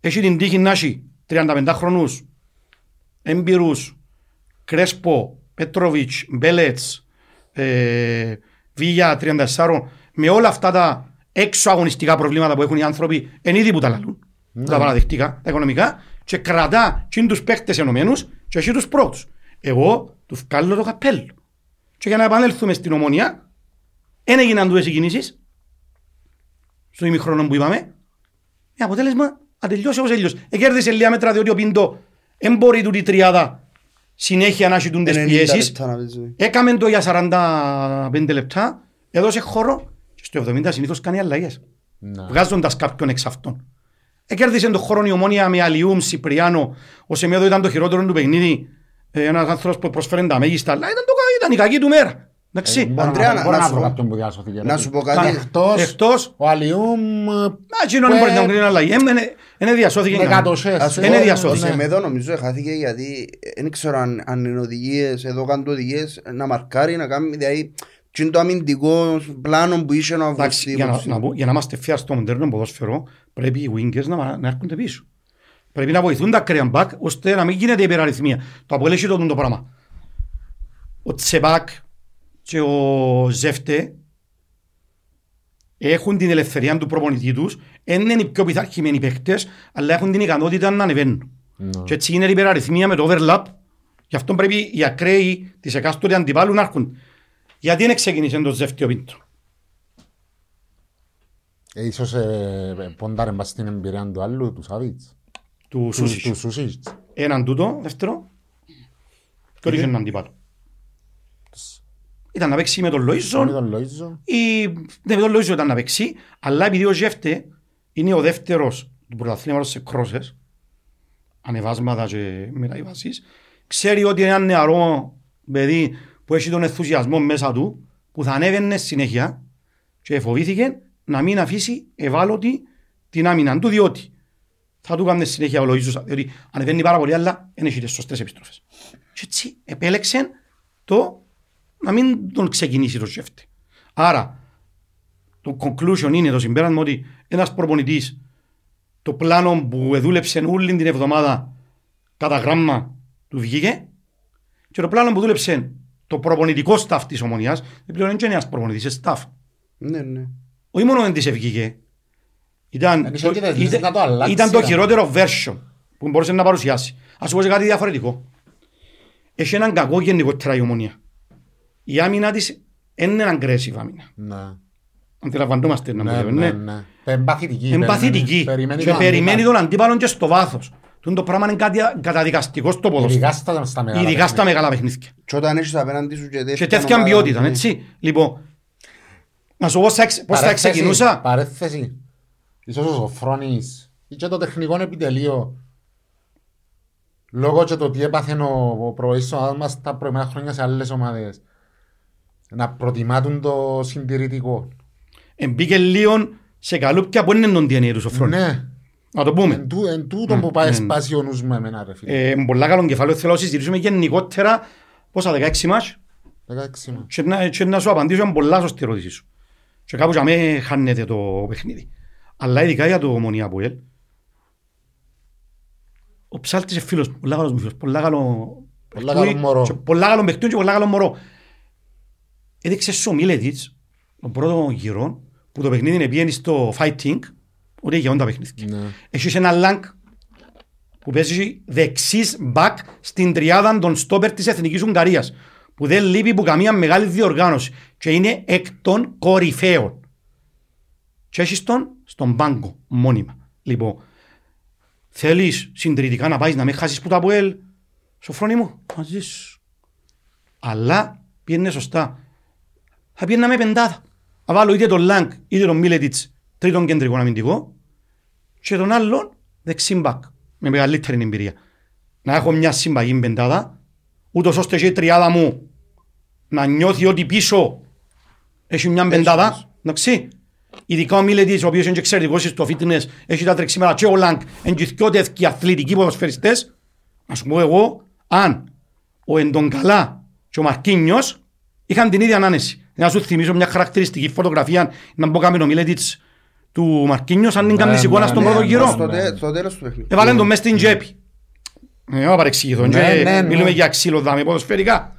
έχει την τύχη να έχει 35 χρονούς, έμπειρους, Κρέσπο, Πέτροβιτς, Μπέλετς, ε, Βίγια 34, με όλα αυτά τα έξω αγωνιστικά προβλήματα που έχουν οι άνθρωποι, εν είδη που τα λαλούν, Ναι. τα παραδεικτικά, τα οικονομικά, και κρατά και είναι τους παίχτες ενωμένους και έχει τους πρώτους. Εγώ τους βγάλω το καπέλο. Και για να επανέλθουμε στην ομονία, δεν έγιναν τούτες οι κινήσεις, στο ημιχρόνο που είπαμε, με αποτέλεσμα να τελειώσει όπως τελειώσει. Εκέρδισε λίγα μέτρα διότι ο Πίντο δεν μπορεί τούτη η τριάδα συνέχεια να έχει τούντες 90 πιέσεις. λεπτά να παίζει. Έκαμε το για 45 λεπτά, έδωσε χώρο και στο 70 συνήθως κάνει αλλαγές. Ναι. Βγάζοντας κάποιον εξ αυτών. Εκέρδισε τον χώρο η ομόνια με Αλιούμ, Σιπριάνο, ο Σεμέδο ήταν το χειρότερο του παιχνίδι, ε, ένας άνθρωπος που προσφέρει τα μέγιστα, αλλά ήταν, το, ήταν η κακή του μέρα. Εντάξει. Μπορώ Αντρέα, να- να- μπορώ να να σου βρω πω- κάποιον που διάσωθηκε. Να ρε. σου πω κάτι. Εκτός, Εκτός, ο Αλιούμ ε, α, εκείνο δεν μπορεί να κρίνει αλλαγή. Είναι διασώθηκε. με κανένα. κατοσές. Ας σου Είναι πω, διασώθηκε. Ο Σεμέδο νομίζω χάθηκε γιατί δεν ξέρω αν, αν είναι οδηγίες, εδώ κάνουν οδηγίες να μαρκάρει, να κάνει, δηλαδή τι είναι το αμυντικό πλάνο που είχε ο Εντάξει, για, να, Αυγουστίου. να, πω- για να είμαστε fair στο μοντέρνο ποδόσφαιρο, πρέπει οι wingers να, να έρχονται πίσω. Πρέπει να βοηθούν τα κρέα μπακ, ώστε να μην γίνεται υπεραριθμία. Το απολέσει το, το πράγμα. Ο Τσεπάκ και ο Ζεύτε έχουν την ελευθερία του προπονητή τους, δεν είναι οι πιο πειθαρχημένοι παίκτες, αλλά έχουν την ικανότητα να ανεβαίνουν. Ναι. Και έτσι γίνεται υπεραριθμία με το overlap. Γι' αυτό πρέπει οι ακραίοι της εκάστοτε αντιπάλου να έρχονται. Γιατί δεν ξεκίνησε το Ζεύτε ο Πίντρο; Ε, Ίσως ε, πόνταρε μας στην εμπειρία του άλλου, του Σαβίτς. Του Του Σούσιτς. του Σούσιτς. Έναν τούτο, δεύτερο. Και όχι έναν αντίπαλο. Ήταν να παίξει με τον Τον Λοΐζον τον Λοΐζο. ή ναι, με τον Λοΐζον ήταν να παίξει, αλλά επειδή ο Ζεύτε είναι ο δεύτερος του πρωταθλήματος σε κρόσες, ανεβάσματα και μεταβάσεις, ξέρει ότι είναι ένα νεαρό παιδί που έχει τον ενθουσιασμό μέσα του, που θα ανέβαινε συνέχεια και φοβήθηκε να μην αφήσει ευάλωτη την άμυνα του, διότι θα του κάνει συνέχεια ο Λοΐζος, διότι ανεβαίνει πάρα πολύ, αλλά δεν έχει τις σωστές επιστροφές. Και έτσι επέλεξε το να μην τον ξεκινήσει το Ζεύτε. Άρα, το conclusion είναι το συμπέρασμα ότι ένας προπονητής το πλάνο που δούλεψε όλη την εβδομάδα κατά γράμμα του βγήκε και το πλάνο που δούλεψε το προπονητικό staff της ομονίας δεν πλέον είναι και ένας προπονητής, είναι staff. Ναι, ναι. Όχι μόνο δεν της ευγήκε, ήταν, Δεν είχε και τις λύσεις να το αλλάξει, ήταν το ρε. χειρότερο version που μπορούσε να παρουσιάσει. Ας σου πω και κάτι διαφορετικό. Έχει έναν κακό γενικότερα η ομονία. Η άμυνα της είναι aggressive άμυνα. Ναι. Αντιλαμβανόμαστε να μου Ναι, λέμε. ναι, ναι. ναι. Εμπαθητική. Εμπαθητική. Περιμένει Και τον περιμένει αντίπαλο. τον αντίπαλο και στο βάθος. Τούν το πράγμα είναι κάτι καταδικαστικό στο ποδόσφαιρο. Ειδικά στα στα μεγάλα Ειδικά στα παιχνίδια. μεγάλα παιχνίδια. Και όταν έχεις απέναντι σου και τέτοια Και τέτοια ομάδα, ποιότητα, ναι. έτσι. Λοιπόν, να σου πω πώς θα εξ- πώς θα Παρέθεση, ξεκινούσα. Παρέθεση. Ίσως ο Σοφρόνης ή και το τεχνικό επιτελείο λόγω και το τι έπαθε ο, ο προβοής της ομάδας μας τα προηγούμενα χρόνια σε άλλες ομάδες να προτιμάτουν το συντηρητικό. Εμπήκε λίγο σε καλούπια που είναι τον DNA τους Σοφρόνη. Ναι, Να το πούμε. εν, τού, εν τούτο που πάει ναι. σπάσει ο νους μου εμένα ρε φίλε. Ε, πολλά καλό κεφάλαιο θέλω να συζητήσουμε γενικότερα πόσα 16 μάτς; 16 μα. και να, και να σου απαντήσω είναι πολλά σωστή ερώτηση σου. Και κάπου για μέ χάνεται το παιχνίδι. Αλλά ειδικά για το Ομονία Αποέλ, ο ψάλτης είναι φίλος μου, πολλά καλός μου φίλος, πολλά καλό Πολλά παιχτούι καλό μωρό. και Πολλά καλό παιχτούι και πολλά καλό μωρό. Έδειξε στο Μίλετιτς, τον πρώτο γύρο, που το παιχνίδι είναι πήγαινε στο fighting, ότι για τα παιχνίδια. Ναι. Έχεις ένα λάγκ που παίζει δεξής μπακ στην τριάδα των στόπερ της Εθνικής Ουγγαρίας που δεν λείπει που καμία μεγάλη διοργάνωση και είναι εκ των κορυφαίων. και έχεις τον στον πάγκο μόνιμα. Λοιπόν, θέλεις συντηρητικά να πάεις να μην χάσεις που τα ΑΠΟΕΛ, Σοφρόνι μου, μαζί σου. Αλλά πήγαινε σωστά. Θα πήγαινα με πεντάδα. Θα βάλω είτε τον Λάγκ είτε τον Μίλετιτς τρίτον κεντρικό αμυντικό και τον άλλον δεξίμπακ με μεγαλύτερη εμπειρία. Να έχω μια συμπαγή πεντάδα ούτως ώστε και η τριάδα μου να νιώθει ότι πίσω έχει μια πεντάδα. Εντάξει. Ειδικά ο Μίλετης, ο οποίος είναι και εξαιρετικός στο fitness, έχει τα τρεξίματα και ο Λάγκ, είναι και δυο τέτοιοι αθλητικοί ποδοσφαιριστές. Ας σου πω εγώ, αν ο Εντογκαλά και ο Μαρκίνιος είχαν την ίδια ανάνεση. Να σου θυμίσω μια χαρακτηριστική φωτογραφία να μπω κάμενο Μίλετης του Μαρκίνιος αν είναι Ναι, καμνής εικόνα ναι, στον ναι, πρώτο ναι, γύρο. Στο τε- Στο τέλος του παιχνιδιού. Έβαλαν τον μες στην τσέπη. Ε, να παρεξηγηθώ. Ναι, και ναι, ναι. Μιλούμε για ξύλο δάμε ποδοσφαιρικά.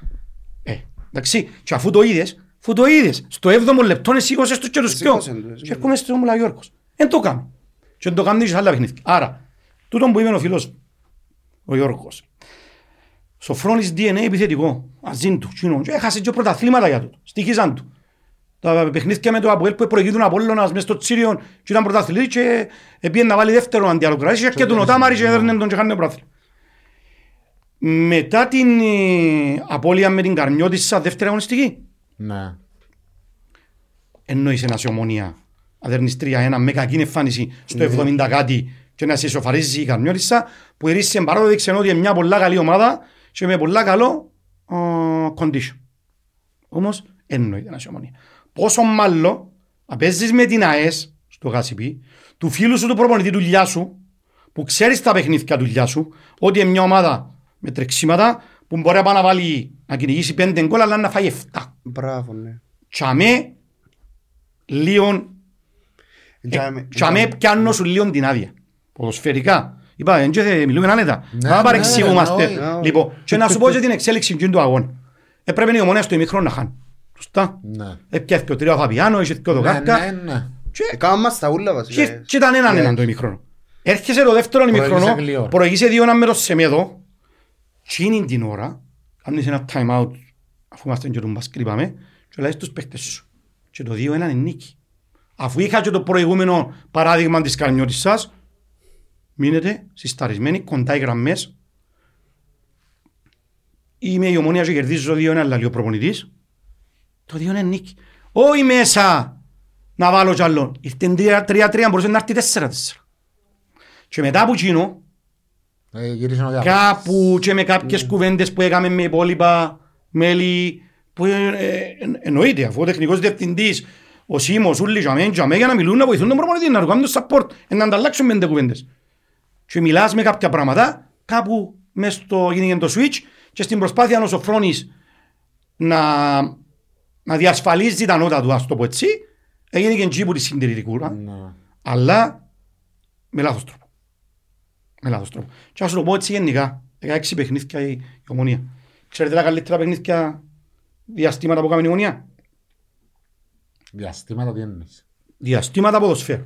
Ε, εντάξει. Και αφού το είδες, αφού το είδες, στο 7ο λεπτό σήκωσες τους και τους δυο. Σήκωσεν τους, Και έρχομαι στο μου λέει Γιώργος. Εν το κάνω. Και εν το κάνω και σε άλλα παιχνίδια. Άρα, τούτον που είπε ο φίλος ο Γιώργος. Σοφρόνης DNA επιθετικό. Αζίν του. κοινό. Και έχασε και πρωταθλήματα για τούτο. Στοιχίζαν του. Τα παιχνίδια με το Αποέλ που προηγήθουν Απόλλωνας μες στο Τσίριον και ήταν πρωταθλητής και πήγαινε να βάλει δεύτερο αντιαλοκράτηση και τον Οτάμαρη και έδερνε τον και χάνε πρωτάθλημα. Μετά την ε, απώλεια με την Καρμιώτισσα δεύτερη αγωνιστική Ναι. εννοείς ένας η ομονία αδερνείς 3-1 με κακή εμφάνιση στο 70 κάτι και να σε ισοφαρίζει η Καρμιώτισσα που η Ρίση Εμπαρόδο δείξε ότι είναι μια πολλά καλή ομάδα και με πολλά καλό ε, condition. Όμως εννοείται ένας η ομονία. Πόσο μάλλον να παίζεις με την ΑΕΣ στο Γάσιπι του φίλου σου του προπονητή του δουλειά σου που ξέρεις τα παιχνίδια του δουλειά σου ότι είναι μια ομάδα με τρεξίματα που μπορεί να πάει να βάλει να κυνηγήσει πέντε γκολ αλλά να φάει 7 Μπράβο, ναι. τσαμέ λίγο Τζάμε- τσαμέ πιάνω σου λίγο την άδεια ποδοσφαιρικά είπα δεν και μιλούμε άνετα Ναι, να ναι, παρεξηγούμαστε. ναι, ναι. λοιπόν και να σου πω και την εξέλιξη του αγώνα. Έπρεπε η ομονία στο ημίχρονο να χάνει σωστά. Ναι. έπιαθηκε ο τρίο Φαπιάνο είχε και ο Ναι, Δοκάρκα ναι, ναι. και Έκαναν μας τα ούλα και- βασικά. και ήταν έναν έναν το ημίχρονο. Έρχεσαι το δεύτερο Προηγείσαι ημίχρονο γλυόρα. προηγείσαι δύο ένα μέρος σε μέδο και είναι την ώρα κάνεις ένα time out αφού είμαστε και τον μπάσκετ είπαμε και λάζεις τους παίχτες σου. Και το 2-1 είναι νίκη. Αφού είχα και το προηγούμενο παράδειγμα της Καρμιώτισσας μείνετε συσταρισμένοι κοντά οι γραμμές. Είμαι η ομόνια και κερδίζω 2-1 αλλά λέει ο προπονητής. Το 2-1 είναι νίκη. Όχι μέσα να βάλω κι άλλον. Ήρθε 3-3 μπορούσε να έρθει 4-4 και μετά από εκείνο Ε, γύρισε ο διάβολος. κάπου και με κάποιες κουβέντες που έκαμε με υπόλοιπα μέλη που ε, ε, εννοείται αφού ο τεχνικός διευθυντής ο Σίμος, ούλοι και αμέν και αμέν για να μιλούν να βοηθούν τον προπονητή να του κάνουν το support ε, να ανταλλάξουν πέντε κουβέντες και μιλάς με κάποια πράγματα κάπου μες στο γίνει το switch και στην προσπάθεια να ο Σοφρόνης να, να διασφαλίζεις τα νότα του ας το πω έτσι έγινε και τζίπου της συντηρητικούρα Ναι. αλλά με λάθος τρόπο. Με λάθος τρόπο. Και ας σου το πω έτσι γενικά, 16 παιχνίδια η, η ομονία. Ξέρετε τα καλύτερα παιχνίδια διαστήματα που κάνει η ομονία; Διαστήματα τι εννοείς; Διαστήματα ποδοσφαίρου.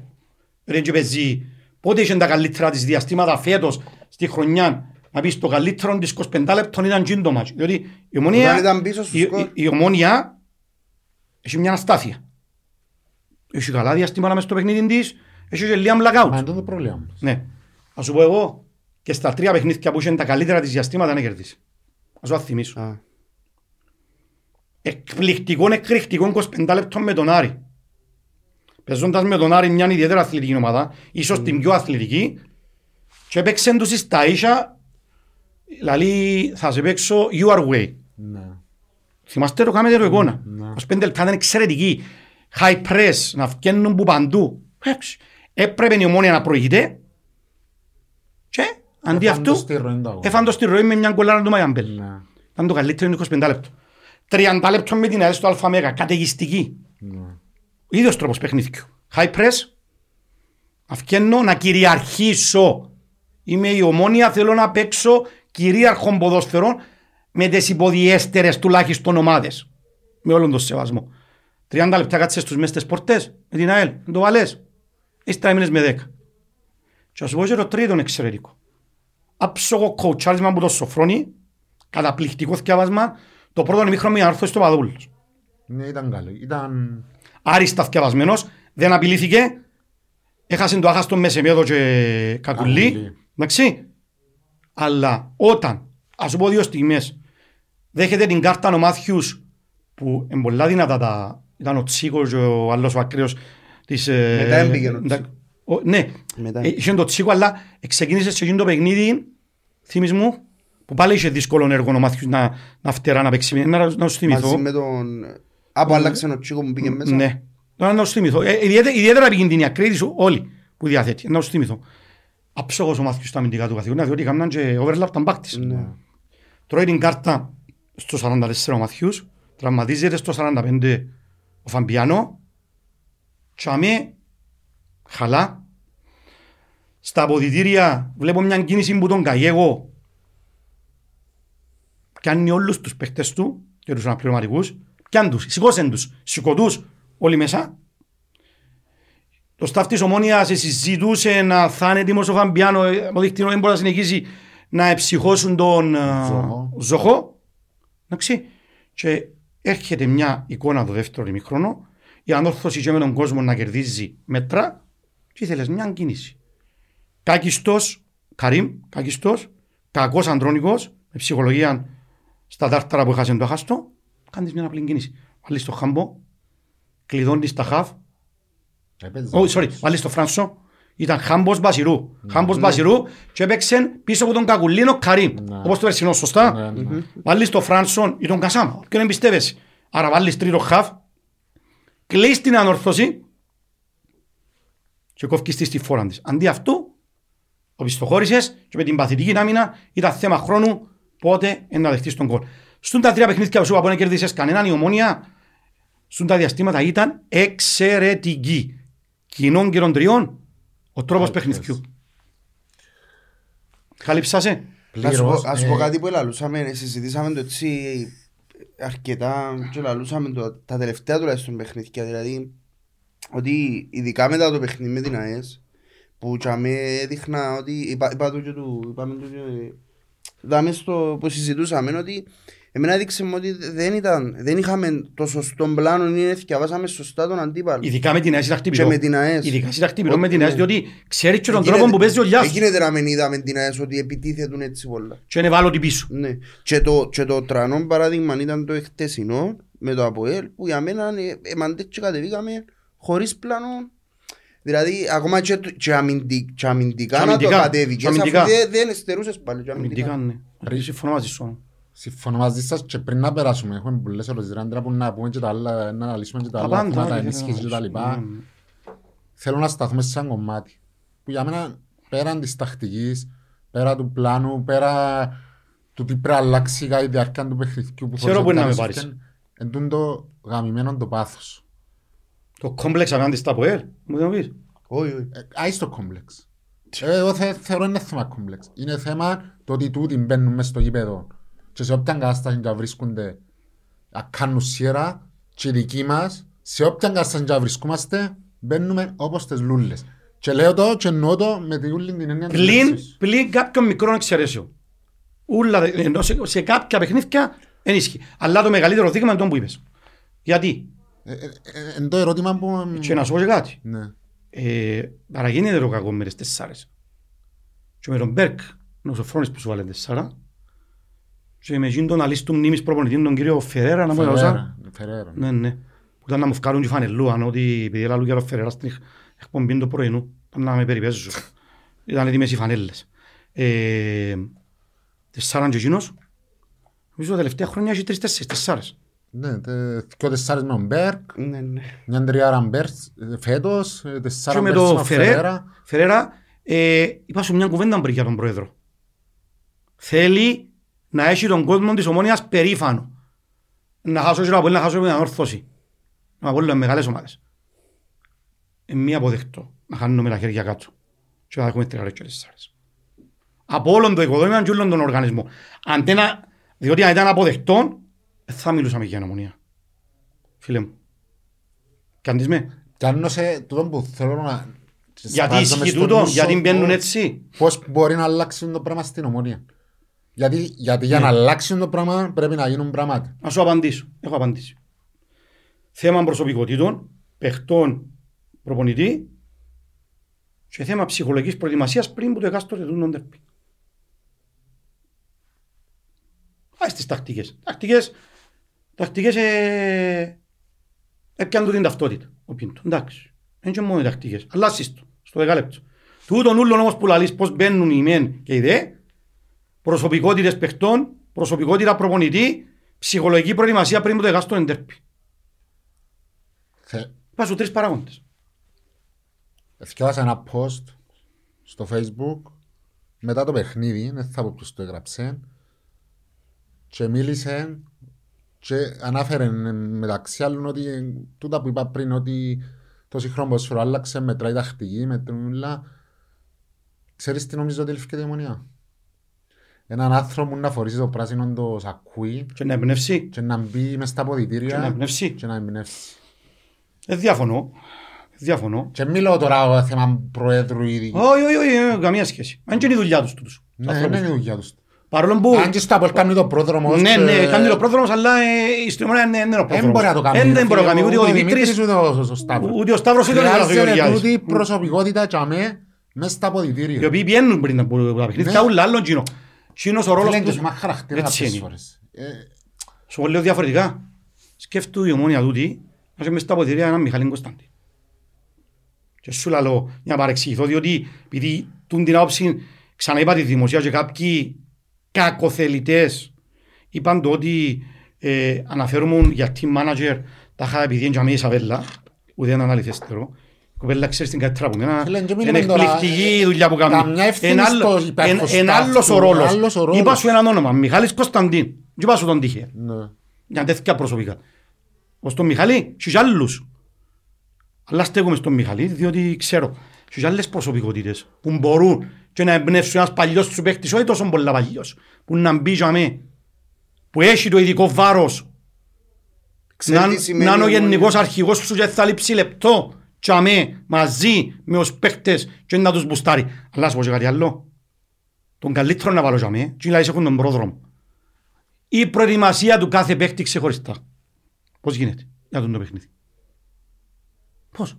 Δεν και παίζει πότε είχε τα καλύτερα της διαστήματα φέτος στη χρονιά να πεις το καλύτερο της 25 λεπτών ήταν τζιν το μάτσο. Διότι η ομονία, Όταν ήταν πίσω στο η, σκορ. η, η ομόνια έχει μια αστάθεια. Έχει καλά διαστήματα μες στο παιχνίδι της, έχει και λίγα blackout. Μα είναι το πρόβλημα μας. Ναι. Ας σου πω εγώ και στα τρία παιχνίδια που είχαν τα καλύτερα της διαστήματα να κερδίσεις. Ας σου το θυμίσω. Α, Εκπληκτικό, εκρηκτικό 25 λεπτό με τον Άρη. Παίζοντας με τον Άρη μια ιδιαίτερα αθλητική ομάδα, ίσως την πιο αθλητική, και έπαιξαν τους στα ίσα, δηλαδή θα σε παίξω you are way. Ναι. Θυμάστε το κάνετε το εικόνα. Ναι. Ως πέντε λεπτά ήταν εξαιρετική. High press, να βγαίνουν που παντού. Εντάξει. Έπρεπε η ομόνια να προηγείται και αντί Έφαν το αυτού στη ροή του αγώνα. έφαν το στη ροή με μια γκολάρα του Μαγιαμπέλ. Ναι. Ήταν το καλύτερο είναι 25 λεπτό. 30 λεπτό με την ΑΕΛ στο ΑΜΕΓΑ, καταιγιστική. Ναι. Ο ίδιος τρόπος παιχνίδιου. High press, να βγαίνω να κυριαρχήσω. Είμαι η ομόνια, θέλω να παίξω κυρίαρχων ποδοσφαιρών με τις υποδιέστερες τουλάχιστον ομάδες. Με όλον τον σεβασμό. 30 λεπτά κάτσε στους μες τις πορτές με την ΑΕΛ, δεν το βάλες. Ύστερα έμεινες με 10. Και ας σου πω και το τρίτο εξαιρετικό. Άψογο κοουτσάρισμα από το Σοφρόνι, καταπληκτικό θυκιάβασμα, το πρώτο ημίχρονο με άρθρο στο Παδούλος. Ναι, ήταν καλό. Ήταν... άριστα θυκευασμένος, δεν απειλήθηκε. Έχασε το άχαστο μες Σεμέδο και Κακουλή. Κακουλή. Εντάξει. Αλλά όταν, ας σου πω δύο στιγμές, δέχεται την κάρτα ο Μάθιους που είναι πολλά δυνατά τα... Ήταν ο Τσίκος και ο άλλος ο Ακραίος της... ε, Μετά έμπηκε ο τα- Τσίκος. ο- Ναι, Μετά. ε, είχε το Τσίκο αλλά ξεκίνησε σε εκείνο το παιχνίδι, θυμείς μου, που πάλι είχε δύσκολο έργο ο Μάθιους να, να φτερά να παίξει. Να, να σου θυμηθώ. Μαζί με τον... Από άλλαξε ο Τσίκο που πήγε μέσα. Ναι. Τώρα να σου θυμηθώ. Ε, ιδιαίτερα, ιδιαίτερα επικίνδυνη ακρίτη σου όλοι που διαθέτει. Να σου θυμηθώ. Αψόγος ο Μάθιος στα αμυντικά του καθηγόνα, διότι έκαναν και overlap τα μπακ της. Ναι. Τρώει την κάρτα στο 44 ο Μαθιούς, τραυματίζεται στο 45 ο Φαμπιάνο, τσάμε, χαλά. Στα αποδητήρια βλέπω μια κίνηση που τον Καγέγο κάνει όλους τους παίχτες του και τους αναπληρωματικούς, πιάνουν τους, σηκώσαν τους, σηκωτούς όλοι μέσα. Το σταφ της Ομόνιας συζητούσε να θα είναι έτοιμος ο Φαμπιάνο, ε, αποδείχτηκε ότι δεν μπορεί να συνεχίσει να εψυχώσουν τον ε, Ζοχό. Ζοχό. Εντάξει. Και έρχεται μια εικόνα το δεύτερο ημιχρόνο, η ανόρθωση και με τον κόσμο να κερδίζει μέτρα και ήθελες μια κίνηση. Κάκιστος, Καρύμ, κάκιστος, κακός Αντρόνικος, με ψυχολογία στα τάρταρα που έχασε το αχάστο, κάνεις μια απλή κίνηση. Βάλεις το χάμπο, κλειδώνεις τα χαφ, Έπαιζε. Oh, sorry, βάλεις το Φράνσο. Ήταν Χάμπος Μπασιρού. Χάμπος Μπασιρού και έπαιξε πίσω από τον Κακουλίνο Καρύμ. Ναι. Όπως το περσινό, σωστά. Ναι, ναι. Βάλεις το Φράνσον ή τον Κασάμα. Ποιον εμπιστεύεσαι. Άρα βάλεις τρίτο χαφ. Κλείς την ανορθώση και κόφκεις τη στη φόρα της. Αντί αυτού, οπισθοχώρησες και με την παθητική άμυνα ήταν θέμα χρόνου πότε είναι να δεχτείς τον κόλ. Στον τα τρία παιχνίδια που σου είπα που δεν κέρδισες κανέναν η ομόνια στον τα διαστήματα ήταν εξαιρετική. Κοινών και των τριών, ο τρόπος Άλπες. παιχνιδιού. Καλύψασε. Να σου πω- Πλήρως, Ας σου πω ε, κάτι που ελαλούσαμε, συζητήσαμε το έτσι αρκετά και ελαλούσαμε το, τα τελευταία τουλάχιστον παιχνίδια, δηλαδή ότι ειδικά μετά το παιχνίδι με την ΑΕΣ που τσάμε έδειχνα ότι είπα, είπα το και του, είπαμε το και δάμε στο που συζητούσαμε ότι εμένα έδειξε μου ότι δεν, ήταν, δεν είχαμε το σωστό πλάνο ή διαβάσαμε σωστά τον αντίπαλο Ειδικά με την ΑΕΣ ήταν και χτυπηρό. με την ΑΕΣ Ειδικά ήταν χτυπηρό με την Ναι. ΑΕΣ διότι ξέρεις και τον Εγίνεται- τρόπο που παίζει ο Λιάς Εγίνεται να μην είδαμε την ΑΕΣ ότι επιτίθετουν έτσι πολλά και είναι βάλω πίσω. Ναι. Και το, και το τρανό παράδειγμα ήταν το εχτεσινό με το ΑΠΟΕΛ που για μένα ε, εμαντές και κατεβήκαμε χωρίς πλάνο. Δηλαδή ακόμα και, το- και, αμυντι, και αμυντικά Και να το αμυντικά, κατέβηκες και αφού αμυντικά. δεν, δεν εστερούσες πάλι και Αμυντικά, αμυντικά. ναι. Συμφωνώ μαζί σου. Συμφωνώ μαζί σας και πριν να περάσουμε έχουμε πολλές ερωτήσεις Άντρα, που να πούμε και τα άλλα, να αναλύσουμε και τα Τα άλλα πάντα, θέματα ό,τι ενίσχυσης και θέλεις τα να λοιπά. σου. Ναι, ναι. Θέλω να σταθούμε σε ένα κομμάτι που για μένα πέραν της τακτικής, πέρα του πλάνου, πέρα του τι πρέπει να αλλάξει κατά τη διάρκεια του παιχνιδιού που Ξέρω που είναι να με πάρεις. Εν τούτο το γαμημένο το πάθος. Το κόμπλεξ απέναντι στα ΠΟΕΛ, μου δεν πεις; Όχι, όχι. Ε, Άις το κόμπλεξ. Ε, Εγώ θε, θεωρώ είναι θέμα κόμπλεξ. Είναι θέμα το ότι τούτοι μπαίνουν μες στο γήπεδο και σε όποια κατάσταση και βρίσκονται να κάνουν σιέρα και οι δικοί μας σε όποια κατάσταση και βρισκόμαστε μπαίνουμε όπως τις λούλες. Και λέω το και εννοώ το με τη ούλη την έννοια της Πλην, λέξης. πλην κάποιων μικρών εξαιρέσεων. Ούλα, ενώ σε, σε κάποια παιχνίδια ενίσχυει. Αλλά το μεγαλύτερο δείγμα είναι το που είπες. Γιατί, Ε, ε, ε, Εν το ερώτημα που... και να σου πω και κάτι. Ναι. Ε, παραγίνεται το κακό με τις τεσσάρες. Και με τον Μπέρκ, είναι ο Σοφρόνης που σου βάλε τεσσάρα. Και με εκείνον τον αλίστου μνήμης προπονητή, τον κύριο Φερέρα, να πω όσα. Φεραίρα, Φεραίρα. Ναι, ναι. Που ήταν να μου βγάλουν και φανελούαν ότι επειδή έλα για τον Φερέρα στην εκ- εκπομπή το πρωινού, ήταν να με περιπέζουν. Ήταν έτοιμες οι φανέλες. Ε, τεσσάραν και εκείνος. Νομίζω τα τελευταία χρόνια έχει τρεις τέσσερις τεσσάρες. Ναι, τε- δυο τεσσάρες με τον Μπέρκ, Ναι, ναι. μια τριάρα Μπέρς ε, φέτος, ε, Και τεσσάρα με Μπέρς το με Φερέ- Φεραίρα. Φερέρα, ε, είπα σου μια κουβέντα πριν για τον πρόεδρο. Θέλει να έχει τον κόσμο της ομόνιας περήφανο. Να χάσω και να μπορεί να χάσω με την όρθωση. Να πω μεγάλες ομάδες. Είναι μη αποδεκτό να χάνουμε τα χέρια κάτω. Και να έχουμε τρία και τεσσάρες. Από όλον το οικοδόμημα και όλον τον οργανισμό. Αν δεν, διότι αν ήταν αποδεκτό, δεν θα μιλούσαμε για ομονία. Φίλε μου. Κάνεις με. Κάνω σε τούτο που θέλω να... Γιατί σπάζομαι ισχύει στο τούτο, νους γιατί σου μπαίνουν πώς- έτσι; Πώς μπορεί να αλλάξει το πράγμα στην ομονία. Γιατί, γιατί για Ναι. να αλλάξει το πράγμα πρέπει να γίνουν πράγματα. Να σου απαντήσω. Έχω απαντήσει. Θέμα προσωπικότητων, παιχτών προπονητή και θέμα ψυχολογικής προετοιμασίας πριν που το εκάστοτε τούτον τερπι. Ας τις τακτικές. Τακτικές, τακτικές ε, έπιαν του την ταυτότητα. Ο Πίντο. Εντάξει. Δεν είναι μόνο οι τακτικές. Αλλάσεις το. Στο δεκάλεπτο. Τούτον ούλον όμως που λαλείς πώς μπαίνουν οι μεν και οι δε. Προσωπικότητες παιχτών, προσωπικότητα προπονητή, ψυχολογική προετοιμασία πριν που το εκάστοτε τερπι. Θε- Πάσου τρεις παράγοντες. Θυκιάσα ένα post στο facebook μετά το παιχνίδι, δεν θα πω ποιος το έγραψε και μίλησε και ανάφερε ε, μεταξύ άλλων ότι ε, τούτα που είπα πριν ότι το σύγχρονο ποδόσφαιρο άλλαξε, μετράει τακτική, μετρούλα. Ξέρεις τι νομίζω ότι έλειφε η ομονία. Έναν άνθρωπο να φορήσει το πράσινο το σακούι Και να εμπνεύσει. και να μπει μες στα Και να ποδητήρια εμπνεύσει. και να εμπνεύσει. Δεν διαφωνώ. Διαφωνώ. Και μιλώ τώρα θέμα προέδρου ήδη. Όχι, όχι, όχι, ε, καμία σχέση. Αν και είναι η δουλειά τους τούτους. Ναι, δεν είναι η δουλειά τους. Παρόλο που... Αν και στο Απολ κάνει το πρόδρομο. Ναι, ναι, κάνει το πρόδρομος, αλλά ε, η Στριμονία είναι είναι ο Δεν πρόδρομος. μπορεί να το κάνει. Δεν δεν μπορεί να το κάνει ούτε ο Δημήτρης, Δημήτρης, ούτε ο- ο Σταύρος. ούτε ο Σταύρος, ούτε ο Νικόλας ο Χρειάζεται Γεωργιάδης. τούτη προσωπικότητα και αμέ μες στα Οι ποδητήρια. οποίοι πιένουν πριν από τα παιχνίδια, Ναι. ούλα άλλον κοινό. Κοινός ο ρόλος Φίλε, τους. και μα χαρακτήρα Έτσι κάποιες είναι. φορές. Ε, Σου πω λέω διαφορετικά. Σκέφτου η ομόνια τούτη, να είσαι μες στα ποδητήρια έναν Μιχάλη Κωνσταντή. Και σου λέω, για να παρεξηγηθώ, διότι επειδή τούν την άποψη ξαναείπα τη δημοσία και κάποιοι κακοθελητές είπαν το ότι ε, αναφέρουμε για team manager τα είχα επειδή είναι και αμέσως Σαβέλα, ούτε ένα αληθέστερο. Η κοπέλα ξέρεις την καλύτερα από μένα. Φίλε, και Είναι μιλούμε τώρα, εκπληκτική η ε, δουλειά που κάνει. καμιά ευθύνη Εν άλλο- στο υπέρ- εν- στο εν staff άλλος του, ο ρόλος. άλλος ο ρόλος. Είπα σου έναν όνομα, Μιχάλης Κωνσταντίν. Και είπα σου τον τύχε. ναι. Για τέτοια προσωπικά. Ως τον Μιχάλη, και και άλλους. Αλλά στέκομαι στον Μιχάλη, διότι ξέρω. Και και άλλες προσωπικότητες που μπορούν και να εμπνεύσουν ένας παλιός σου παίκτης, όχι τόσο πολλά παλιός, που να μπει για μέ, που έχει το ειδικό βάρος, Ξέρεις να, τι σημαίνει να είναι ο ομόνια. γενικός αρχηγός σου και θα λείψει λεπτό και αμέ, μαζί με τους παίκτες και να τους μπουστάρει. Αλλά να σου πω και κάτι άλλο. Τον καλύτερο να βάλω για αμέ, και να έχουν τον πρόδρομο. Η προετοιμασία του κάθε παίκτη ξεχωριστά. Πώς γίνεται για τον το παιχνίδι. Πώς.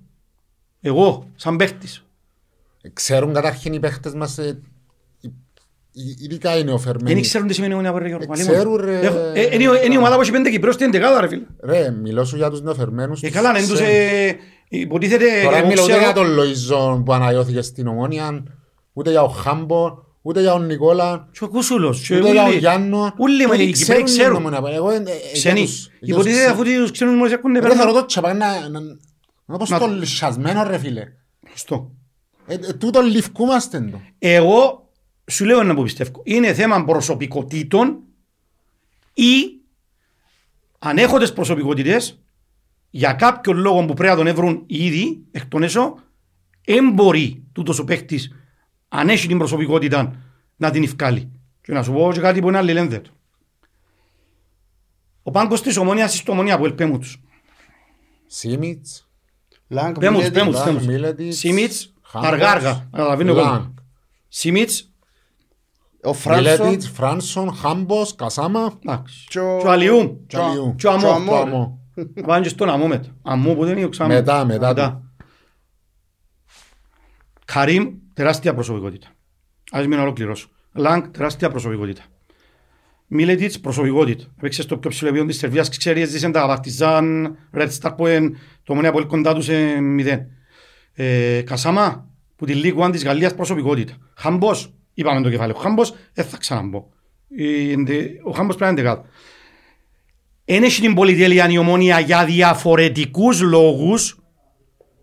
Εγώ, σαν παίκτης. Ξέρουν καταρχήν οι παίχτες μας ε, οι- οι- ειδικά οι Δεν νεοφερμένοι. ξέρουν τι σημαίνει ομονία, ρε Γιώργο. Ε, Μαλή μου. ξέρουν, ρε. Έχω- ε, Είναι η- είναι η ομάδα που έχει πέντε Κυπρέους στην δεκάδα ρε φίλε. Ρε, μιλώ σου για τους νεοφερμένους. Ε, τους καλά, δεν τους ξέρουν. ε, υποτίθεται... Τώρα εγώ μιλώ ούτε ξέρω- για τον Λοϊζόν που αναγιώθηκε στην Ομόνια, ούτε για ο Χάμπο, ούτε για τον Νικόλα, Και ο Κούσουλος. και ούτε για τον ούλοι. Γιάννο. Ούλοι, μα, Τούτοι οι Κυπρέοι την ξέρουν. Ομόνια. Εγώ, ε, ε, για Ξένοι. τους- για τους Υποτίθεται ξέ- αφού τους ξένους δημοσιακούς έχουν Ρε, περνά. θα ρωτώ τσαπά να... να- Να πω Να- στο λυσιασμένο ρε φίλε. Σωστό. Ε, ε, Τούτο λυφκούμαστε το. Εγώ σου λέω ένα που πιστεύω. Είναι θέμα προσωπικότητων ή ανέχοντες προσωπικότητες για κάποιον λόγο που πρέπει να τον έβρουν ήδη εκ των έσω δεν μπορεί τούτος ο παίκτης αν έχει την προσωπικότητα να την ευκάλει. Και να σου πω και κάτι που είναι αλληλένδετο. Ο πάγκος της ομονίας στο ομονίας που ελπέμουν τους. Σίμιτς, Λάγκ, Πέμους, Μιλέτιτς. πέμους, Λάγκ, πέμους. Μίλετιτς, Σίμιτς, Χάμπος, αργά αργά. Καταλαβαίνει ο κόσμος. Λάγκ. Σίμιτς, Ο Φράνσον Μιλέτιτς, Φράνσον, Χάμπος, Κασάμα, εντάξει. και ο- Και ο Αλιούμ. Τσαλιού. Και ο Και ο Αμό. Αμό. Αμό. Να πάνε και στον Αμό μετά. Αμό που δεν είναι ο Ξαμό. Μετά, μετά Καρίμ, τεράστια προσωπικότητα. Ας μην ολοκληρώσω. Λάγκ, τεράστια προσωπικότητα. Μίλετιτς, προσωπικότητα. Έπαιξε στο πιο ψηλό επίπεδο της Σερβίας, ξέρεις, έζησε τα Παρτιζάν, Red Star που είναι το μονέα πολύ κοντά τους σε μηδέν. Ε, Κασάμα, που τη League One της Γαλλίας προσωπικότητα. Χαμπός, είπαμε το κεφάλαιο. Χαμπός, δεν θα ξαναμπώ. Ε, εντε- Ο Χαμπός πρέπει να είναι δεκάδα. Εν έχει την πολυτέλεια η ομόνια για διαφορετικούς λόγους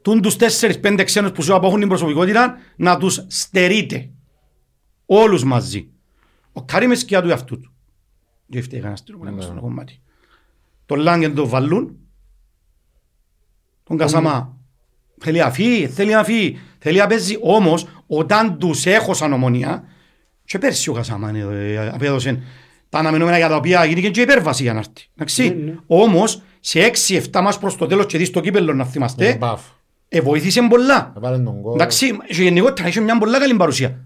τούν τους τέσσερις πέντε ξένους που σου είπα που έχουν την προσωπικότητα να τους στερείτε. Όλους μαζί. Ο Κάρι με σκιά του εαυτού του. Δεν φταίει κανένας του Ναι. στο κομμάτι. Τον Λάγκεν τον βαλούν. Τον Κασαμά. Θέλει να φύγει, θέλει να φύγει, θέλει να παίζει. Όμως, όταν τους έχω σαν ομονία, και πέρσι ο Κασαμά ε, απέδωσε τα αναμενόμενα για τα οποία γίνηκε και υπέρβαση για να έρθει. Εντάξει. Όμως, σε 6-7 μας προς το τέλος και δεις το κύπελλο να Ναι, θυμάστε, μπαφ. ε, βοήθησε πολλά. Έβαλε τον κόλ. Εντάξει, και γενικότερα είχε μια πολλά καλή παρουσία.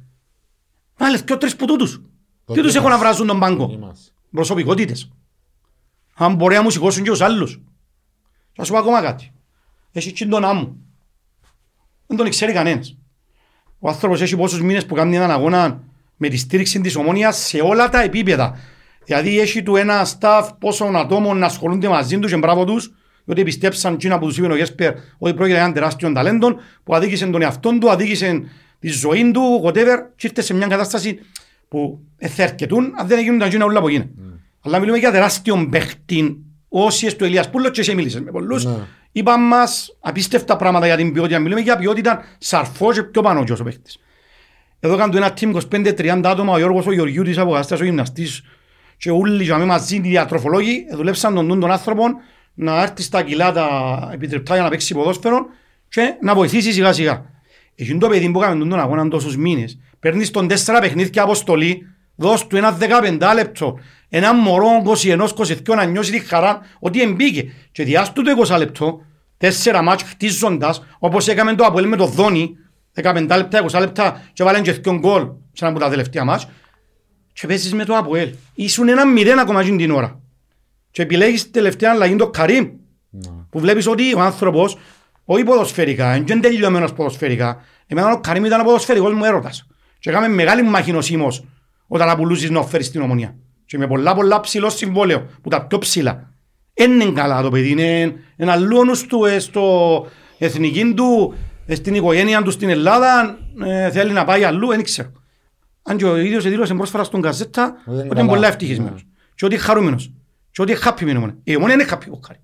Βάλε και τρεις που τούτους. Το Τι τους τι έχω να μας. βράζουν τον πάγκο; Είμαστε. Προσωπικότητες. Αν μπορεί να μου σηκώσουν και τους άλλους. Θα σου πω ακόμα κάτι. Έχει και τον άμμο. δεν τον ξέρει κανένας. Ο άνθρωπος έχει πόσους μήνες που κάνει έναν αγώνα με τη στήριξη της ομόνιας σε όλα τα επίπεδα. Δηλαδή έχει του ένα staff πόσων ατόμων να ασχολούνται μαζί τους και μπράβο τους διότι πιστέψαν εκείνα που τους είπε ο Γέσπερ ότι πρόκειται για έναν τεράστιο ταλέντο που αδίκησε τον εαυτό του, αδίκησε τη ζωή του, whatever και ήρθε σε μια κατάσταση που θα αρκετούν αν δεν γίνουν τα γίνα όλα που γίνεται. Mm. Αλλά μιλούμε για τεράστιο παίχτη όσοι του Ελίας Πούλος και εσύ μίλησες με πολλούς. Mm. Είπαν μας απίστευτα πράγματα για την ποιότητα. Μιλούμε για ποιότητα σαρφός και πιο πάνω και όσο παίχτης. Εδώ κάνουν ένα team 25-30 άτομα, ο Γιώργος, ο Γεωργιούτης, ο Γαστάς, ο γυμναστής και όλοι και μαζί οι διατροφολόγοι δουλέψαν τον τον άνθρωπο να έρθει στα κιλά τα επιτρεπτά για να παίξει ποδόσφαιρο και να βοηθήσει σιγά σιγά. Έχει το παιδί που έκανε τον αγώνα τόσους μήνες. Παίρνεις τον τέσσερα παιχνίδια αποστολή, δώσ' του ένα 15 λεπτό. Ένα μωρό 21-22 να νιώσει τη χαρά ότι εμπήκε. Και διάστου το 20 λεπτό, τέσσερα μάτς χτίζοντας, όπως έκαμε το Αποέλ με το Δόνι, 15 λεπτά, 20 λεπτά και βάλουν και δύο γκολ σε ένα από τα τελευταία μάτς και παίζεις με το Αποέλ. Ήσουν ένα μηδέν ακόμα την ώρα. Και επιλέγεις τελευταία αλλαγή το Καρύμ ναι. που βλέπεις ότι ο άνθρωπος όχι ποδοσφαιρικά, δεν είναι τελειωμένος ποδοσφαιρικά. Εμένα ο Καρύμ ήταν ο ποδοσφαιρικός μου έρωτας. Και έκαμε μεγάλη μάχη νοσήμος όταν απολούσεις να φέρεις την ομονία. Και με πολλά πολλά ψηλό συμβόλαιο που τα πιο ψηλά. Είναι καλά το παιδί, είναι ένα λόνος του ε, στο εθνική του, ε, στην οικογένεια του στην Ελλάδα, ε, θέλει να πάει αλλού, δεν ξέρω. Αν και ο ίδιος δήλωσε πρόσφατα στον καζέτα ότι είναι πολύ ευτυχισμένος και ότι είναι χαρούμενος και ότι είναι happy με μόνο. Η ομόνια είναι happy κοκκάρι.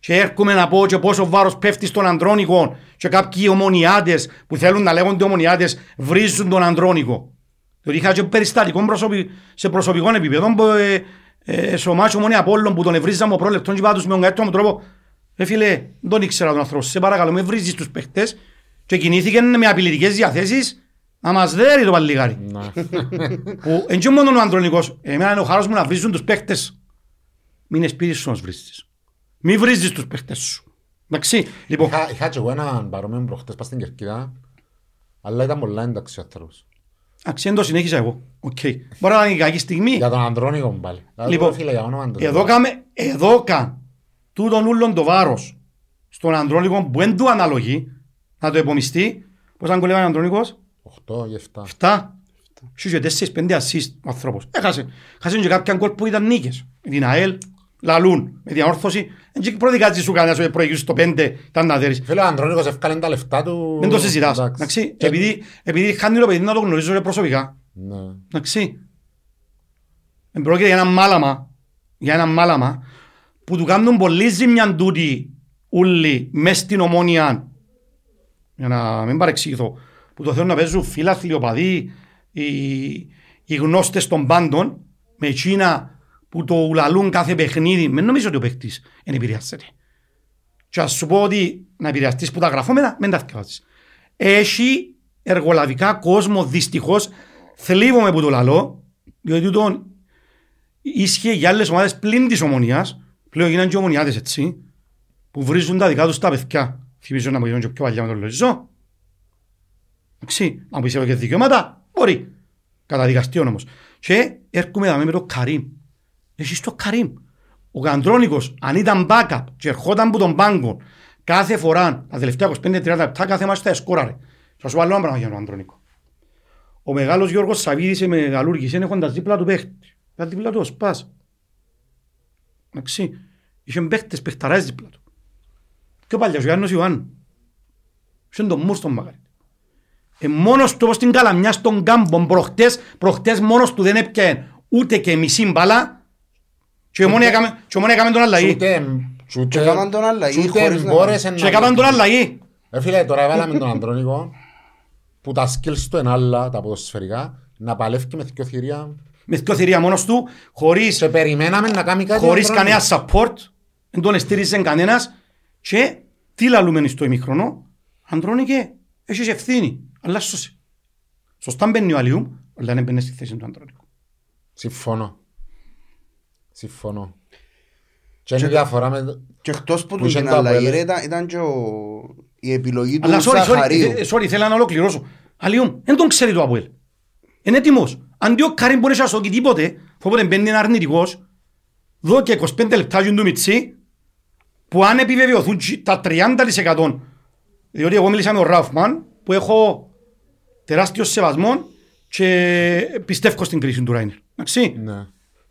Και έρχομαι να πω και πόσο βάρος πέφτει στον Αντρόνικο και κάποιοι ομονιάτες που θέλουν να λέγονται ομονιάτες βρίζουν τον Αντρόνικο. Διότι είχα και περιστατικό προσωπι... σε προσωπικό επίπεδο που ε, ε, στο μάτσο ομονία Απόλλων που τον ευρίζαμε ο πρόλεπτον και τους με τον καλύτερο τρόπο ε, φίλε, δεν τον ήξερα τον άνθρωπο. Σε παρακαλώ, με βρίζεις τους παίχτες και κινήθηκε με απειλητικές διαθέσεις να μας δέρει το παλιγάρι. που εν και μόνο ο Αντρονικός, εμένα είναι ο χάρος μου να βρίζουν τους παίχτες. Μην εσπίσεις σου να βρίζεις. Μην βρίζεις τους παίχτες σου. Εντάξει, λοιπόν. Είχα, είχα και εγώ έναν παρόμοιο προχτές πας στην Κερκίδα, αλλά ήταν πολλά εντάξει ο άνθρωπος. Εντάξει, δεν το συνέχισα εγώ. Okay. Μπορεί να είναι κακή στιγμή. Για τον Αντρόνικο πάλι. Λοιπόν, εδώ κάμε, εδώ καν τούτον ούλον το βάρος στον Αντρόνικο που δεν του αναλογεί να το επομιστεί. Πώς αν κολλεύει ο Αντρόνικος; 8 ή 7. 7. Σου και 4-5 assist ο άνθρωπος. Έχασε. Έχασε και κάποια γκολ που ήταν νίκες. Με την ΑΕΛ, λαλούν, με διαόρθωση. Δεν προδικάζει σου κανένας ότι προηγήσεις το 5 ήταν να δέρεις. Φίλε ο Αντρόνικος ευκάλε τα λεφτά του. Δεν το συζητάς. Εντάξει. Επειδή, επειδή χάνει το παιδί να το γνωρίζω προσωπικά. Ναι. Εντάξει. Πρόκειται για ένα μάλαμα. Για ένα μάλαμα που του κάνουν πολύ ζημιά τούτη ούλοι μες στην ομόνια για να μην παρεξηγηθώ που το θέλουν να παίζουν φίλαθλοι, οπαδοί, οι, οι γνώστες των πάντων με εκείνα που το ουλαλούν κάθε παιχνίδι. Με νομίζω ότι ο παίχτης δεν επηρεάζεται. Και ας σου πω ότι να επηρεαστείς που τα γραφόμενα, μην τα θυκάζεις. Έχει εργολαβικά κόσμο δυστυχώς, θλίβομαι που το λαλώ, διότι τον ίσχυε για άλλες ομάδες πλην της ομονίας, πλέον γίνανε και ομονιάτες έτσι, που βρίζουν τα δικά τους τα παιδιά. Θυμίζω να μου γίνουν και πιο παλιά με τον Λοζό. Εντάξει, αν πεις και δικαιώματα, μπορεί. Καταδικαστεί όμως. Και έρχομαι εδώ με το Καρύμ. Έχεις το Καρύμ. Ο Καντρόνικος, αν ήταν backup και ερχόταν από τον πάγκο κάθε φορά, τα τελευταία 25-30 λεπτά, κάθε μάτς θα εσκόραρε. Θα σου βάλω ένα πράγμα για τον Αντρόνικο. Ο μεγάλος Γιώργος Σαβίδης μεγαλούργησε έχοντας δίπλα του παίχτη. Τα δίπλα του ο Σπάς. Εντάξει. Είχε παίχτες, παιχταράς δίπλα του. Και ο παλιός Γιάννος Ιωάννου. Είχε τον Μουρ στον Μακάρι. Ε, μόνος του όπως την καλαμιά στον κάμπο προχτές, προχτές μόνος του δεν έπιανε ούτε και μισή μπάλα. Και μόνο έκαμε τον αλλαγή. Και έκαμε τον αλλαγή χωρίς να... Και έκαμε τον αλλαγή. Ε φίλε τώρα έβαλαμε τον Αντρόνικο που τα skills του είναι άλλα τα ποδοσφαιρικά να παλεύει με δυο θηρία με δυο θηρία μόνος του χωρίς, και περιμέναμε να κάνει κάτι χωρίς κανένα support δεν τον στήριζε κανένας. Και τι λαλούμε στο ημιχρονό Αντρόνικε έχεις ευθύνη αλλά σώσε. Σωστά μπαίνει ο Αλιούμ, αλλά δεν μπαίνει στη θέση του Αντρονικού. Συμφωνώ. Συμφωνώ. Και είναι διαφορά με... Και εκτός που του την αλλαγή ήταν και η επιλογή του Ζαχαρίου. Αλλά sorry, θέλω να ολοκληρώσω. Αλιούμ, δεν τον ξέρει το Αποέλ. Είναι έτοιμος. Αντί ο Κάριν μπορεί να σώσει τίποτε, όποτε μπαίνει ένα αρνητικός, δω και 25 λεπτά του Μιτσί, που αν επιβεβαιωθούν τα 30% Διότι εγώ μίλησα με τον Ράουφμαν που έχω τεράστιο σεβασμό και πιστεύω στην κρίση του Ράινερ. Εντάξει. Ναι.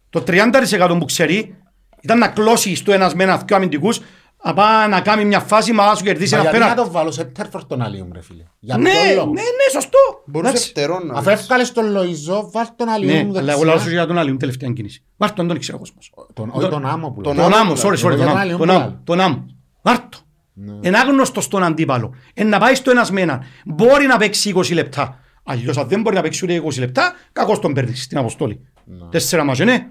Το 30% που ξέρει ήταν να κλώσει στο ένας με ένας δυο αμυντικούς απά να κάνει μια φάση μα να σου κερδίσει Μα ένα γιατί να πέρα. το βάλω σε τέρφορ τον Αλλιούμ ρε φίλε; Για Ναι, ποιο ναι, λόγο. ναι, σωστό. Μπορούσε Εντάξει. φτερό να Αφού εύκαλες τον Λοϊζό, βάλ τον Αλλιούμ Ναι, αλλά εγώ λάζω δεξιά. για τον Αλλιούμ τελευταία κίνηση. Βάρ' τον, τον ήξερε ο κόσμος. Τον- Όχι τον Άμμο που τον λέω. Τον Άμμο, Άμμο, sorry, εγώ sorry, για τον τον Άμμο, Αλλιούμ τον που Άμμο, λέω. τον Άμμο. Βάρ' το. Ναι. Είναι άγνωστος στον αντίπαλο. Ε, να πάει στο ένας με έναν. Μπορεί να παίξει 20 λεπτά. Αλλιώς αν δεν μπορεί να παίξει ούτε 20 λεπτά, κακώς τον παίρνεις στην αποστόλη. Τέσσερα μάτς, ναι.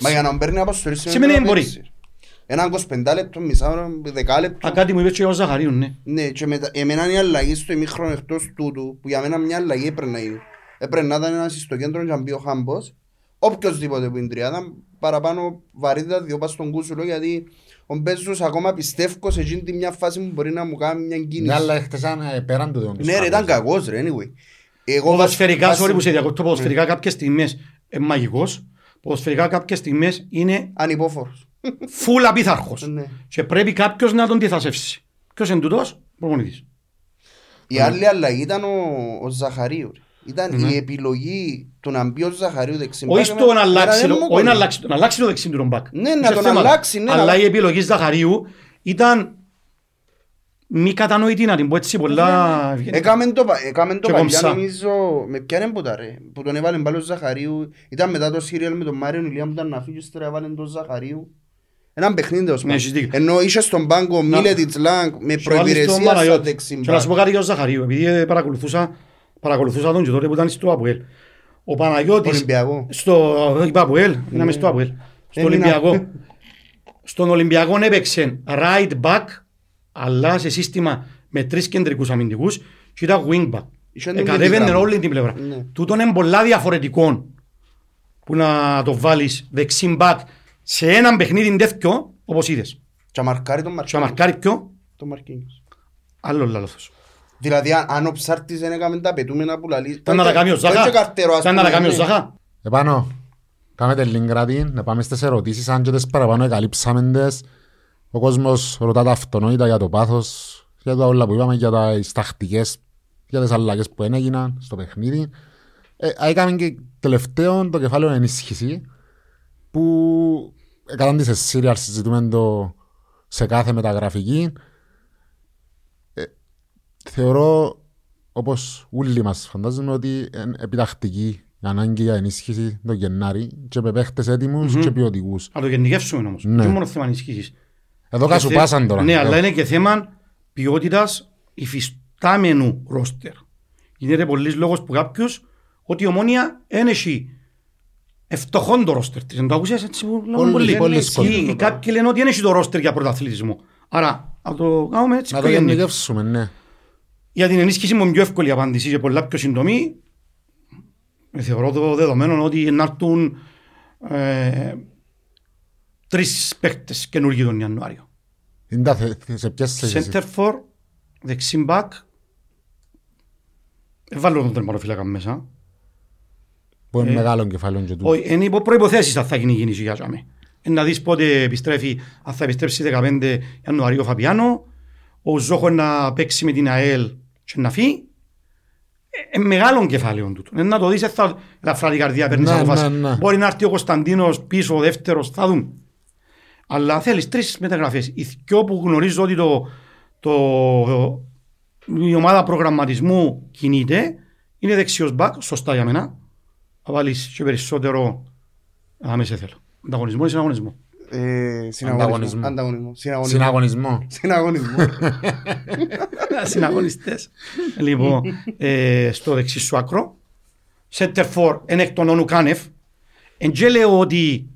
Μα για να μην παίρνει αποστολή Σημαίνει να δεν μπορεί; παίξει. Ένα 25 λεπτό, μισά ώρα, 10 λεπτό. Α, κάτι μου είπε και ο Ζαχαρίου, ναι. Ναι, και μετά, εμένα η αλλαγή στο ημίχρονο εκτός τούτου, που για μένα μια αλλαγή έπρεπε να είναι. Έπρεπε να ήταν ένας στο κέντρο και να μπει ο Χάμπος, οποιοςδήποτε που είναι τριάδα, παραπάνω βαρύτητα διό πας στον κούσουλο, γιατί ο Μπέζος ακόμα πιστεύω σε εκείνη τη μια φάση που μπορεί να μου κάνει μια Ναι, κίνηση. αλλά έχτες αν, ε, πέραν του διόντος Ναι ρε, ήταν καλός. κακός ρε, anyway. Εγώ Ποδοσφαιρικά, βάσει- sorry που σε διακόπτω, ποδοσφαιρικά κάποιες στιγμές είναι μαγικός. Ποδοσφαιρικά κάποιες στιγμές είναι Ανυπόφορος. φουλ απίθαρχος. Ναι. Και πρέπει κάποιος να τον τυθασεύσει. Ποιος είναι τούτος, προπονητής. Η άλλη αλλαγή ήταν ο, ο Ζαχαρίου. Ρε. Ήταν Ναι. η επιλογή του να μπει ο Ζαχαρίου δεξιμπάκ. Όχι στο να αλλάξει, Εμένα δεν μου όχι να κολλεί. αλλάξει, να αλλάξει το δεξί του ρομπάκ. Ναι, να Είχε τον θέματα. αλλάξει, ναι, Αλλά αλλά- η επιλογή Ζαχαρίου ήταν μη κατανοητή, να την πω έτσι πολλά ευγενικά. Έκαμε το, πα- έκαμε το Και παλιά κομψά. νομίζω, με ποια είναι που τα ρε, που τον έβαλε πάλι ο Ζαχαρίου, ήταν μετά το σύριαλ με τον Μάριον Ηλία που ήταν να φύγει, ύστερα έβαλε τον Ζαχαρίου. Έναν παιχνίδι τέλος Ναι, πάντων. έχεις δίκιο. Ενώ είχε στον πάγκο Να. Μίλετιτς Λάγκ με Και βάλεις τον προϋπηρεσία σαν Παναγιώτη. Και να δεξιμπάκ. σου πω κάτι για τον Ζαχαρίου, επειδή ε, παρακολουθούσα, παρακολουθούσα τον και τότε που ήταν στο Αποέλ. Ο Παναγιώτης, Ολυμπιακό. στο είπα Αποέλ, είναι στο Αποέλ, στο Έμεινα. Ολυμπιακό. Στον Ολυμπιακό έπαιξε right back, αλλά σε σύστημα με τρεις κεντρικούς αμυντικούς και ήταν wing back. Είχε τον Εκατέβαινε Μιλιγράμμα. όλη την πλευρά. Ναι. Τούτον είναι πολλά διαφορετικό που να το βάλεις δεξί back σε έναν παιχνίδι τέτοιο, όπως είδες. Και αμαρκάρει τον Και να Μαρκίνιος. μαρκάρει πιο, Τον Μαρκίνιος. άλλο λάθος. Δηλαδή αν- αν ο ψάρτης δεν έκαμε τα πετούμενα που λαλεί. Ήταν να τα κάνει ο Ζάχα. Όχι καρτέρο, ας Ήταν να τα πούμε, κάνει ο ναι. Ζάχα. Επάνω, κάμε λίγκρατη, να πάμε στις ερωτήσεις, αν και τις παραπάνω εγκαλύψαμε τις. Ο κόσμος ρωτά τα αυτονόητα για το πάθος, για τα όλα που είπαμε, για τα τις τακτικές, για τις αλλαγές που έγιναν στο παιχνίδι. Ε, έκαμε και τελευταίο το κεφάλαιο ενίσχυση, που έκαναν τις εσύριαλ, συζητούμε το σε κάθε μεταγραφική. Ε, θεωρώ, όπως όλοι μας φαντάζομαι, ότι είναι επιτακτική η ανάγκη για ενίσχυση το Γενάρη και με παίχτες έτοιμους και ποιοτικούς. Να το γενικεύσουμε όμως. Ναι. Και μόνο θέμα ενισχύσεις. Εδώ Και κάσου θε- πάσαν τώρα. Ναι, αλλά είναι και θέμα ποιότητας υφιστάμενου ρόστερ. Γίνεται πολλής λόγος που κάποιους ότι η ομόνια δεν έχει ευτοχόν το ρόστερ της. Δεν το ακούσες έτσι που λέμε Πολύ, πολλοί. πολύ Ή- δύσκολο. ή Κάποιοι λένε ότι δεν έχει το ρόστερ για πρωταθλητισμό. Άρα, να το κάνουμε έτσι Να πιο το γενικό. γενικεύσουμε, ναι. Για την ενίσχυση μου πιο εύκολη απάντηση και πολλά πιο συντομή. Ε, Θεωρώ το δεδομένο ότι να έρθουν ε, τρεις παίχτες καινούργοι τον Ιανουάριο. Είναι τα θε- σε ποιες θέσεις. Center for, δεξί back. Ε, Βάλω τον τερματοφύλακα μέσα. Που είναι ε, μεγάλο κεφάλαιο και τούτο. Όχι, είναι υπό προϋποθέσεις αν θα γίνει η κίνηση για τζάμε. Ε, Να δεις πότε επιστρέφει, αν θα επιστρέψει 15 Ιανουαρίου ο Φαπιάνο, ο Ζόχο να παίξει με την ΑΕΛ και να φύγει. Ε, ε, μεγάλο κεφάλαιο τούτο. Ε, να το δεις, ε, θα ελαφρά την καρδιά, παίρνεις Ναι, αποφάσεις. ναι, ναι. Μπορεί να έρθει ο Κωνσταντίνος πίσω, ο δεύτερος, θα δούμε. Αλλά θέλεις τρεις μεταγραφές. Οι δυο που γνωρίζω ότι το, το, η ομάδα προγραμματισμού κινείται είναι δεξιός μπακ, σωστά για μένα. Θα βάλεις και περισσότερο άμεσα θέλω. Ανταγωνισμό ή συναγωνισμό. Ε, συναγωνισμό. Ανταγωνισμό. Ανταγωνισμό. Συναγωνισμό. Συναγωνισμό. Συναγωνισμό. Συναγωνιστές. λοιπόν, ε, στο δεξί σου άκρο. Center for εν εκ των όνου Κάνεφ. Εν και λέω ότι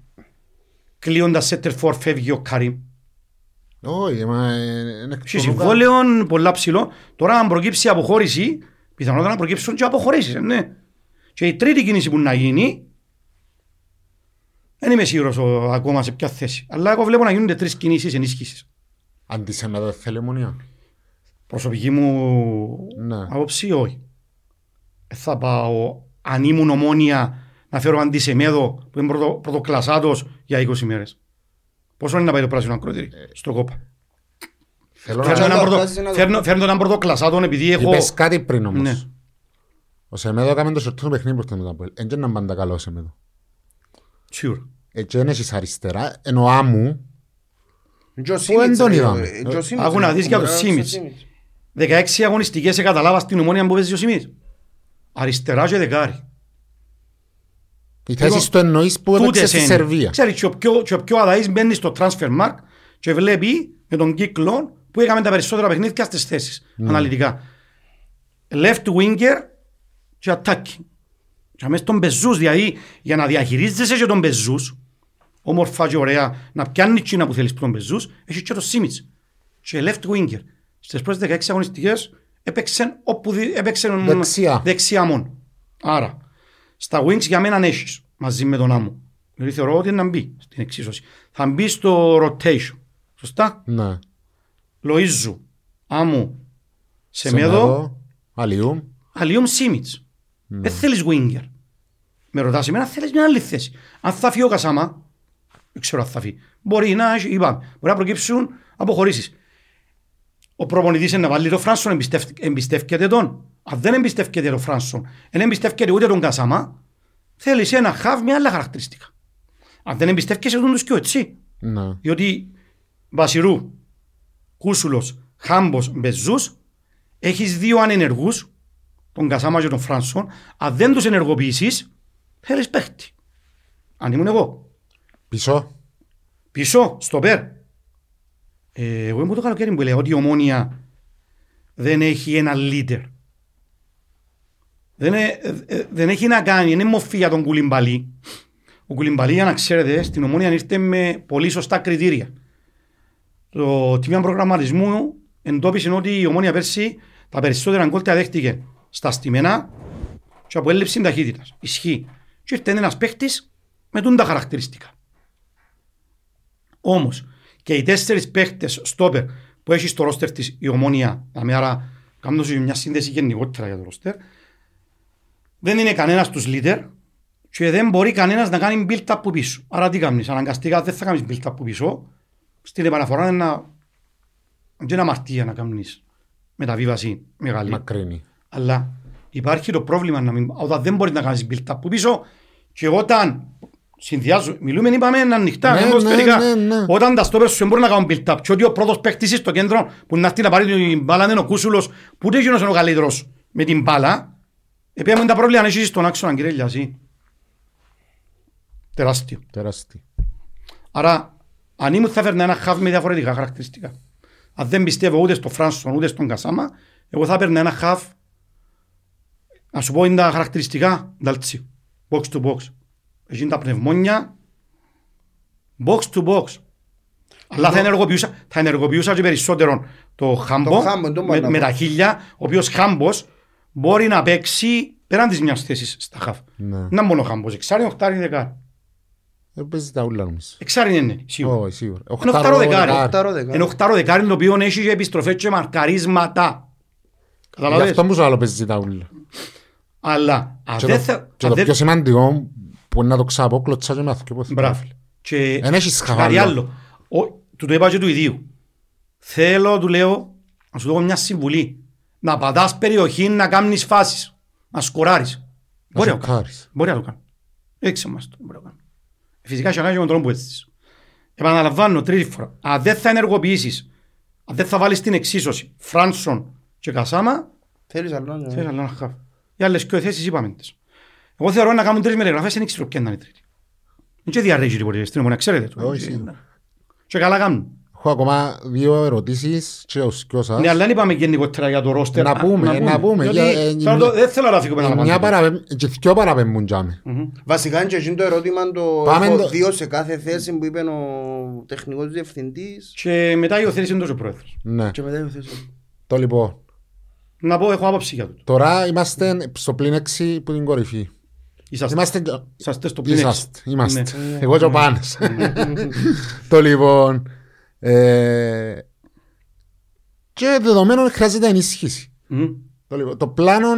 κλείοντας center for φεύγει ο Καρύμ. Όχι, μα ε, είναι εκ Έχει των ουκά. συμβόλαιο πολλά ψηλό. Τώρα αν προκύψει αποχώρηση, πιθανότατα να προκύψουν και αποχωρήσεις, ε, ναι. Και η τρίτη κίνηση που να γίνει, δεν είμαι σίγουρος ο, ακόμα σε ποια θέση. Αλλά εγώ βλέπω να γίνονται τρεις κινήσεις ενίσχυσης. Αντισέμετο δεν θέλει μονία. Προσωπική μου Ναι. άποψη, όχι. Ε, Θα πάω, αν ήμουν ομόνια, να φέρω αντισεμέδο που είναι πρωτο, πρωτοκλασσάτος για 20 μέρες. Πόσο είναι να πάει το πράσινο ακροτήρι, στο κόπα; Θέλω Φέρνω να... έναν το πρωτο- βγάζεις να το- φέρνω- Φέρνω έναν πρωτοκλασσάτον επειδή έχω... Είπες κάτι πριν Ναι. όμως. Ο Σεμέδο έκαμε το σωτό παιχνίδι προς τον Αποέλ. Εν και να πάντα καλό ο Σεμέδο. Σίγουρα. Έτσι δεν έχεις αριστερά, ενώ άμου, Τζο δεν Σίμιτς, τον ρε, είδαμε; ε, Τζο Σίμιτς, Άκου να ρε, δεις για το μπορεί να Σίμιτς. είναι Σίμιτς. 16 αγωνιστικές σε καταλάβα στην ομόνια που παίζει ο Σιμίτ. Αριστερά και δεκάρι. η θέση του εννοείς που έπαιξε Τούτες στη είναι. Σερβία. Ξέρεις, και ο πιο, και ο πιο αδαής μπαίνει στο transfer mark και βλέπει με τον κύκλο που έκαμε τα περισσότερα παιχνίδια στις θέσεις, αναλυτικά. Left winger και attacking. Και αμέσως τον πεζούς, δηλαδή για να διαχειρίζεσαι και τον πεζούς, όμορφα και ωραία, να πιάνει εκείνα που θέλεις που τον πεζούς, έχεις και το Σίμιτς. Και left winger. Στις πρώτες 16 αγωνιστικές έπαιξε όπου δι- έπαιξε Δεξιά. δεξιά μόνο. Άρα, στα wings για μένα έχεις μαζί με τον άμμο. Δηλαδή θεωρώ ότι είναι να μπει στην εξίσωση. Θα μπει στο rotation. Σωστά; Ναι. Λοΐζου, άμμου, Σεμέδο, Σεμέδο, Αλιούμ. Αλιούμ Σίμιτς. Δεν θέλεις winger. Με ρωτάς εμένα θέλεις μια άλλη θέση. Αν θα φύγει ο Κασάμα, δεν ξέρω αν θα φύγει. Μπορεί να, έχει- είπαμε, μπορεί να προκύψουν αποχωρήσεις. Ο προπονητής είναι να βάλει τον Φράνσον, εμπιστευ- εμπιστεύκεται τον. Αν δεν εμπιστεύκεται τον Φράνσον, δεν εμπιστεύκεται ούτε τον Κασάμα, θέλεις ένα χαβ με άλλα χαρακτηριστικά. Αν δεν εμπιστεύκεσαι τον τους και έτσι. Ναι. Διότι Βασιρού, Κούσουλος, Χάμπος, Μπεζούς, έχεις δύο ανενεργούς, τον Κασάμα και τον Φράνσον, αν δεν τους ενεργοποιήσεις, θέλεις παίχτη. Αν ήμουν εγώ. Πίσω. Πίσω, στο περ. Ε, εγώ ήμουν το καλοκαίρι που λέω ότι η ομόνια δεν έχει ένα leader. Δεν, ε, ε, δεν έχει να κάνει, είναι μορφή για τον Κουλιμπαλί. Ο Κουλιμπαλί, για να ξέρετε, στην ομόνια ήρθε με πολύ σωστά κριτήρια. Το τμήμα προγραμματισμού εντόπισε ότι η ομόνια πέρσι τα περισσότερα γκολ τα δέχτηκε στα στημένα και από έλλειψη ταχύτητας. Ισχύει. Και ήρθε ένας παίχτης με τούν τα χαρακτηριστικά. Όμως και οι τέσσερις παίχτες στόπερ που έχει στο ρόστερ της η ομόνια, δηλαδή άρα κάνοντα μια σύνδεση γενικότερα για το ρόστερ, δεν είναι κανένας τους leader και δεν μπορεί κανένας να κάνει build up από πίσω. Άρα τι κάνεις, αναγκαστικά δεν θα κάνεις build up από πίσω. Στην επαναφορά είναι ένα, είναι ένα αμαρτία να κάνεις μεταβίβαση μεγάλη. Μακρύνη. Αλλά υπάρχει το πρόβλημα να μην, όταν δεν μπορείς να κάνεις build up από πίσω και όταν συνδυάζω, μιλούμε είπαμε ανοιχτά, Ναι, ναι, ναι, ναι, ναι. όταν τα στόπερ σου δεν μπορούν να κάνουν build up και ότι ο πρώτος παίκτης στο κέντρο που να έρθει να πάρει την μπάλα είναι ο Κούσουλος που ούτε εκείνος είναι ο καλύτερος με την μπάλα επειδή είναι τα πρόβλημα αν έχεις στον άξονα κύριε Λιασί τεράστιο Τεράστιο. Άρα, αν ήμουν θα έφερνα ένα χαβ με διαφορετικά χαρακτηριστικά. Αν δεν πιστεύω ούτε στο Φράνσον ούτε στον Κασάμα, εγώ θα έπαιρνα ένα χαβ, να σου πω είναι τα χαρακτηριστικά, νταλτσίου. Box to box. Έχει τα πνευμόνια, box to box. Αλλά θα ενεργοποιούσα, θα ενεργοποιούσα και περισσότερο το χάμπο, Το Χάμπο, το με, μπορώ να με πω. τα χίλια, ο οποίος χάμπος μπορεί να παίξει πέραν της μιας θέσης στα χαβ. Ναι. Να μόνο χάμπος, εξάρι, οχτάρι, δεκάρι. Δεν παίζει τα ούλα νομίζω. Εξάρι είναι, σίγουρα. Όχι, σίγουρα. Είναι οχτάρο δεκάρι. Οχτάρο δεκάρι. Είναι οχτάρο δεκάρι το οποίο έχει και επιστροφές και μαρκαρίσματα. Γι' Καταλαβες. αυτό μου σου άλλο παίζει τα ούλα. Αλλά αν Και δεν το- θα... Και αν το δεν- πιο σημαντικό που είναι να το ξαπώ κλωτσά και με αυτό. Μπράβο. Και Εν έχεις και χαβάλο. κάτι άλλο. Ο- Του το είπα και του ιδίου. Θέλω, του λέω, να σου δω μια συμβουλή. Να πατάς περιοχή, να κάνεις φάσεις. Να σκοράρεις. Μπορεί να το κάνεις. σοκάρεις. Μπορεί να το κάνεις. Έξε μας το. Μπορεί να το κάνεις. Φυσικά και να κάνει με τον τρόπο που έστησες. Επαναλαμβάνω τρίτη φορά. Αν δεν θα ενεργοποιήσεις, αν δεν θα βάλεις την εξίσωση Φράνσον και Κασάμα, Θέλεις άλλο, ναι. θέλεις άλλο ένα χαφ. Οι άλλες και θέσεις είπαμε τις. Εγώ θεωρώ να κάνουν τρεις μεταγραφές, δεν ξέρω ποια είναι η τρίτη. Είναι και διαρρέγει τίποτε στην ομονία, ξέρετε το. Όχι, Και- σίγουρα. Και καλά κάνουν. Έχω ακόμα δύο ερωτήσεις και ως δυο σας. Ναι, αλλά δεν είπαμε γενικότερα για το ρόστερ. Να Α, πούμε, να πούμε, Διότι για- ε, θέλω το- Δεν θέλω να φύγουμε να Μια απαντήσουμε. παραπέμ- και δυο παραπέμπουν τζάμε. Βασικά είναι και εκείνο το ερώτημα το Πάμε έχω το- δύο σε κάθε θέση που είπε ο τεχνικός διευθυντής Και μετά υιοθέτησε τόσο πρόεδρος. Ναι. και μετά υιοθέτησε. Το λοιπόν. Να πω, έχω άποψη για τούτο. Τώρα είμαστε στο πλήν 6 που την κορυφή. Είσαστε, Είμαστε... είσαστε στο πλήν έξι. Είσαστε. Είμαστε. Ναι. Εγώ και ο Πάνος. Το λοιπόν. ε, Και δεδομένων χρειάζεται ενίσχυση. Μμ. Το, λοιπόν, το πλάνο,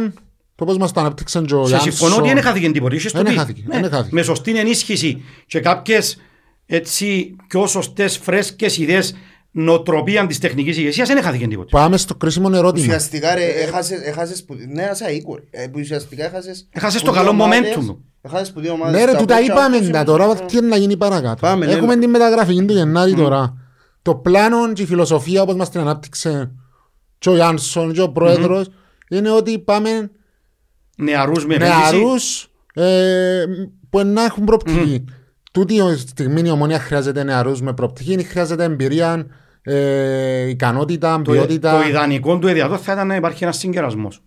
το πώς μας το αναπτύξαν και ο Σε Γιάννσον. συμφωνώ ότι δεν χάθηκε τίποτα. Είχες το Δεν πει. χάθηκε, Ναι. δεν χάθηκε. Με σωστή ενίσχυση και κάποιες έτσι πιο σωστές φρέσκες ιδέες νοοτροπία της τεχνικής ηγεσίας δεν έχαθηκε τίποτα. Πάμε στο κρίσιμο ερώτημα. Ουσιαστικά ρε, έχασες, έχασες που, ναι, άσα οίκο, ρε. Ε, που ουσιαστικά έχασες... Έχασες που το δύο καλό ομάδες, momentum. Έχασες που δύο ομάδες. Ναι ρε, τα του τα οποία είπαμε άκουσαν τα που- τώρα, τι είναι να γίνει παρακάτω. Πάμε, ναι. Έχουμε την μεταγραφή του Γενάρη τώρα. Το πλάνο και η φιλοσοφία όπως μας την ανάπτυξε και ο Γιάνσον και ο πρόεδρος είναι ότι πάμε Νεαρούς με επένδυση. νεαρούς ε, που να έχουν προοπτική. Τούτη η στιγμή η ομόνια χρειάζεται νεαρούς με προοπτική, χρειάζεται εμπειρία, ε, ικανότητα, Το, ποιότητα. το ιδανικό του ιδιαίτερο θα ήταν να υπάρχει ένας συγκερασμός.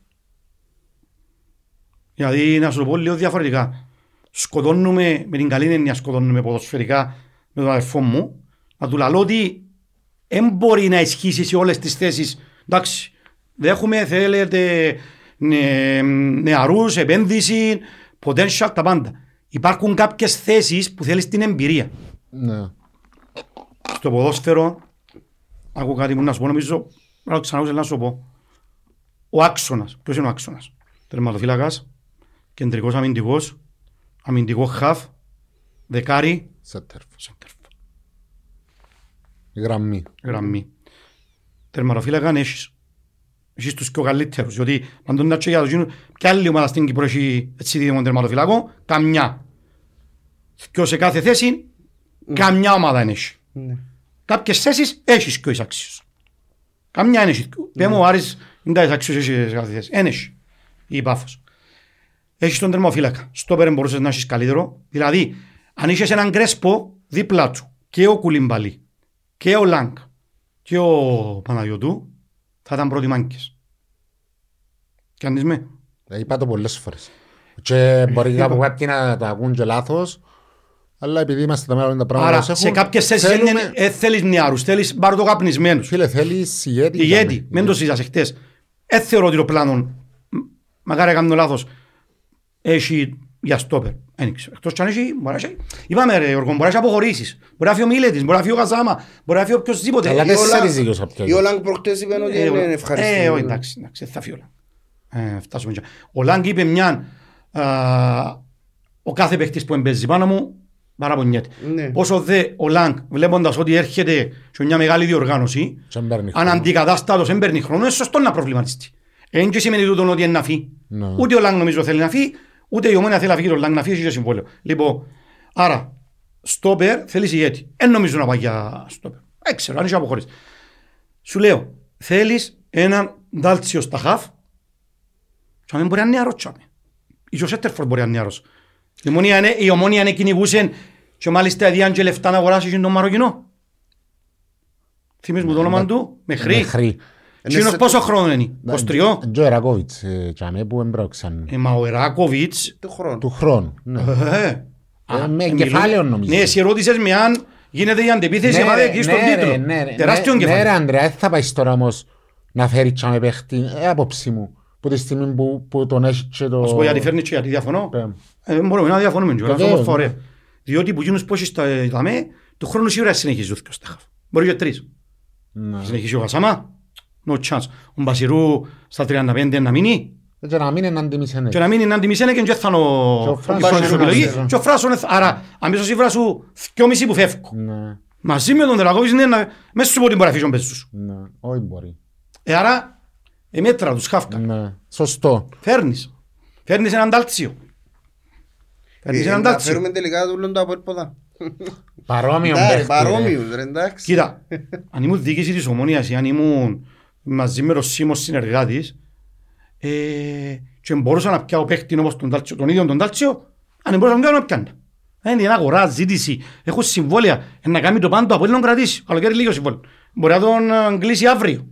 Δηλαδή να σου το πω λίγο διαφορετικά. Σκοτώνουμε, με την καλή έννοια σκοτώνουμε ποδοσφαιρικά με τον αδερφό μου, να του λαλώ ότι δεν μπορεί να ισχύσει σε όλες τις θέσεις. Εντάξει, δέχομαι, θέλετε νε, νεαρούς, επένδυση, potential, τα πάντα. Υπάρχουν κάποιες θέσεις που θέλεις την εμπειρία. Ναι. Στο ποδόσφαιρο, άκου κάτι που να σου πω, νομίζω, να το ξανακούσω να σου πω. Ο άξονας, ποιος είναι ο άξονας; Τερματοφύλακας, κεντρικός αμυντικός, αμυντικό χαφ, δεκάρι, Σέτερ. σέντερφ, Γραμμή. γραμμή. Τερματοφύλακα έχεις. Έχεις τους πιο καλύτερους, διότι παντών να και για το γίνο, ποια άλλη ομάδα στην Κύπρο έχει έτσι δίδυμο τερματοφύλακο, καμιά. Και σε κάθε θέση, καμιά ομάδα είναι έχει. Ναι. Κάποιες θέσεις έχεις και ο εισάξιος. Καμιά είναι έχεις. Πέ μου ο Άρης είναι τα εισάξιος έχεις σε κάθε θέση. Εν έχεις. Η Πάφος. Έχεις τον τερμοφύλακα. Στο πέραν μπορούσες να έχεις καλύτερο. Δηλαδή, αν είχες έναν κρέσπο δίπλα του και ο Κουλιμπαλί και ο Λάγκ και ο Παναγιωτού θα ήταν πρώτοι μάγκες. Κάνεις με. Ε, Είπα το πολλές φορές. Και μπορεί κάπου κάποιοι να το ακούν και λάθος, αλλά επειδή είμαστε τα μέρα τα πράγματα Άρα όπως σε έχουν, κάποιες θέσεις θέλουμε- δεν ε, θέλεις νεάρους, θέλεις μπαρδοκαπνισμένους. Φίλε, θέλεις ηγέτη. ηγέτη, για μην το συζητάς χτες. Δεν θεωρώ ότι το πλάνο, μ, μακάρι να κάνω λάθος, έχει για στόπερ. Δεν ξέρω. Εκτός κι αν έχει, μπορεί να έχει. Είπαμε ρε Γιώργο, μπορεί να έχει αποχωρήσεις. Μπορεί να φύγει ο Μίλετης, μπορεί να φύγει ο Καζάμα, μπορεί να φύγει οποιοσδήποτε. Αλλά Ε, τέσσερις Λάγκ- δίκαιος απ' Η Όλαγκ προχτές είπε ότι ε, είναι ε, ευχαριστή. Ε, όχι, εντάξει, εντάξει, δεν θα φύγει ο Λάγκ. Ε, φτάσουμε εκεί. Ο Λάγκ είπε μια, α, ο κάθε παίχτης που εμπέζει πάνω μου, παραπονιέται. Ναι. Όσο δε ο Λάγκ, βλέποντας ότι έρχεται σε μια μεγάλη διοργάνωση, Και δεν παίρνει αν χρόνο. αντικατάστατος δεν παίρνει χρόνο, είναι σωστό να προβληματιστεί. Εν και σημαίνει τούτο ότι είναι να φύγει. Ναι. Ούτε ο Λάγκ νομίζω θέλει να φύγει, ούτε η ομόνια θέλει να φύγει το Λάγκ να φύγει, έχει και συμβόλαιο. Λοιπόν, άρα, στόπερ θέλεις ηγέτη. Δεν νομίζω να πάει για στόπερ. Δεν ξέρω, αν είσαι αποχωρήσει. Σου λέω, θέλεις έναν ντάλτσιο στα χαφ, και αν δεν μπορεί να είναι νεαρός τσάμε. Ίσως ο Σέτερφορντ μπορεί να είναι νεαρός. Η ομόνια είναι, η ομόνια είναι κυνηγούσε και μάλιστα έδιαν και λεφτά να αγοράσει και τον Μαροκινό. Θυμίζεις μου το όνομα του, Μεχρή. Μέχρι. Εκείνος πόσο χρόνο είναι, 23. Και ο Ερακόβιτς, ε, τσάμε που εμπρόξαν. Ε, μα ο Εράκοβιτς, Του χρόνου. Του χρόνου. ναι. ε, Ε, Με ε, κεφάλαιο μιλούμε- νομίζω. Ναι, εσύ ρώτησες με αν γίνεται η αντεπίθεση, Ναι, μα ρε, δεν εκεί στον ναι, ρε, τίτλο. ναι, ρε, Τεράστιο ναι, Ναι ρε κεφάλαιο. Ανδρέα, δεν θα πάεις τώρα όμως να φέρεις τσάμε παίχτη. Ε, απόψη μου. Που τη στιγμή που, που τον έχει και το... Να σου πω γιατί φέρνεις και γιατί διαφωνώ. Πέμ. Ε, Δεν μπορούμε να διαφωνούμε. κιόλας, Βεβαίως, όμως φορέ. ναι. Διότι που γίνους πώς στα δαμέ, του χρόνου σίγουρα συνεχίζει ο Στέχαφ. Μπορεί και τρεις. Ναι. Συνεχίζει ο Γασάμα, no chance. Ο Μπασιρού στα 35 να μείνει Και να μην είναι αντιμισένε. και να μείνει να αντιμισένε και δεν θα είναι Και ο ο Φράσον Μπασιρού είναι επιλογή. Μπασιρού. Και ο Φράσον, είναι- άρα αμέσως η βρά σου δυόμιση που φεύγουν. Ναι, Μαζί με τον Δελακόβιτς είναι να... Μέσα σου πω ότι μπορεί να φύγει ο Μπέζους. ναι. Όχι μπορεί. Ε, άρα, ε, μέτρα τους χάφκα. Ναι. Σωστό. Φέρνεις. Φέρνεις έναν τάλτσιο. Φέρνεις Ε, έναν να τάλτσιο. φέρουμε τελικά τούλον το από ποδά. Παρόμοιο Ναι, ρε, παίχτη, ρε. παρόμοιους, ρε, εντάξει. Κοίτα, αν ήμουν διοίκηση της Ομόνιας ή αν ήμουν μαζί με τον Σίμο συνεργάτης ε, και μπορούσα να πιάω παίχτη όπως τον, Τάλτσιο, τον ίδιο τον Τάλτσιο, αν μπορούσα να πιάω να πιάνω. Είναι ένα αγορά, ζήτηση, έχουν συμβόλαια, ε, να κάνει το πάντο από να κρατήσει, καλοκαίρι λίγο συμβόλαιο. Μπορεί να τον ε, κλείσει αύριο.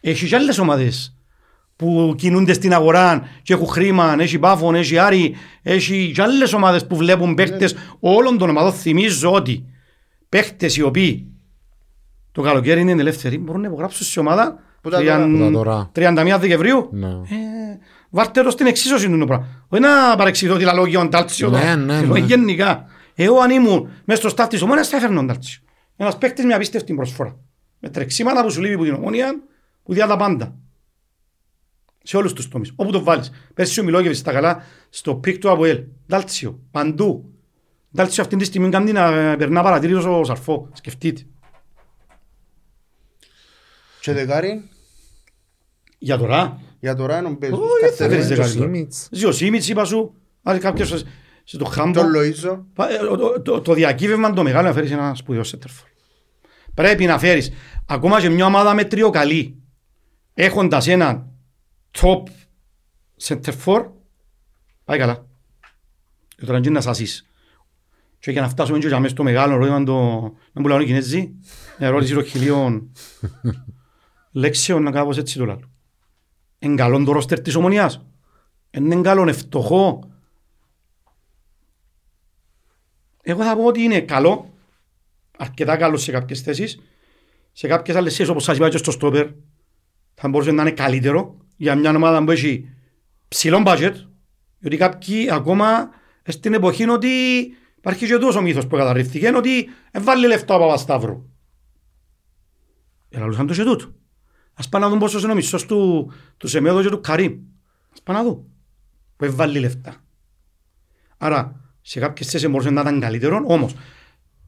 Έχεις και άλλες ομάδες που κινούνται στην αγορά και έχουν χρήμα, έχει πάφον, έχει άρη, έχει και άλλες ομάδες που βλέπουν παίχτες όλων των ομάδων. Θυμίζω ότι παίχτες οι οποίοι το καλοκαίρι είναι ελεύθεροι μπορούν να υπογράψουν σε ομάδα Που τα τώρα; Που τα τώρα; 31 Δεκεμβρίου. Ναι. Ε, Βάρτε το στην εξίσωση του το πράγμα. Όχι να παρεξηγηθώ ότι λαλώ για τον Τάλτσιο. Ναι, τώρα. ναι, Εγώ ναι. γενικά. Εγώ αν ήμουν μέσα στο στάφ της ομόνιας θα έφερνα τον Τάλτσιο. Ένας παίκτης με απίστευτη προσφορά. Με τρεξίματα που σου λείπει από την ομόνια που διά τα πάντα. Σε όλους τους τομείς. Όπου το βάλεις. Πέρσι ο Μιλόγεβιτς στα καλά στο πικ του ΑΒΟΕΛ. Τάλτσιο. Παντού. Τάλτσιο αυτή τη στιγμή κάνει να περνά παρατήρητος ο Σαρφό. Σκεφτείτε. Και δεκάρι, Για τώρα. για τώρα είναι ο Μπέζος. Όχι, δεν Καφέ, θέλεις ε, δεκάρι. Σίμιτς. Ζει ο Σίμιτς είπα σου. Άρα κάποιος σε- σε το χάμπο. Τον Λοΐζο. Πα- ε, το- το- Το διακύβευμα το μεγάλο να φέρεις ένα σπουδαίο σέντερφορ. Πρέπει να φέρεις ακόμα και μια ομάδα με τριοκαλή έχοντας έναν top σέντερφορ πάει καλά. Και τώρα είναι να σάσεις. Και για να φτάσουμε και για μέσα στο μεγάλο ερώτημα το... Να μου λένε οι Κινέζοι, μια ερώτηση των χιλίων λέξεων να κάπως έτσι το λάλλω. Εν καλόν το ρόστερ της ομονίας. Εν καλόν ευτοχό εγώ θα πω ότι είναι καλό, αρκετά καλό σε κάποιες θέσεις. Σε κάποιες άλλες θέσεις όπως σας είπα και στο στόπερ θα μπορούσε να είναι καλύτερο για μια ομάδα που έχει ψηλό budget γιατί κάποιοι ακόμα στην εποχή είναι ότι υπάρχει και τόσος μύθος που καταρρίφθηκε είναι ότι έβαλε λεφτά ο Παπασταύρου. Ελαλούσαν το και τούτο. Ας πάμε να δουν πόσος είναι ο μισθός του, του Σεμέδο και του Καρύμ. Ας πάμε να δουν. Που έβαλε λεφτά. Άρα σε κάποιες θέσεις μπορούσε να ήταν καλύτερο, όμως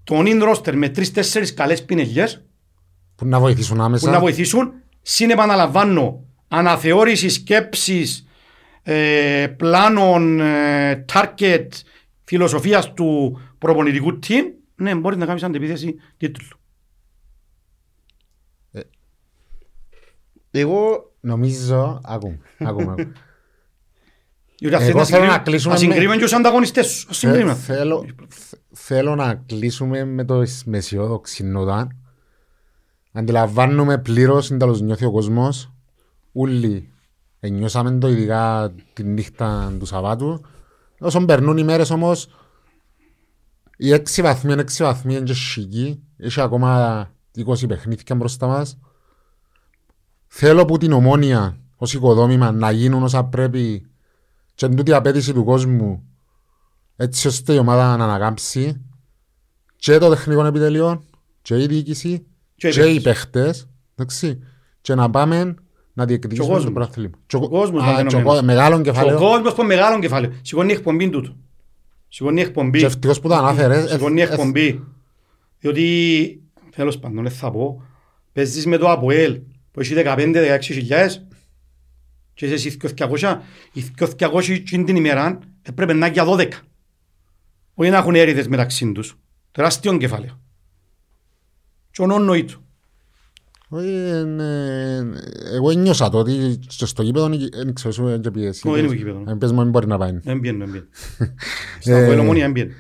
τον in roster με τρεις-τέσσερις καλές πινελιές Που να βοηθήσουν που άμεσα. να βοηθήσουν, συνεπαναλαμβάνω, αναθεώρησης σκέψης, ε, πλάνων, ε, target, φιλοσοφίας του προπονητικού team, ναι, μπορείς να κάνεις αντεπίθεση τίτλου. Εγώ Νομίζω, άκουμε, άκουμε. άκουμε. Διότι αν Εγώ θέλεις να θέλω να συγκρίνουμε- κλείσουμε να με- συγκρίνουμε και τους ανταγωνιστές σου. Ας Θε- συγκρίνουμε. θέλω, θ- θέλω να κλείσουμε με το με αισιόδοξη νότα. Αντιλαμβάνουμε πλήρως, είναι τέλος νιώθει ο κόσμος. Όλοι ενιώσαμε το ειδικά τη νύχτα του Σαββάτου. Όσο περνούν οι μέρες όμως, οι έξι βαθμοί είναι έξι βαθμοί, είναι και σιγή. Έχει ακόμα 20 παιχνίδια μπροστά μας. Θέλω που την ομόνια ως οικοδόμημα να γίνουν όσα πρέπει και εν τούτη η απέτηση του κόσμου έτσι ώστε η ομάδα να ανακάμψει και το τεχνικό επιτελείο και η διοίκηση Και και, οι οι παίχτες εντάξει, και να πάμε να διεκδικήσουμε το κόσμος. πρωτάθλημα. Και ο- Ο κόσμος Α, μαθαίνω και ο μένος. κο- Μεγάλο Ο κεφάλαιο κόσμος που μεγάλο κεφάλαιο. Σηκώνει εκπομπή τούτο. Σηκώνει εκπομπή. και ευτυχώς που το ανάφερες Σηκώνει ε, ε, εκπομπή. Διότι, τέλος πάντων, δεν θα πω, παίζεις με το ΑΠΟΕΛ που έχει 15-16 χιλιάδες και είσαι εσύ 200. Οι 200 εκείνη την ημέρα έπρεπε να είναι για 12. Όχι να έχουν έρηδες μεταξύ τους. Τεράστιο κεφάλαιο. Και ονόνοη του. Όχι, ε, ε, Εγώ νιώσα το ότι και στο γήπεδο δεν ξέρω σου δεν πιέσει. Όχι, είναι στο γήπεδος. Αν πες μου δεν μπορεί να πάει. Δεν πιένω, δεν πιένω. Στα ΑΠΟΕΛ ομόνια δεν πιένω.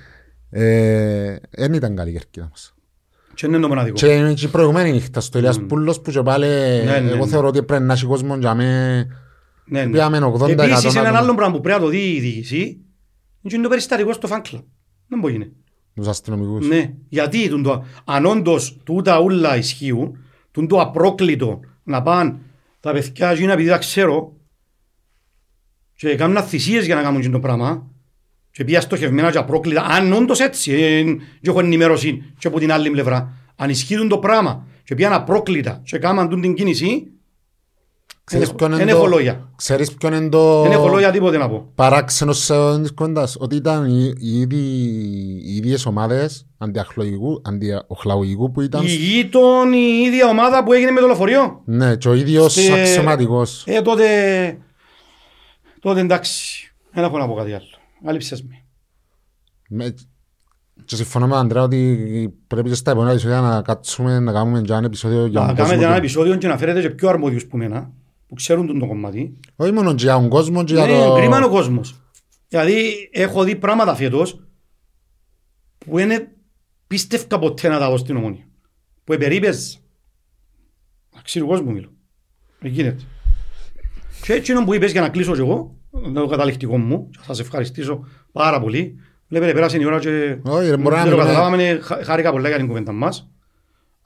Ε, Δεν ήταν καλή η κερκίδα μας. Και είναι το μοναδικό. Και είναι και η προηγουμένη νύχτα στο Ηλίας Πούλος που και πάλι Ναι, ναι, εγώ ναι. θεωρώ ότι πρέπει να έχει κόσμο για με Ναι, ναι. πήγαμε 80% Επίσης έναν άτομα. άλλο πράγμα που πρέπει να το δει η διοίκηση είναι το περιστατικό στο fan club. Δεν μπορεί να είναι. τους αστυνομικούς. Ναι, γιατί τούν το, αν όντως τούτα ούλα ισχύουν, τούν το απρόκλητο να πάνε τα παιδιά εκείνα επειδή τα ξέρω και κάνουν θυσίες για να κάνουν εκείνο το πράγμα και πήγα στοχευμένα και απρόκλητα, αν όντως έτσι, ε, και έχω ενημέρωση και από την άλλη πλευρά, αν ισχύουν το πράγμα και πήγαν απρόκλητα και κάνουν τούν την κίνηση, Ξέρεις ποιον είναι δεν το- έχω λόγια. Ξέρεις ποιον είναι το Δεν έχω λόγια τίποτε να πω. παράξενος σε της κοντάς, ότι ήταν οι, οι, ίδιοι- οι ίδιες ομάδες αντιαχλογικού, αντιοχλαγωγικού που ήταν Η γείτον η ίδια ομάδα που έγινε με το λεωφορείο. ναι, και ο ίδιος Στη- αξιωματικός. Ε, τότε, τότε εντάξει, δεν έχω να πω κάτι άλλο. Αλήψες με. Με, και συμφωνώ με τον Αντρέα ότι πρέπει και στα επόμενα επεισόδια να κάτσουμε να κάνουμε και ένα επεισόδιο για Να τον κάνετε κόσμο. ένα του- επεισόδιο και να φέρετε και πιο αρμόδιους που μένα, που ξέρουν τον το κομμάτι. Όχι μόνο για τον κόσμο, και για Ναι, το... κρίμα είναι ο κόσμος. Δηλαδή, έχω δει πράγματα φέτος που είναι πίστευκα ποτέ να τα δω στην ομόνια. Που επερίπες. Αξίου κόσμου μιλώ. Δεν γίνεται. Και έτσι είναι που είπες για να κλείσω και εγώ, το καταληκτικό μου, και θα σας ευχαριστήσω πάρα πολύ. Βλέπετε, πέρασε η ώρα και Όχι, ρε, μπορεί να δεν το μιλάμε- καταλάβαμε, χα- χάρηκα πολλά για την κουβέντα μας.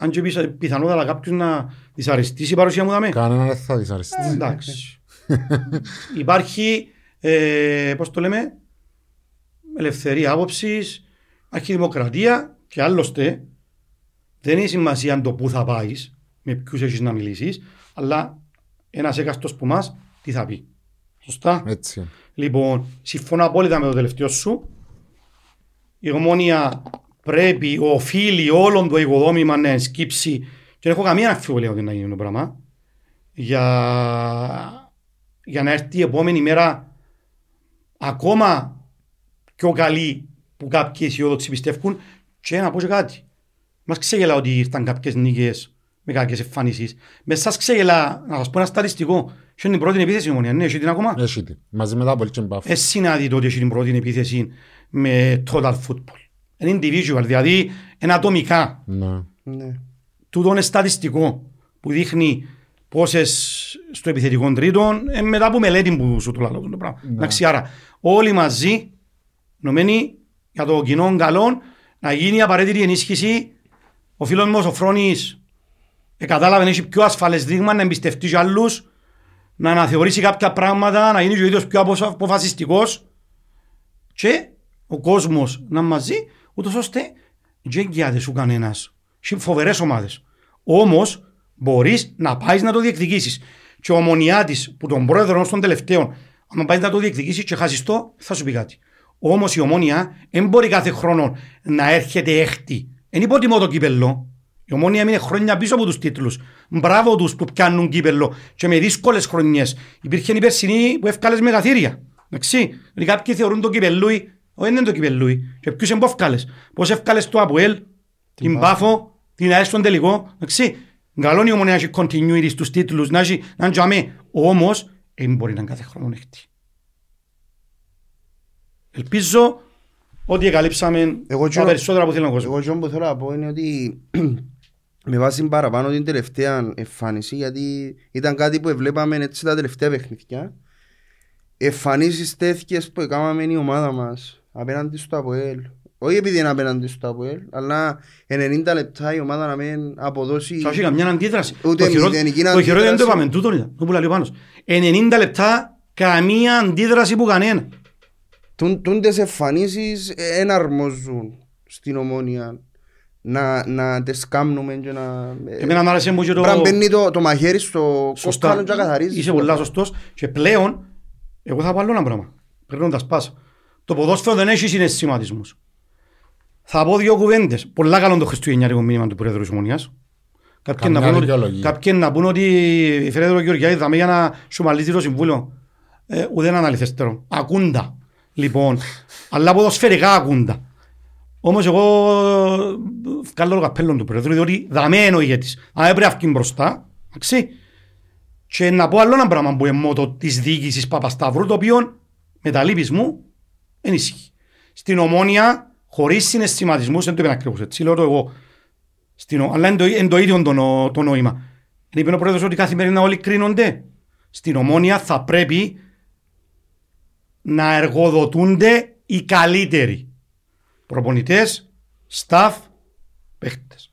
Αν και πισα- πιθανότατα κάποιος να δυσαρεστήσει η παρουσία μου δάμε. Κανένα δεν θα δυσαρεστεί. Εντάξει. Υπάρχει, ε, πώς το λέμε, ελευθερία άποψης, αρχιδημοκρατία και άλλωστε δεν έχει σημασία το πού θα πάεις, με ποιους έχεις να μιλήσεις, αλλά ένας έκαστος που μας τι θα πει. Σωστά. Έτσι. Λοιπόν, συμφωνώ απόλυτα με το τελευταίο σου. Η ομόνια πρέπει, οφείλει όλον το οικοδόμημα να σκύψει και δεν έχω καμία αμφιβολία ότι να γίνει το πράγμα. για, για να έρθει η επόμενη μέρα ακόμα πιο καλή που κάποιοι αισιόδοξοι πιστεύουν και να πω και κάτι. Μας ξεγελά ότι ήρθαν κάποιες νίκες με κάποιες εμφανίσεις. Μες σας ξεγελά, να σας πω ένα στατιστικό. Έχει την πρώτη επίθεση η ομονία, ναι, έχει την ακόμα. Έχει τη. Μαζί με τα πολύ και μπαφ. Εσύ να δει ότι έχει την πρώτη επίθεση με total football. Είναι individual, δηλαδή είναι ατομικά. Ναι. Ναι. Τούτο είναι στατιστικό που δείχνει πόσες στο επιθετικό τρίτο ε, μετά από μελέτη που σου το λέω το πράγμα. Εντάξει, άρα όλοι μαζί νομένοι για το κοινό καλό να γίνει η απαραίτητη ενίσχυση. Ο φίλος μου ο Φρόνης ε, κατάλαβε να έχει πιο ασφαλές δείγμα, να εμπιστευτεί και άλλους, να αναθεωρήσει κάποια πράγματα, να γίνει και ο ίδιος πιο απο- αποφασιστικός και ο κόσμος να είναι μαζί, ούτως ώστε δεν εγγυάται σου κανένας. Έχει φοβερές ομάδες. Όμως μπορείς να πάεις να το διεκδικήσεις. Και ο Ομονιάτης που τον πρόεδρο ως των τελευταίων, αν πάεις να το διεκδικήσεις και χάσεις το, θα σου πει κάτι. Όμως η Ομόνια δεν μπορεί κάθε χρόνο να έρχεται έκτη. Εν υποτιμώ το κύπελλο. Η Ομόνια μείνει χρόνια πίσω από τους τίτλους. Μπράβο τους που πιάνουν κύπελλο και με δύσκολες χρονιές. Υπήρχε η περσινή που έφκαλες μεγαθύρια. Εντάξει. Δηλαδή κάποιοι θεωρούν το κυπελλούι, όχι είναι το κυπελλούι. Και ποιους εμπόφκαλες. Πώς έφκαλες το Αποέλ, την Πάφο, την ΑΕΣ στον τελικό. Εντάξει. Καλό είναι η Ομόνια να έχει continuity στους τίτλους, να έχει, να είναι τζαμί. Όμως, δεν μπορεί να είναι κάθε χρόνο έκτη. Ελπίζω ότι εγκαλύψαμε Εγώ τα τζο- περισσότερα που θέλει ο κόσμος. Εγώ αυτό που θέλω να πω είναι ότι με βάση παραπάνω την τελευταία εμφάνιση γιατί ήταν κάτι που βλέπαμε έτσι τα τελευταία παιχνίδια εμφανίσεις τέτοιες που έκαναμε η ομάδα μας απέναντι στο ΑΠΟΕΛ όχι επειδή είναι απέναντι στο ΑΠΟΕΛ αλλά 90 λεπτά η ομάδα να μην αποδώσει Θα έχει καμιά αντίδραση. Ούτε Το χειρό- μηδενική Το χειρότερο δεν το αντίδραση. είπαμε, τούτο ήταν, το που λέει ο Πάνος. 90 λεπτά, καμία αντίδραση που κανένα. Τούν- Τούντες εμφανίσεις δεν αρμόζουν στην ομόνια να, να τις κάνουμε και να... Εμένα μου άρεσε μου και το... Πρέπει να μπαίνει το, το μαχαίρι στο Σωστά. κόκκαλο και να καθαρίζει. Είσαι πολλά σωστός. Και πλέον, εγώ θα πω άλλο ένα πράγμα. Πρέπει να τα σπάσω. Το ποδόσφαιρο δεν έχει συναισθηματισμούς. Θα πω δύο κουβέντες. Πολλά καλό το χριστουγεννιάτικο μήνυμα του Πρόεδρου της Ομονίας. Κάποιοι Καμιά να, πούν ότι, δικαιολογία. κάποιοι να πούν ότι φέρετε τον Γεωργιάδη θα με για να σου μαλίζει το συμβούλιο. Ε, ούτε ένα αληθέστερο. Ακούντα. Λοιπόν, αλλά ποδοσφαιρικά ακούντα. Όμως εγώ ε, βγάλω το καπέλο του Πρόεδρου διότι δαμένο ηγέτης. Αν έπρεπε να βγει μπροστά, εντάξει, και να πω άλλο ένα πράγμα που είναι μότο της διοίκησης Παπασταύρου, το οποίο με τα λύπης μου δεν ισχύει. Στην ομόνια, χωρίς συναισθηματισμούς, δεν το είπε ακριβώς έτσι, λέω το εγώ, στην, ο- αλλά είναι το, είναι το ίδιο το, νο- το νόημα. Είπε ο πρόεδρος ότι καθημερινά όλοι κρίνονται. Στην ομόνια θα πρέπει να εργοδοτούνται οι καλύτεροι. Προπονητές, staff, παίχτες.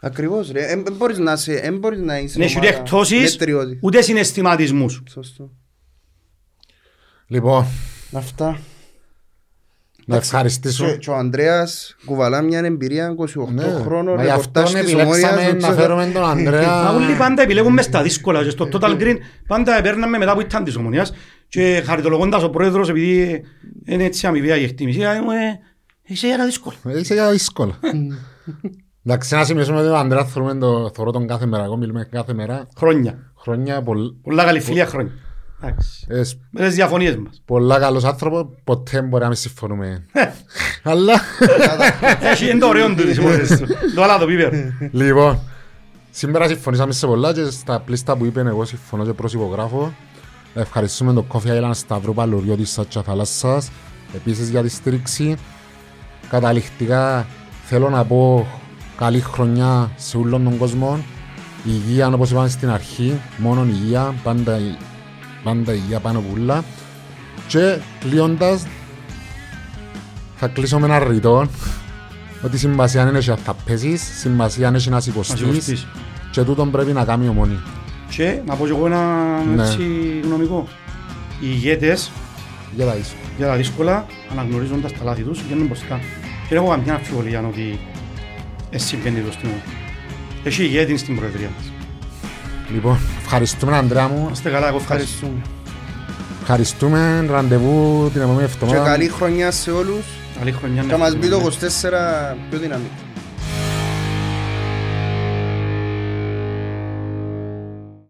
Ακριβώς ρε. Εν μπορείς να είσαι, εν μπορείς να είσαι Δεν έχει ούτε ομάδα εκτόσεις, μετριώτη. ούτε συναισθηματισμούς. Σωστό. Λοιπόν, Αυτά. να ευχαριστήσω. Και, και ο Ανδρέας κουβαλά μια εμπειρία 28 Ναι, χρόνων μα γι' ρεπορτάζ αυτόν της επιλέξαμε Ομόνιας, να δεν φέρουμε ξέρω. τον Ανδρέα. Μα όλοι πάντα επιλέγουν μες στα δύσκολα και στο Total Green πάντα παίρναμε μετά που ήταν της ομονίας και χαριτολογώντας ο πρόεδρος επειδή είναι έτσι αμοιβαία η εκτίμηση λέει μου, ε, είσαι για τα δύσκολα. Είσαι για δύσκολα. Εντάξει, να σημειώσουμε ότι ο Ανδρέας θεωρούμε το- θεωρώ τον κάθε μέρα. Εγώ μιλούμε κάθε μέρα. Χρόνια. Χρόνια, πολλ- Πολλά καλή φιλία χρόνια. Εντάξει. ε, σ- Με τις διαφωνίες μας. πολλά καλός άνθρωπος. Ποτέ μπορεί να μην συμφωνούμε. Αλλά, Έχει είναι το ωραίο του της υπόθεσης του. Το άλλο το πίπερ. λοιπόν, σήμερα συμφωνήσαμε σε πολλά και στα πλήστα που είπε εγώ συμφωνώ και προσυπογράφω. Ευχαριστούμε τον Coffee Island Σταυρού Παλουριό της Σάτσα Θαλάσσας. Επίσης για τη στήριξη. Καταληκτικά θέλω να πω καλή χρονιά σε όλον τον κόσμο. Υγεία όπως είπαμε στην αρχή, μόνο υγεία, πάντα, η- πάντα υγεία πάνω από όλα. Και κλείοντας θα κλείσω με ένα ρητό ότι σημασία είναι να θα πέσεις, σημασία είναι να Να σε σηκωστείς κοστίσει. και τούτον πρέπει να κάνει ομονή. Και να πω και εγώ ένα Ναι. έτσι γνωμικό. Οι ηγέτες Για τα ίσο. για τα δύσκολα, αναγνωρίζοντας τα λάθη τους, βγαίνουν μπροστά. Και δεν έχω καμιά αμφιβολία ότι εσύ συμβαίνει το στην ομάδα. Έχει ηγέτης στην προεδρία μας. Λοιπόν, ευχαριστούμε Ανδρέα μου. Είστε καλά, εγώ ευχαριστώ. Ευχαριστούμε. Ευχαριστούμε. Ραντεβού την επόμενη Και εβδομάδα. καλή χρονιά σε όλους. Καλή χρονιά. να Θα μας έχουμε. μπει το 24 πιο δυναμικό.